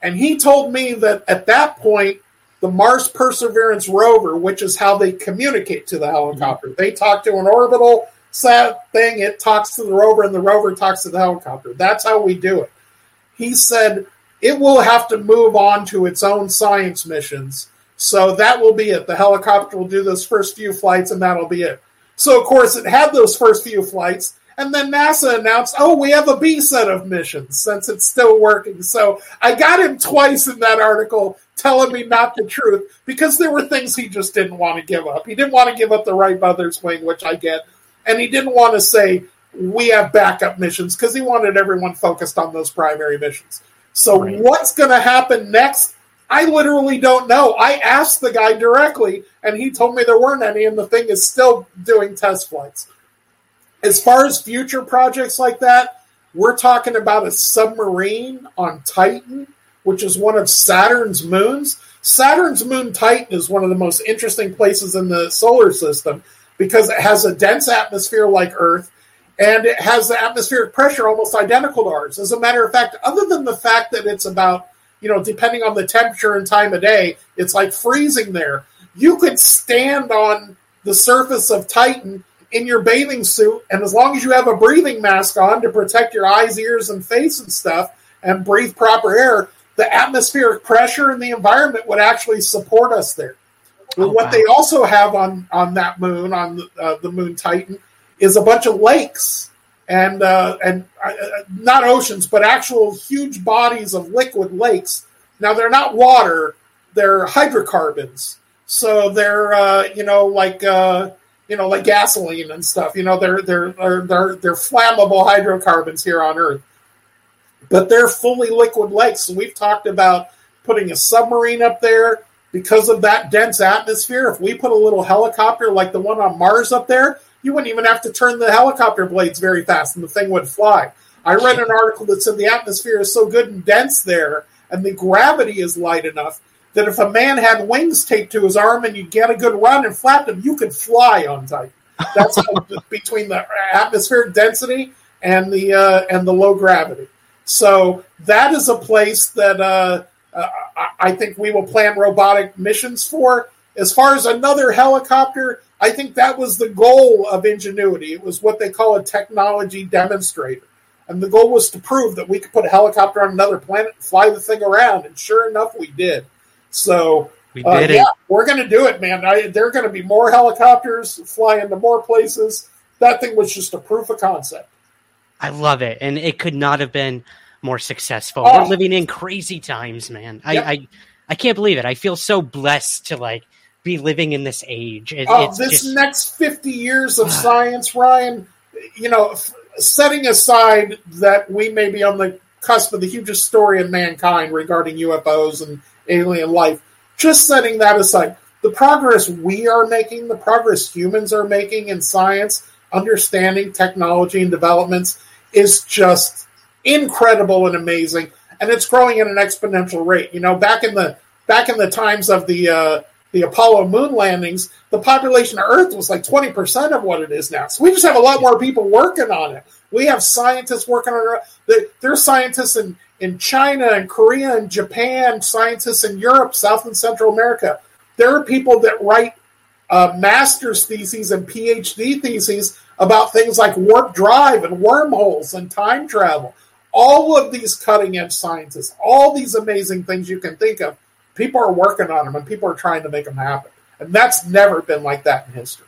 And he told me that at that point, the Mars Perseverance rover, which is how they communicate to the helicopter, they talk to an orbital sat thing, it talks to the rover, and the rover talks to the helicopter. That's how we do it. He said it will have to move on to its own science missions. So that will be it. The helicopter will do those first few flights, and that'll be it. So, of course, it had those first few flights, and then NASA announced, oh, we have a B set of missions since it's still working. So I got him twice in that article telling me not the truth because there were things he just didn't want to give up. He didn't want to give up the Wright Brothers wing, which I get and he didn't want to say we have backup missions because he wanted everyone focused on those primary missions. So right. what's going to happen next? I literally don't know. I asked the guy directly, and he told me there weren't any, and the thing is still doing test flights. As far as future projects like that, we're talking about a submarine on Titan, which is one of Saturn's moons. Saturn's moon Titan is one of the most interesting places in the solar system because it has a dense atmosphere like Earth and it has the atmospheric pressure almost identical to ours. As a matter of fact, other than the fact that it's about, you know, depending on the temperature and time of day, it's like freezing there. You could stand on the surface of Titan in your bathing suit, and as long as you have a breathing mask on to protect your eyes, ears, and face and stuff, and breathe proper air, the atmospheric pressure in the environment would actually support us there. Oh, what wow. they also have on on that moon, on the, uh, the moon Titan, is a bunch of lakes and uh, and uh, not oceans, but actual huge bodies of liquid lakes. Now they're not water; they're hydrocarbons. So they're uh, you know like uh, you know like gasoline and stuff. You know they're they're they're they're, they're flammable hydrocarbons here on Earth. But they're fully liquid lakes. So we've talked about putting a submarine up there because of that dense atmosphere. If we put a little helicopter like the one on Mars up there, you wouldn't even have to turn the helicopter blades very fast and the thing would fly. I read an article that said the atmosphere is so good and dense there and the gravity is light enough that if a man had wings taped to his arm and you get a good run and flapped him, you could fly on Titan. That's between the atmospheric density and the uh, and the low gravity. So that is a place that uh, uh, I think we will plan robotic missions for. As far as another helicopter, I think that was the goal of Ingenuity. It was what they call a technology demonstrator. And the goal was to prove that we could put a helicopter on another planet and fly the thing around. And sure enough, we did. So we uh, did uh, yeah, we're going to do it, man. I, there are going to be more helicopters flying to more places. That thing was just a proof of concept. I love it, and it could not have been more successful. Oh. We're living in crazy times, man. I, yep. I, I can't believe it. I feel so blessed to like be living in this age. It, oh, this just... next fifty years of science, Ryan. You know, setting aside that we may be on the cusp of the hugest story in mankind regarding UFOs and alien life, just setting that aside, the progress we are making, the progress humans are making in science, understanding technology and developments is just incredible and amazing, and it's growing at an exponential rate. You know, back in the back in the times of the uh, the Apollo moon landings, the population of Earth was like twenty percent of what it is now. So we just have a lot more people working on it. We have scientists working on it. There are scientists in in China and Korea and Japan, scientists in Europe, South and Central America. There are people that write uh, master's theses and PhD theses about things like warp drive and wormholes and time travel. All of these cutting edge scientists, all these amazing things you can think of, people are working on them and people are trying to make them happen. And that's never been like that in history.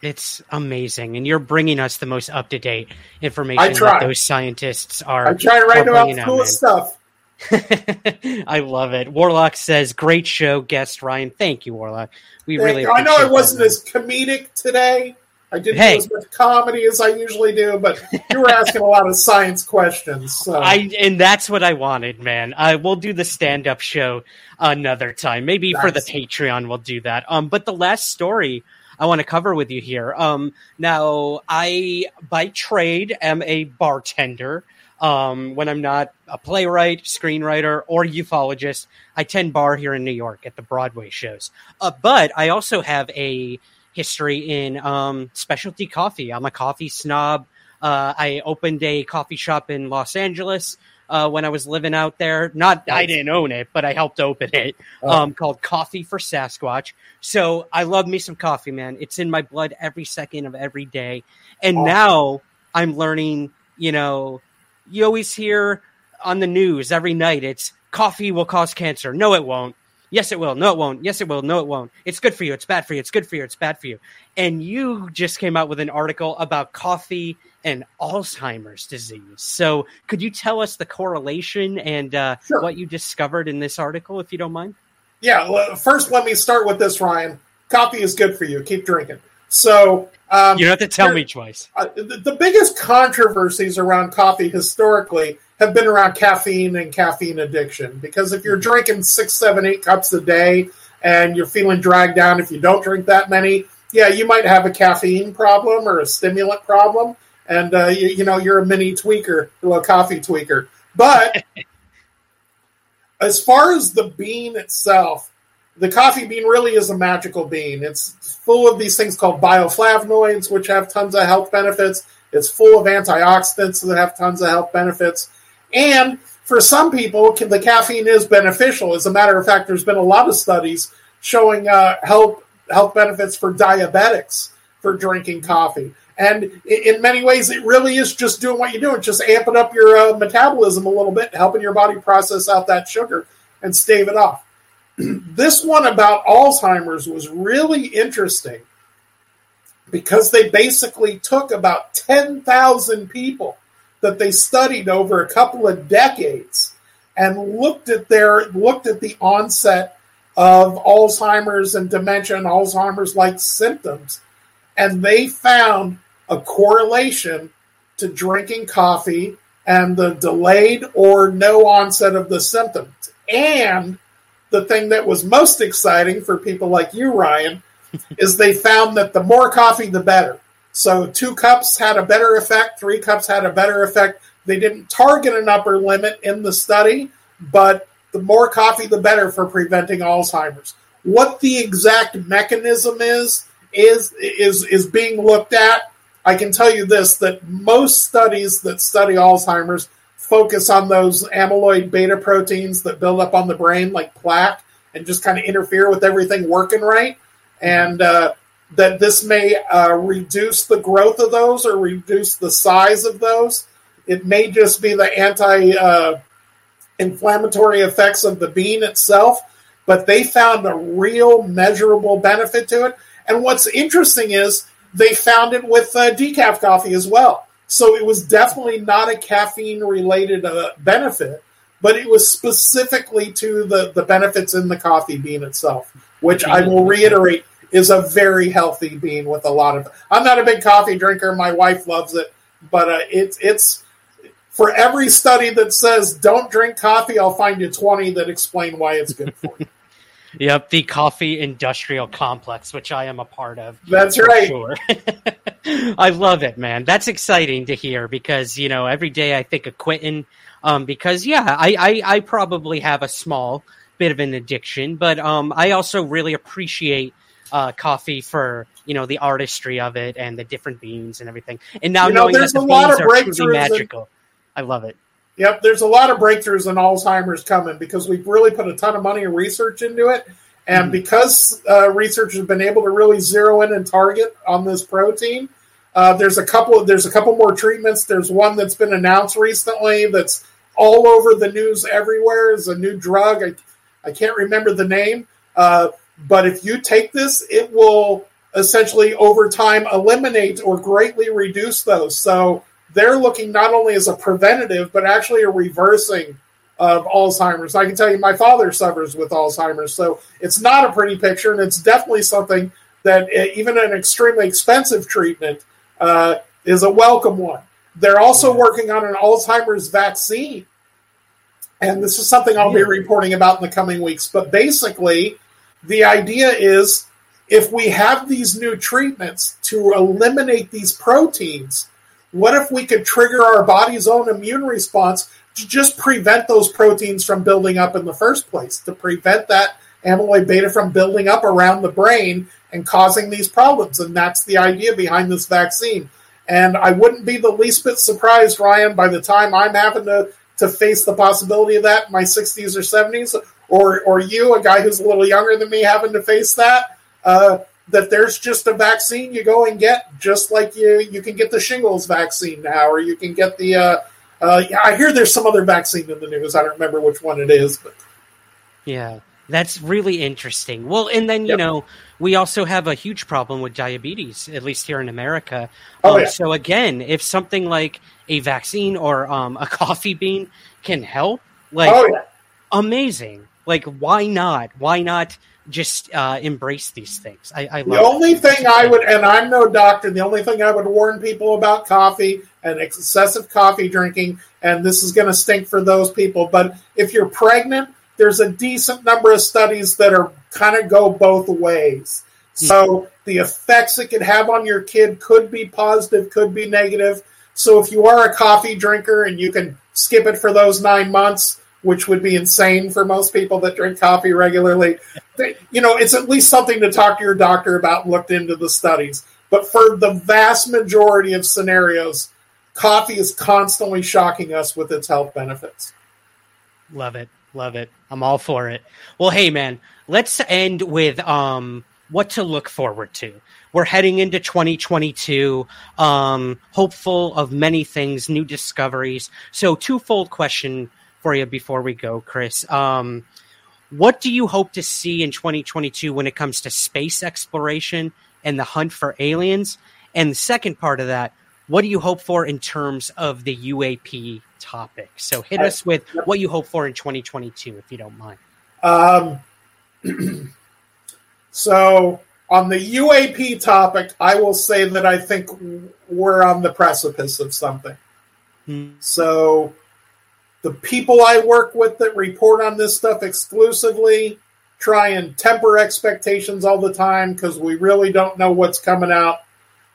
It's amazing, and you're bringing us the most up to date information that those scientists are. I'm trying to write about cool stuff. I love it. Warlock says, "Great show, guest Ryan." Thank you, Warlock. We Thank really. I know it wasn't that. as comedic today. I didn't hey. do as much comedy as I usually do, but you were asking a lot of science questions. So. I and that's what I wanted, man. I will do the stand up show another time. Maybe nice. for the Patreon, we'll do that. Um, but the last story I want to cover with you here. Um, now I by trade am a bartender. Um, when I'm not a playwright, screenwriter, or ufologist, I tend bar here in New York at the Broadway shows. Uh, but I also have a history in um, specialty coffee. I'm a coffee snob. Uh, I opened a coffee shop in Los Angeles uh, when I was living out there. Not I didn't own it, but I helped open it. Oh. Um, called Coffee for Sasquatch. So I love me some coffee, man. It's in my blood every second of every day. And oh. now I'm learning. You know, you always hear on the news every night. It's coffee will cause cancer. No, it won't. Yes, it will. No, it won't. Yes, it will. No, it won't. It's good for you. It's bad for you. It's good for you. It's bad for you. And you just came out with an article about coffee and Alzheimer's disease. So, could you tell us the correlation and uh, sure. what you discovered in this article, if you don't mind? Yeah. Well, first, let me start with this, Ryan. Coffee is good for you. Keep drinking. So, um, you don't have to tell me twice. Uh, the, the biggest controversies around coffee historically have been around caffeine and caffeine addiction. Because if you're drinking six, seven, eight cups a day and you're feeling dragged down if you don't drink that many, yeah, you might have a caffeine problem or a stimulant problem. And, uh, you, you know, you're a mini tweaker, a little coffee tweaker. But as far as the bean itself, the coffee bean really is a magical bean. It's full of these things called bioflavonoids, which have tons of health benefits. It's full of antioxidants that have tons of health benefits. And for some people, the caffeine is beneficial. As a matter of fact, there's been a lot of studies showing uh, health health benefits for diabetics for drinking coffee. And in many ways, it really is just doing what you do. It's just amping up your uh, metabolism a little bit, helping your body process out that sugar and stave it off. This one about Alzheimer's was really interesting because they basically took about 10,000 people that they studied over a couple of decades and looked at their looked at the onset of Alzheimer's and dementia and Alzheimer's like symptoms and they found a correlation to drinking coffee and the delayed or no onset of the symptoms. And the thing that was most exciting for people like you, Ryan, is they found that the more coffee, the better. So two cups had a better effect, three cups had a better effect. They didn't target an upper limit in the study, but the more coffee, the better for preventing Alzheimer's. What the exact mechanism is is is is being looked at. I can tell you this: that most studies that study Alzheimer's focus on those amyloid beta proteins that build up on the brain like plaque and just kind of interfere with everything working right, and uh, that this may uh, reduce the growth of those or reduce the size of those. It may just be the anti uh, inflammatory effects of the bean itself, but they found a real measurable benefit to it. And what's interesting is they found it with uh, decaf coffee as well. So it was definitely not a caffeine related uh, benefit, but it was specifically to the, the benefits in the coffee bean itself, which I will reiterate is a very healthy bean with a lot of. I'm not a big coffee drinker. My wife loves it, but uh, it's it's for every study that says don't drink coffee, I'll find you 20 that explain why it's good for you. Yep, the coffee industrial complex, which I am a part of. That's right. Sure. I love it, man. That's exciting to hear because, you know, every day I think of quitting. Um, because yeah, I, I, I probably have a small bit of an addiction, but um, I also really appreciate uh, coffee for you know the artistry of it and the different beans and everything. And now You know, knowing that the a lot beans of are truly magical, I love it. Yep, there's a lot of breakthroughs in Alzheimer's coming because we've really put a ton of money and research into it. And because uh, researchers have been able to really zero in and target on this protein, uh, there's a couple. There's a couple more treatments. There's one that's been announced recently that's all over the news everywhere. Is a new drug. I, I can't remember the name, uh, but if you take this, it will essentially over time eliminate or greatly reduce those. So they're looking not only as a preventative, but actually a reversing of Alzheimer's. I can tell you, my father suffers with Alzheimer's, so it's not a pretty picture, and it's definitely something that uh, even an extremely expensive treatment uh, is a welcome one. They're also working on an Alzheimer's vaccine, and this is something I'll be reporting about in the coming weeks. But basically, the idea is if we have these new treatments to eliminate these proteins, what if we could trigger our body's own immune response to just prevent those proteins from building up in the first place, to prevent that amyloid beta from building up around the brain and causing these problems? And that's the idea behind this vaccine. And I wouldn't be the least bit surprised, Ryan, by the time I'm having to, to face the possibility of that in my 60s or 70s, or, or you, a guy who's a little younger than me, having to face that. Uh, that there's just a vaccine you go and get, just like you you can get the shingles vaccine now, or you can get the. Uh, uh, I hear there's some other vaccine in the news. I don't remember which one it is, but Yeah, that's really interesting. Well, and then you Yep. know we also have a huge problem with diabetes, at least here in America. Oh, Um, yeah. So again, if something like a vaccine or um, a coffee bean can help, like oh yeah, amazing. Like why not? Why not just uh, embrace these things? I, I The only thing I would, and I'm no doctor, the only thing I would warn people about coffee and excessive coffee drinking, and this is going to stink for those people, but if you're pregnant, there's a decent number of studies that are kind of go both ways. So the effects it could have on your kid could be positive, could be negative. So if you are a coffee drinker and you can skip it for those nine months, which would be insane for most people that drink coffee regularly, they- you know, it's at least something to talk to your doctor about looked into the studies. But for the vast majority of scenarios, coffee is constantly shocking us with its health benefits. Love it. Love it. I'm all for it. Well, hey man, let's end with um what to look forward to. We're heading into 2022, um hopeful of many things, new discoveries. So twofold question for you before we go, Chris. Um what do you hope to see in 2022 when it comes to space exploration and the hunt for aliens? And the second part of that, what do you hope for in terms of the UAP topic? So hit us with what you hope for in 2022, if you don't mind. Um, so, on the UAP topic, I will say that I think we're on the precipice of something. Hmm. So the people I work with that report on this stuff exclusively try and temper expectations all the time because we really don't know what's coming out.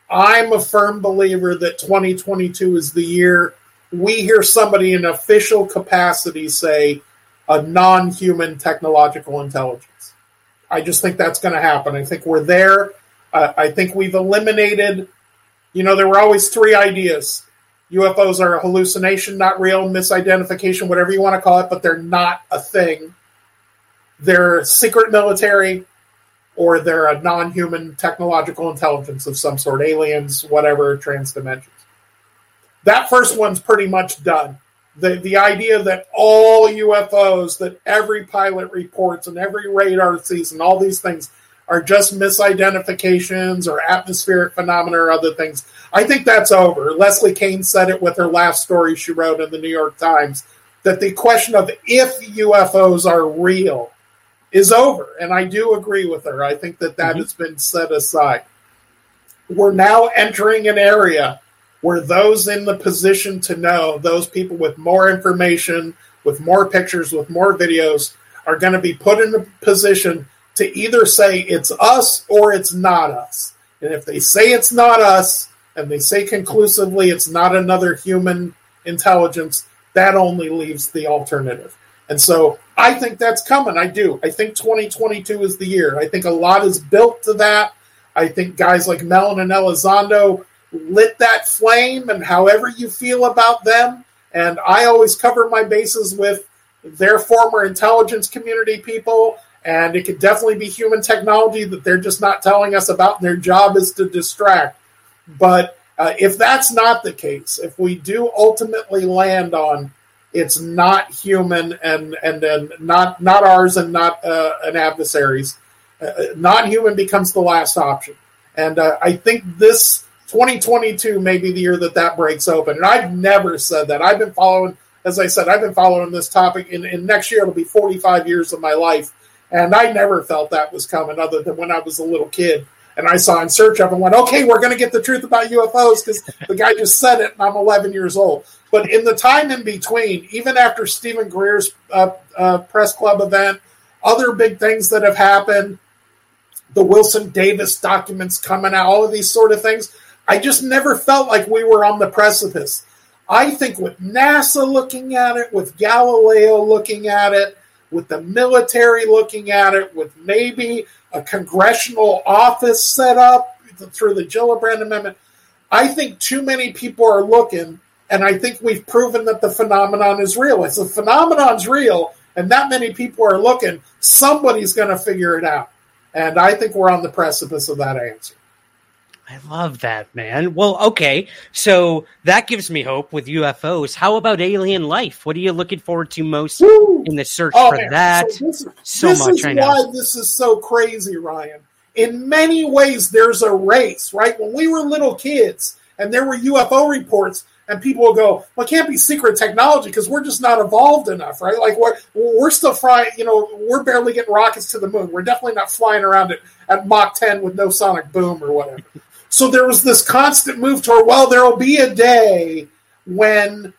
I'm a firm believer that 2022 is the year we hear somebody in official capacity say a non human technological intelligence. I just think that's going to happen. I think we're there. Uh, I think we've eliminated, you know, there were always three ideas. UFOs are a hallucination, not real, misidentification, whatever you want to call it, but they're not a thing. They're secret military or they're a non human technological intelligence of some sort, aliens, whatever, trans dimensions. That first one's pretty much done. The, the idea that all UFOs, that every pilot reports and every radar sees and all these things are just misidentifications or atmospheric phenomena or other things. I think that's over. Leslie Kean said it with her last story she wrote in the New York Times that the question of if UFOs are real is over. And I do agree with her. I think that that mm-hmm. has been set aside. We're now entering an area where those in the position to know, those people with more information, with more pictures, with more videos, are going to be put in a position to either say it's us or it's not us. And if they say it's not us, and they say conclusively it's not another human intelligence, that only leaves the alternative. And so I think that's coming. I do. I think 2022 is the year. I think a lot is built to that. I think guys like Mellon and Elizondo lit that flame, and however you feel about them. And I always cover my bases with their former intelligence community people and it could definitely be human technology that they're just not telling us about. And their job is to distract. But uh, if that's not the case, if we do ultimately land on it's not human and and, and not not ours and not uh, an adversary's, uh, non-human becomes the last option. And uh, I think this 2022 may be the year that that breaks open. And I've never said that. I've been following, as I said, I've been following this topic. In next year, it'll be 45 years of my life and I never felt that was coming other than when I was a little kid. And I saw in search of and went, okay, we're going to get the truth about UFOs because the guy just said it and I'm 11 years old. But in the time in between, even after Steven Greer's uh, uh, press club event, other big things that have happened, the Wilson Davis documents coming out, all of these sort of things, I just never felt like we were on the precipice. I think with NASA looking at it, with Galileo looking at it, with the military looking at it, with maybe a congressional office set up through the Gillibrand Amendment. I think too many people are looking, and I think we've proven that the phenomenon is real. If the phenomenon's real and that many people are looking, somebody's going to figure it out. And I think we're on the precipice of that answer. I love that, man. Well, okay. So that gives me hope with UFOs. How about alien life? What are you looking forward to most Woo! in the search oh, for man. that? So, this, so this much is why this is so crazy, Ryan. In many ways, there's a race, right? When we were little kids and there were UFO reports, and people will go, "Well, it can't be secret technology because we're just not evolved enough, right? Like we're we're still flying, you know, we're barely getting rockets to the moon. We're definitely not flying around at, at Mach 10 with no sonic boom or whatever." So there was this constant move toward, well, there will be a day when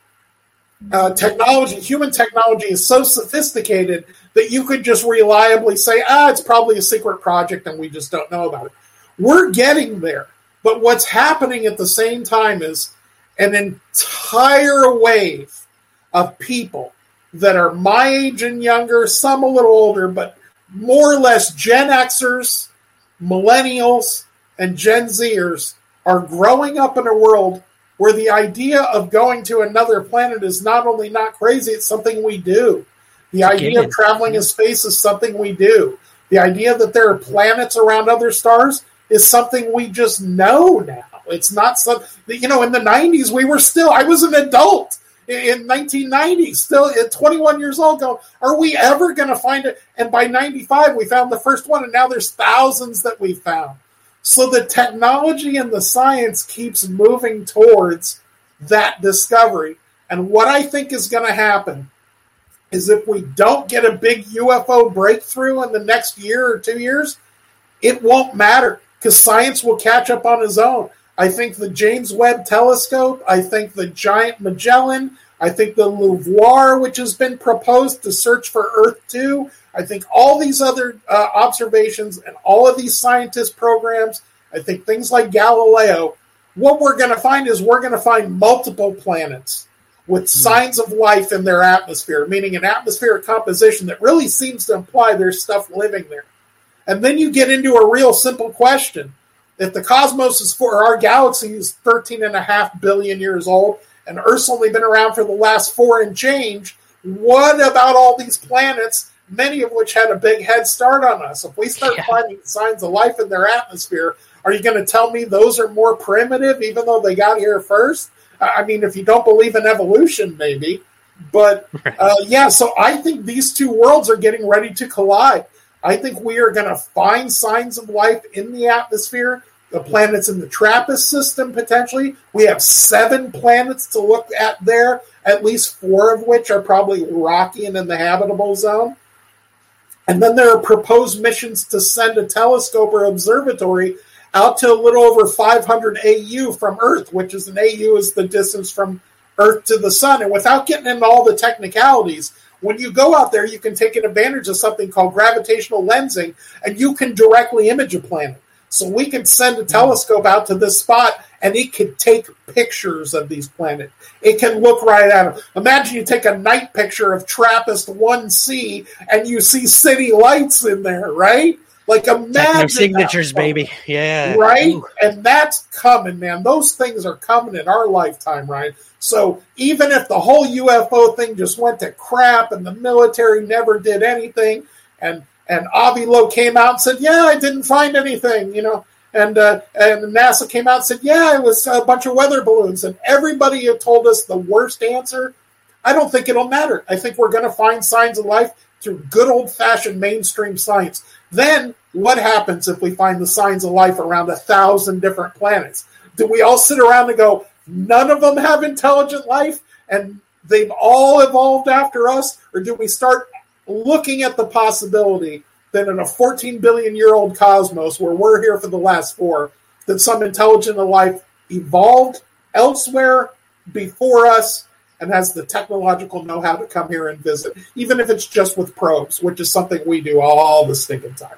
uh, technology, human technology, is so sophisticated that you could just reliably say, ah, it's probably a secret project and we just don't know about it. We're getting there. But what's happening at the same time is an entire wave of people that are my age and younger, some a little older, but more or less Gen Xers, millennials, and Gen Zers are growing up in a world where the idea of going to another planet is not only not crazy, it's something we do. The idea of traveling in space is something we do. The idea that there are planets around other stars is something we just know now. It's not something, you know, in the 90s, we were still, I was an adult in 1990, still at 21 years old, going, are we ever going to find it? And by 95, we found the first one, and now there's thousands that we found. So the technology and the science keeps moving towards that discovery. And what I think is going to happen is if we don't get a big UFO breakthrough in the next year or two years, it won't matter because science will catch up on its own. I think the James Webb Telescope. I think the Giant Magellan. I think the LUVOIR, which has been proposed to search for Earth 2. I think all these other uh, observations and all of these scientist programs, I think things like Galileo, what we're going to find is we're going to find multiple planets with hmm. signs of life in their atmosphere, meaning an atmospheric composition that really seems to imply there's stuff living there. And then you get into a real simple question. If the cosmos is for our galaxy is 13 and a half billion years old, and Earth's only been around for the last four and change, what about all these planets, many of which had a big head start on us? If we start yeah. finding signs of life in their atmosphere, are you going to tell me those are more primitive, even though they got here first? I mean, if you don't believe in evolution, maybe. But uh, yeah, so I think these two worlds are getting ready to collide. I think we are going to find signs of life in the atmosphere. The planets in the TRAPPIST system, potentially. We have seven planets to look at there, at least four of which are probably rocky and in the habitable zone. And then there are proposed missions to send a telescope or observatory out to a little over 500 AU from Earth, which is an AU is the distance from Earth to the Sun. And without getting into all the technicalities, when you go out there, you can take advantage of something called gravitational lensing, and you can directly image a planet. So we can send a hmm. telescope out to this spot, and it could take pictures of these planets. It can look right at them. Imagine you take a night picture of TRAPPIST 1C, and you see city lights in there, right? Like imagine signatures, baby. Yeah. Right? Ooh. And that's coming, man. Those things are coming in our lifetime, right? So even if the whole UFO thing just went to crap and the military never did anything and and Avi Loeb came out and said, "Yeah, I didn't find anything," you know, and uh, and NASA came out and said, "Yeah, it was a bunch of weather balloons," and everybody had told us the worst answer. I don't think it'll matter. I think we're going to find signs of life through good old fashioned mainstream science. Then what happens if we find the signs of life around a thousand different planets? Do we all sit around and go, none of them have intelligent life and they've all evolved after us? Or do we start looking at the possibility that in a 14 billion year old cosmos where we're here for the last four, that some intelligent life evolved elsewhere before us and has the technological know how to come here and visit, even if it's just with probes, which is something we do all the stinking time.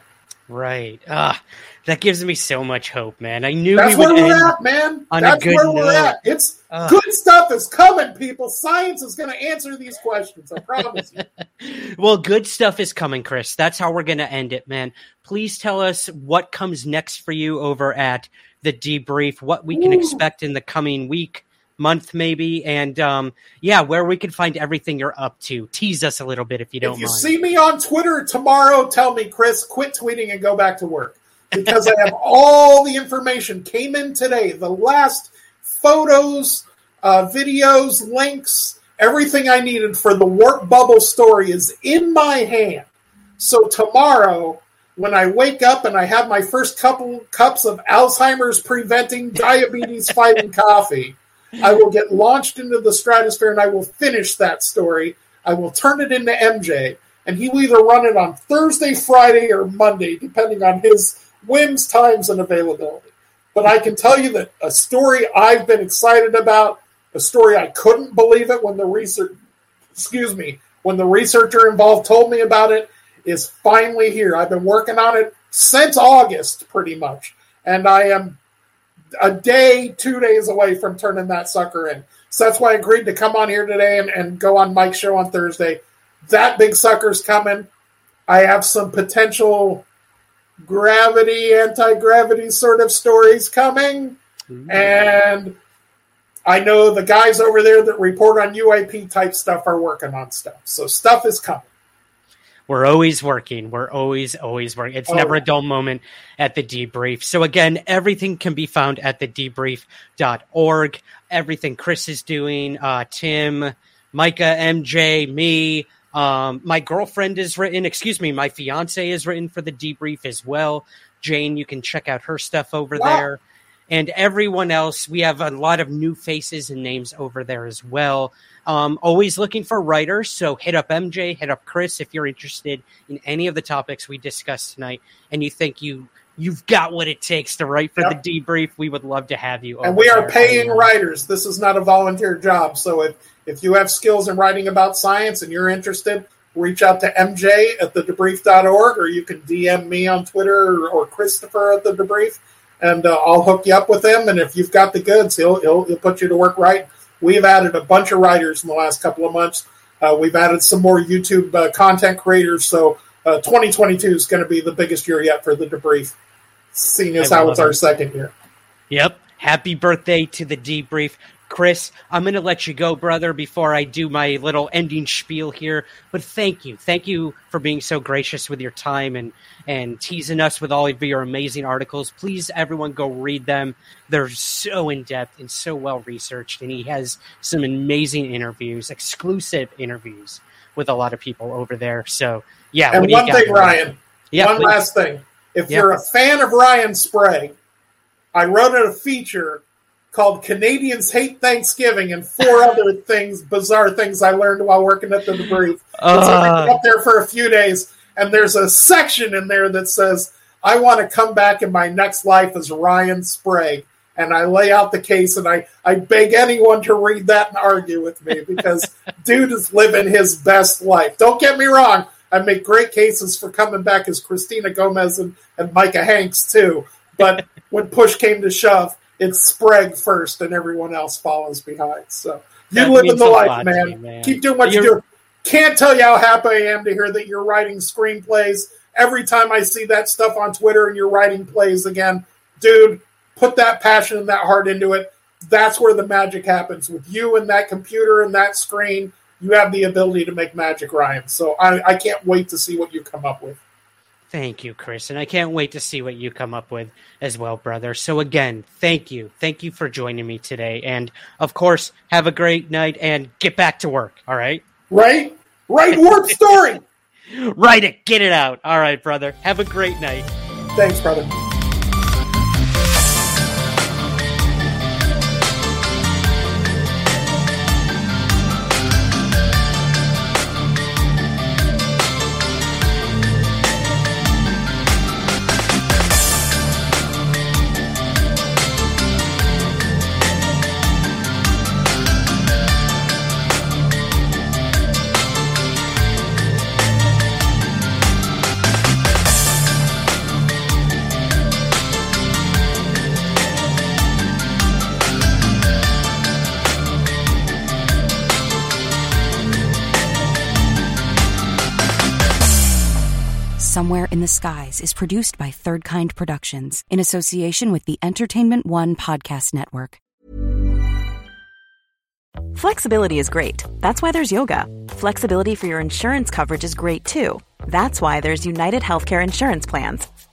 Right. Ah, that gives me so much hope, man. I knew that's we where we're at, man. That's where note. we're at. It's uh, good stuff is coming, people. Science is going to answer these questions. I promise you. well, good stuff is coming, Chris. That's how we're going to end it, man. Please tell us what comes next for you over at the debrief. What we can Ooh. expect in the coming week month maybe and um, yeah where we can find everything you're up to tease us a little bit if you don't if you mind. see me on twitter tomorrow tell me chris quit tweeting and go back to work because i have all the information. Came in today. The last photos uh, videos links everything i needed for the warp bubble story is in my hand. So tomorrow when I wake up and I have my first couple cups of Alzheimer's preventing diabetes fighting coffee, I will get launched into the stratosphere and I will finish that story. I will turn it into MJ, and he will either run it on Thursday, Friday, or Monday, depending on his whims, times, and availability. But I can tell you that a story I've been excited about, a story I couldn't believe it when the research, excuse me, when the researcher involved told me about it, is finally here. I've been working on it since August, pretty much, and I am a day, two days away from turning that sucker in. So that's why I agreed to come on here today and, and go on Mike's show on Thursday. That big sucker's coming. I have some potential gravity, anti gravity sort of stories coming. Mm-hmm. And I know the guys over there that report on UAP type stuff are working on stuff. So stuff is coming. We're always working. We're always, always working. It's oh. never a dull moment at the debrief. So again, everything can be found at the debrief.org. Everything Chris is doing, uh, Tim, Micah, MJ, me, um, my girlfriend is written, excuse me, my fiance is written for the debrief as well. Jane, you can check out her stuff over wow. there. And everyone else, we have a lot of new faces and names over there as well. Um, always looking for writers, so hit up MJ, hit up Chris if you're interested in any of the topics we discussed tonight, and you think you you've got what it takes to write for Yep. the debrief. We would love to have you. and we are paying writers. This is not a volunteer job. So if, if you have skills in writing about science and you're interested, reach out to MJ at the debrief.org or you can DM me on Twitter or, or Christopher at the debrief and uh, I'll hook you up with him. And if you've got the goods, he'll, he'll, he'll put you to work right. We've added a bunch of writers in the last couple of months. Uh, we've added some more YouTube uh, content creators. So uh, 2022 is going to be the biggest year yet for the debrief, seeing as I how it's our it. second year. Yep. Happy birthday to the debrief. Chris, I'm going to let you go, brother, before I do my little ending spiel here. But thank you. Thank you for being so gracious with your time and, and teasing us with all of your amazing articles. Please, everyone, go read them. They're so in depth and so well researched. And he has some amazing interviews, exclusive interviews with a lot of people over there. So, yeah. And what do you one thing. Ryan. Yeah, one please. last thing. If Yeah. you're a fan of Ryan Sprague, I wrote a feature called Canadians Hate Thanksgiving and four other things, bizarre things I learned while working at the debrief. Uh. only up there for a few days, and there's a section in there that says, I want to come back in my next life as Ryan Sprague. And I lay out the case, and I, I beg anyone to read that and argue with me because dude is living his best life. Don't get me wrong. I make great cases for coming back as Christina Gomez and, and Micah Hanks, too. But when push came to shove, it's Sprague first, and everyone else follows behind. So you That live in the life, man. me, man. Keep doing what you You're- do. Can't tell you how happy I am to hear that you're writing screenplays. Every time I see that stuff on Twitter and you're writing plays again, dude, put that passion and that heart into it. That's where the magic happens. With you and that computer and that screen, you have the ability to make magic, Ryan. So I, I can't wait to see what you come up with. Thank you, Chris. And I can't wait to see what you come up with as well, brother. So, again, thank you. Thank you for joining me today. And, of course, have a great night and get back to work. All right? Right? Right, Warp Story! Write it. Get it out. All right, brother. Have a great night. Thanks, brother. Somewhere in the Skies is produced by Third Kind Productions in association with the Entertainment One Podcast Network. Flexibility is great. That's why there's yoga. Flexibility for your insurance coverage is great too. That's why there's United Healthcare Insurance Plans.